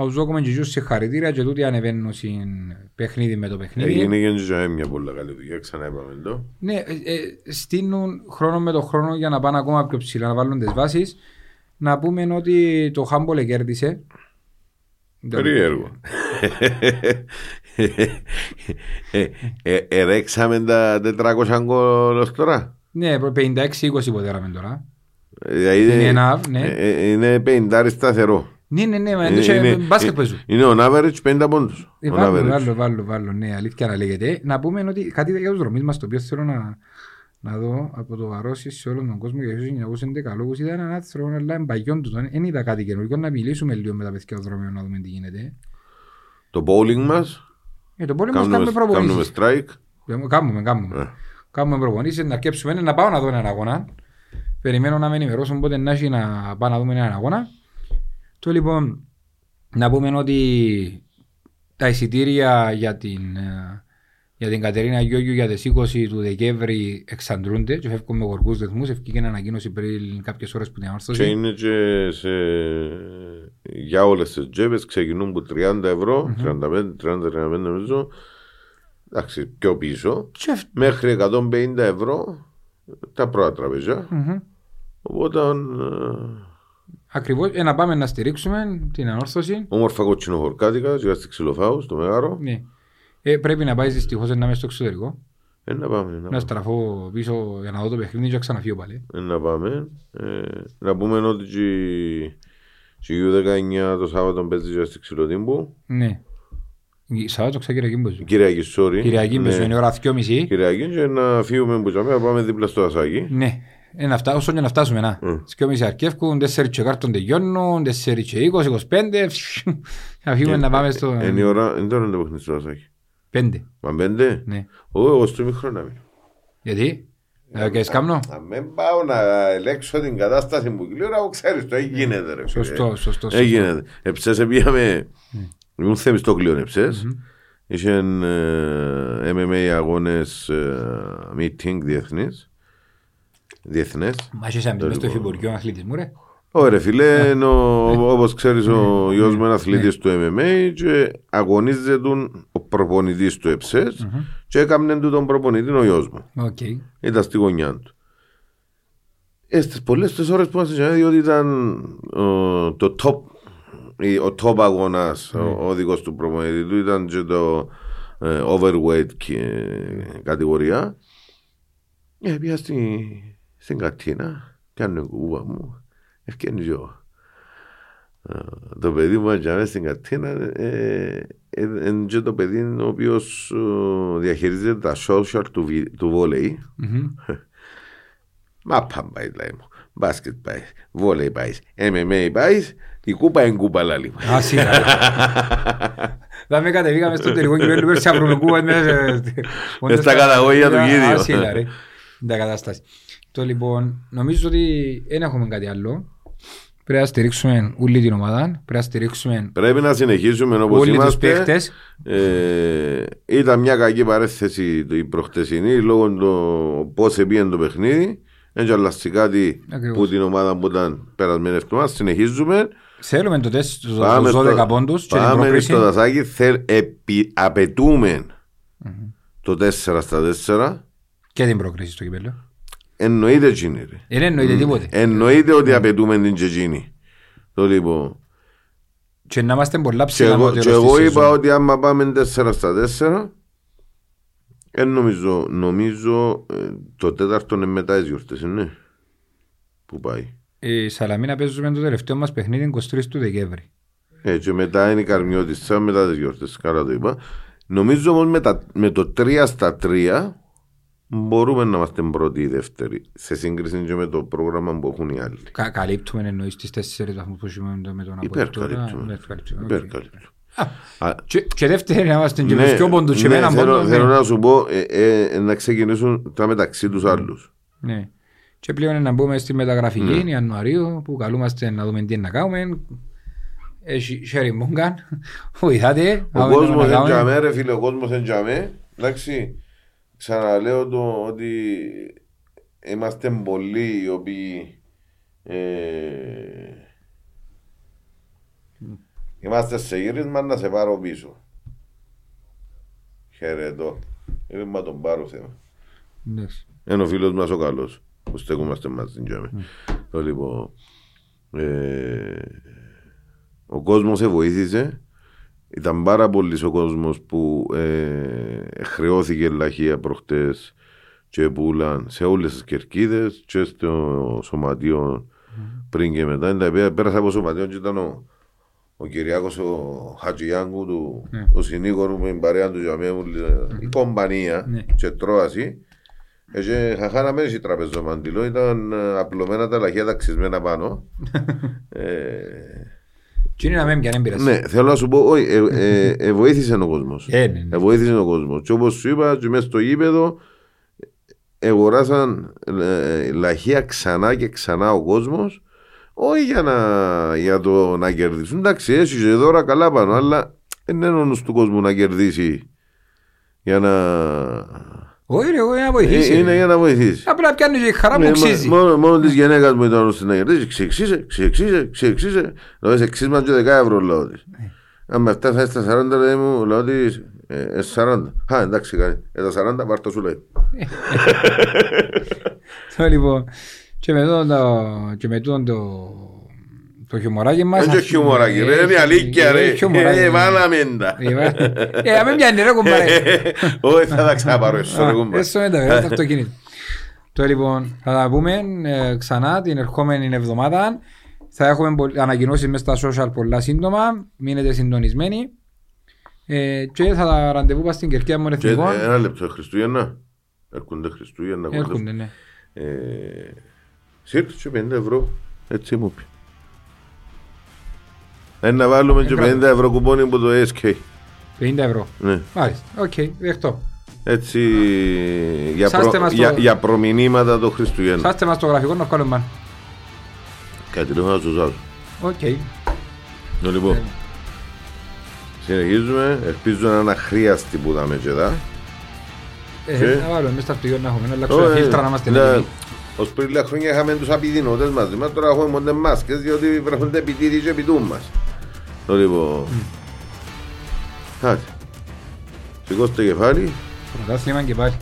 B: Ο Ζόκομεν και Γιούς συγχαρητήρια και τούτοι ανεβαίνουν στην παιχνίδι με το παιχνίδι.
C: έγινε και ζωή μια πολύ καλή δουλειά, ξανά είπαμε το.
B: Ναι, ε, ε, στείλουν χρόνο με το χρόνο για να πάνε ακόμα πιο ψηλά, να βάλουν τις βάσεις. Να πούμε ότι το Χάμπολε κέρδισε.
C: Περίεργο. Ε, ε, Ερέξαμε τα 400 γκολ ως τώρα.
B: Ναι, 56-20 υποτέραμε τώρα.
C: Δηλαδή
B: Είναι ένα, ναι.
C: ε, ε, είναι 50 σταθερό.
B: Ναι, ναι, ναι, μα
C: Είναι-
B: είναι
C: είναι-
B: μπάσκετ παίζουν.
C: Είναι on average 50 πόντους.
B: Ε,
C: On
B: Βάλω,
C: average.
B: βάλω, βάλω, βάλω, ναι, αλήθεια να λέγεται. Να πούμε ότι κάτι για τους δρομείς μας, το οποίο θέλω να, να δω από το βαρώσει σε όλον τον κόσμο για τους 1911 λόγους. Ήταν ένας άνθρωπος, αλλά εμπαγιόν τους. Δεν είδα κάτι καινούργιο. Να μιλήσουμε λίγο με τα παιδιά του δρομείου να δούμε τι γίνεται.
C: Το bowling μας,
B: Ε, το πόλεμο μας κάνουμε
C: κάνουμε, κάνουμε
B: προπονήσεις.
C: strike.
B: Ε, Κάνουμε, κάνουμε.
C: Ε.
B: Κάνουμε προπονήσεις, να αρκέψουμε να πάω να δω έναν αγώνα. Περιμένω να με ενημερώσουν πότε να έχει να πάω να δούμε έναν αγώνα. Το λοιπόν, να πούμε ότι τα εισιτήρια για την, ε, για την Κατερίνα Γιώργιου για τις 20 του Δεκέμβρη εξαντλούνται και φεύγουν με γοργούς ρυθμούς. Ευκήκε ανακοίνωση πριν κάποιες ώρες που την
C: Και
B: ανόρθωση.
C: είναι και σε... για όλες τις τζέπες ξεκινούν από 30 ευρώ, 35, 30-35 νομίζω, εντάξει, πιο πίσω,
B: Και ευ-
C: μέχρι 150 ευρώ τα πρώτα τραπεζιά.
B: Μμμ.
C: Οπότε ε,
B: Ακριβώς, ε, να πάμε να στηρίξουμε την ανόρθωση.
C: όμορφα κότσινο χορκάτικα, και στη ξυλοφάους, στο Μέγαρο.
B: Ναι. Ε, πρέπει να πάει δυστυχώς να είμαι στο εξωτερικό.
C: Ε, να πάμε, να
B: Να
C: πάμε.
B: στραφώ πίσω για να δω το παιχνίδι και να ξαναφύγω πάλι.
C: Ε, να πάμε. Ε, να πούμε ότι και- και η U19 το Σάββατο παίζει και στη Ξυλοτύμπου.
B: Ναι. Η Σάββατο ξεκυριακή μπεζού.
C: Κυριακή, sorry.
B: Κυριακή μπεζού,
C: Ναι.
B: είναι ώρα 2.30.
C: Κυριακή και να φύγουμε που να πάμε δίπλα στο Ασάκι.
B: Ναι. Ε, να φτάσουμε, όσο και να φτάσουμε, να.
C: Mm.
B: Τις 2.30 αρκεύκουν, 4 και κάρτον τελειώνουν, 4 και 20, 25. Να φύγουμε να πάμε στο...
C: Είναι η ώρα, είναι τώρα το παιχνίδι στο Ασάκι.
B: 5.
C: Μα πέντε;
B: Ναι.
C: Ω, εγώ στο μικρό να μείνω.
B: Γιατί; Ε, και σκάμνο.
C: Να μην πάω να ελέγξω την κατάσταση που κλείω, να ξέρεις το, έγινε ρε. φίλε.
B: Σωστό, σωστό. σωστό.
C: Έγινε. Εψές πήγαμε, ήμουν θέμεις το κλείον εψές. Είχαν ε, MMA αγώνες ε, meeting διεθνής. Διεθνές.
B: Μα είσαι μες στο εφημπορικό αθλητισμού, ρε.
C: Ωραία φίλε, είναι ο- όπως ξέρεις ο γιος μου είναι αθλητής του MMA και αγωνίζεται ο προπονητής του εψές και έκαμνε του τον προπονητή ο γιος μου.
B: Οκ.
C: Ήταν στη γωνιά του. Ε, στις πολλές τις ώρες που μας είχε διότι ήταν ο, το top, η- ο top αγώνας, ο, ο δικός του προπονητή του ήταν και το ε, overweight και, κατηγορία. Ε, πήγα στη, στην κατίνα, κάνω κουβά μου, ευκαινεί και ο- ε, το παιδί μου έτσι στην κατίνα ε, ε, είναι και το παιδί ο οποίος ε, διαχειρίζεται τα social του, βι- του βόλεϊ.
B: Μμμ.
C: Μα πάμε πάει λέει μου. Μπάσκετ πάεις, βόλεϊ πάεις, MMA πάεις, η κούπα είναι κούπα λάλη.
B: Α, σίγουρα. Θα με κατεβήκαμε στο τελικό κυπέλλου πέρσι αύριο κούβα μέσα
C: Μες στα καταγόγια του γύριου.
B: Α, σίγουρα, ρε. Τα κατάσταση. Το λοιπόν, νομίζω ότι δεν έχουμε κάτι άλλο. Πρέπει να στηρίξουμε όλη την ομάδα. Πρέπει να στηρίξουμε
C: Πρέπει να συνεχίσουμε όπως
B: όλοι τους
C: είμαστε.
B: παίχτες.
C: Ε, ήταν μια κακή παρέθεση η προχτεσινή λόγω του πώς επήγαινε το παιχνίδι. Έτσι αλλάζει κάτι
B: Ακριβώς.
C: που την ομάδα που ήταν περασμένη εβδομάδα. Συνεχίζουμε.
B: Θέλουμε το τεστ στους
C: Πάμε
B: 12
C: στο-
B: πόντους και την
C: Πάμε
B: πρόκριση.
C: στο δασάκι. Θέλ, επι, απαιτούμε το 4 στα 4.
B: Και την πρόκριση στο κυπέλλο.
C: Εννοείται εκείνη. ρε.
B: Δεν εννοείται τίποτε.
C: Εννοείται ότι απαιτούμε την τζετζίνη. Το λοιπόν.
B: Και να είμαστε πολλά
C: Και
B: ψηλά
C: εγώ,
B: με το
C: και
B: τέλος
C: εγώ
B: της
C: είπα
B: σεζόν.
C: ότι άμα πάμε 4 στα 4 ε, νομίζω, νομίζω ε, το τέταρτο είναι μετά τις γιορτές, ναι. Πού πάει.
B: Η Σαλαμίνα παίζουμε το τελευταίο μας παιχνίδι 23 του Δεκέμβρη.
C: Ε, και μετά είναι η Καρμιώτισσα μετά τις γιορτές, καλά το είπα. Νομίζω όμως με, τα- με το 3 στα 3 μπορούμε να είμαστε πρώτοι ή δεύτεροι σε σύγκριση και με το πρόγραμμα που έχουν οι άλλοι.
B: Κα- Καλύπτουμε εννοείς τις τέσσερις βαθμούς που σημαίνουν με τον Αποέλ τώρα;
C: Υπερκαλύπτουμε.
B: Υπερκαλύπτουμε, οκ.
C: Υπερκαλύπτουμε. Α,
B: Και- Και δεύτερη να είμαστε και με
C: Ναι,
B: δυο πόντους και με
C: ναι,
B: έναν
C: θέλω,
B: πόντο.
C: θέλω
B: ναι.
C: να σου πω ε, ε, να ξεκινήσουν τα μεταξύ τους άλλους.
B: Ναι. Και πλέον να μπούμε στη μεταγραφική
C: Ναι.
B: Ιανουαρίου που καλούμαστε να δούμε τι να κάνουμε. Έχει χέρι μούγκαν, βοηθάτε.
C: Ο
B: να δούμε τι
C: κόσμος
B: να
C: δεν
B: κάνουμε.
C: τζαμέ ρε φίλε, ο κόσμος δεν τζαμέ. Εντάξει, ξαναλέω το ότι είμαστε πολλοί οι οποίοι ε, είμαστε σε γύρισμα να σε πάρω πίσω. Χαιρετώ. Είναι μα τον πάρω θέμα.
B: Εντάξει.
C: Είναι ο φίλος μας ο καλός που στέκομαστε μαζί στην τζάμι. Το λοιπόν, ε, ο κόσμος σε βοήθησε. Ήταν πάρα πολύ ο κόσμος που ε, χρεώθηκε λαχεία προχτές και πουλαν σε όλες τις κερκίδες και στο σωματείο πριν και μετά. Είναι τα οποία Πέρασα από σωματείο και ήταν ο, ο Κυριάκος ο Χατζιάνγκου του,
B: Ναι.
C: ο συνήγορου με την παρέα του Τζαμέ μου, η κομπανία
B: Ναι.
C: και τρώαση. Και χαχάναμε η τραπεζομαντιλό, ήταν ε, απλωμένα τα λαχεία ταξισμένα πάνω. ε,
B: Τι είναι να μην πιάνει πειρασί.
C: ναι, θέλω να σου πω, όχι, ε, ε, ε, βοήθησε ο κόσμος.
B: Ε, ναι, ναι.
C: Ε, βοήθησε ο κόσμος. Και όπως σου είπα, και μέσα στο γήπεδο, αγοράσαν ε, λαχεία ξανά και ξανά ο κόσμος. Όχι για, να, για το να κερδίσουν. Εντάξει, έχει και δώρα καλά πάνω, αλλά δεν είναι ο νους του κόσμου να κερδίσει για να.
B: Όχι ρε, εγώ για να βοηθήσει.
C: Ε, είναι για να βοηθήσει.
B: Απλά πιάνεις και η χαρά
C: Ναι,
B: μου
C: μα-
B: ξύζει.
C: Μόνο, μόνο της γυναίκας μου ήταν ώστε να κερδίσει. Ξεξίσε, ξεξίσε, ξεξίσε. Λέω σε εξίσμα και 10 ευρώ λέω της.
B: Ναι.
C: Αν με φτάσει στα 40 λέει μου, λέω της ε, ε, 40. Α, εντάξει, κάνει. Ε, τα 40 πάρ' το σου λέει.
B: Το λοιπόν, και με τούτον το, και με τούτον το, το χιουμοράκι μας.
C: Δεν είναι χιουμοράκι, ρε, είναι αλήθεια ρε.
B: χιουμοράκι.
C: Ε, βάλαμε τα.
B: Ε, βα- Ε, να μην πιάνει ρε κουμπάρε.
C: Όχι, θα τα ξαναπάρω, εσύ ρε κουμπά.
B: Έσω με τα βέβαια το αυτοκίνητο. Το λοιπόν, θα τα πούμε ε, ξανά την ερχόμενη εβδομάδα. Θα έχουμε πολλ- ανακοινώσεις μέσα στα social πολλά σύντομα. Μείνετε συντονισμένοι. Ε, και θα τα ραντεβού πας στην Κερκία μου
C: Και,
B: εθνικών.
C: ε, Ένα λεπτό, Χριστούγεννα. Έρχονται Χριστούγεννα.
B: Έρχονται, ναι.
C: Ε, Σύρτ και 50 ευρώ. Έτσι μου πει. Ε, να βάλουμε και 50 ευρώ κουπόνι από το SK.
B: 50 ευρώ.
C: Ναι.
B: Μάλιστα. Οκ, δεχτώ.
C: Έτσι για,
B: Σάστε
C: προ,
B: μας το-
C: για, για προμηνύματα το Χριστουγέννο.
B: Σάστε μας το γραφικό να βγάλουμε πάνω.
C: Κάτι λέω να τους άλλο.
B: Οκ.
C: Ναι, λοιπόν. Συνεχίζουμε. Ελπίζω να είναι αχρίαστη που τα μετζεδά.
B: Ε,
C: Και-
B: Να βάλουμε μέσα στα αυτοκίνητα να έχουμε. Να αλλάξουμε φίλτρα να είμαστε
C: ναι,
B: έτοιμοι.
C: Ως πριν λίγα χρόνια είχαμε τους απειδινώτες μαζί μας, τώρα έχουμε μόνο μάσκες διότι βρέχονται επιτήροι και επιτούν μας. Το λοιπόν... Κάτι. Σηκώστε κεφάλι.
B: Πρωτάθλημα και πάλι.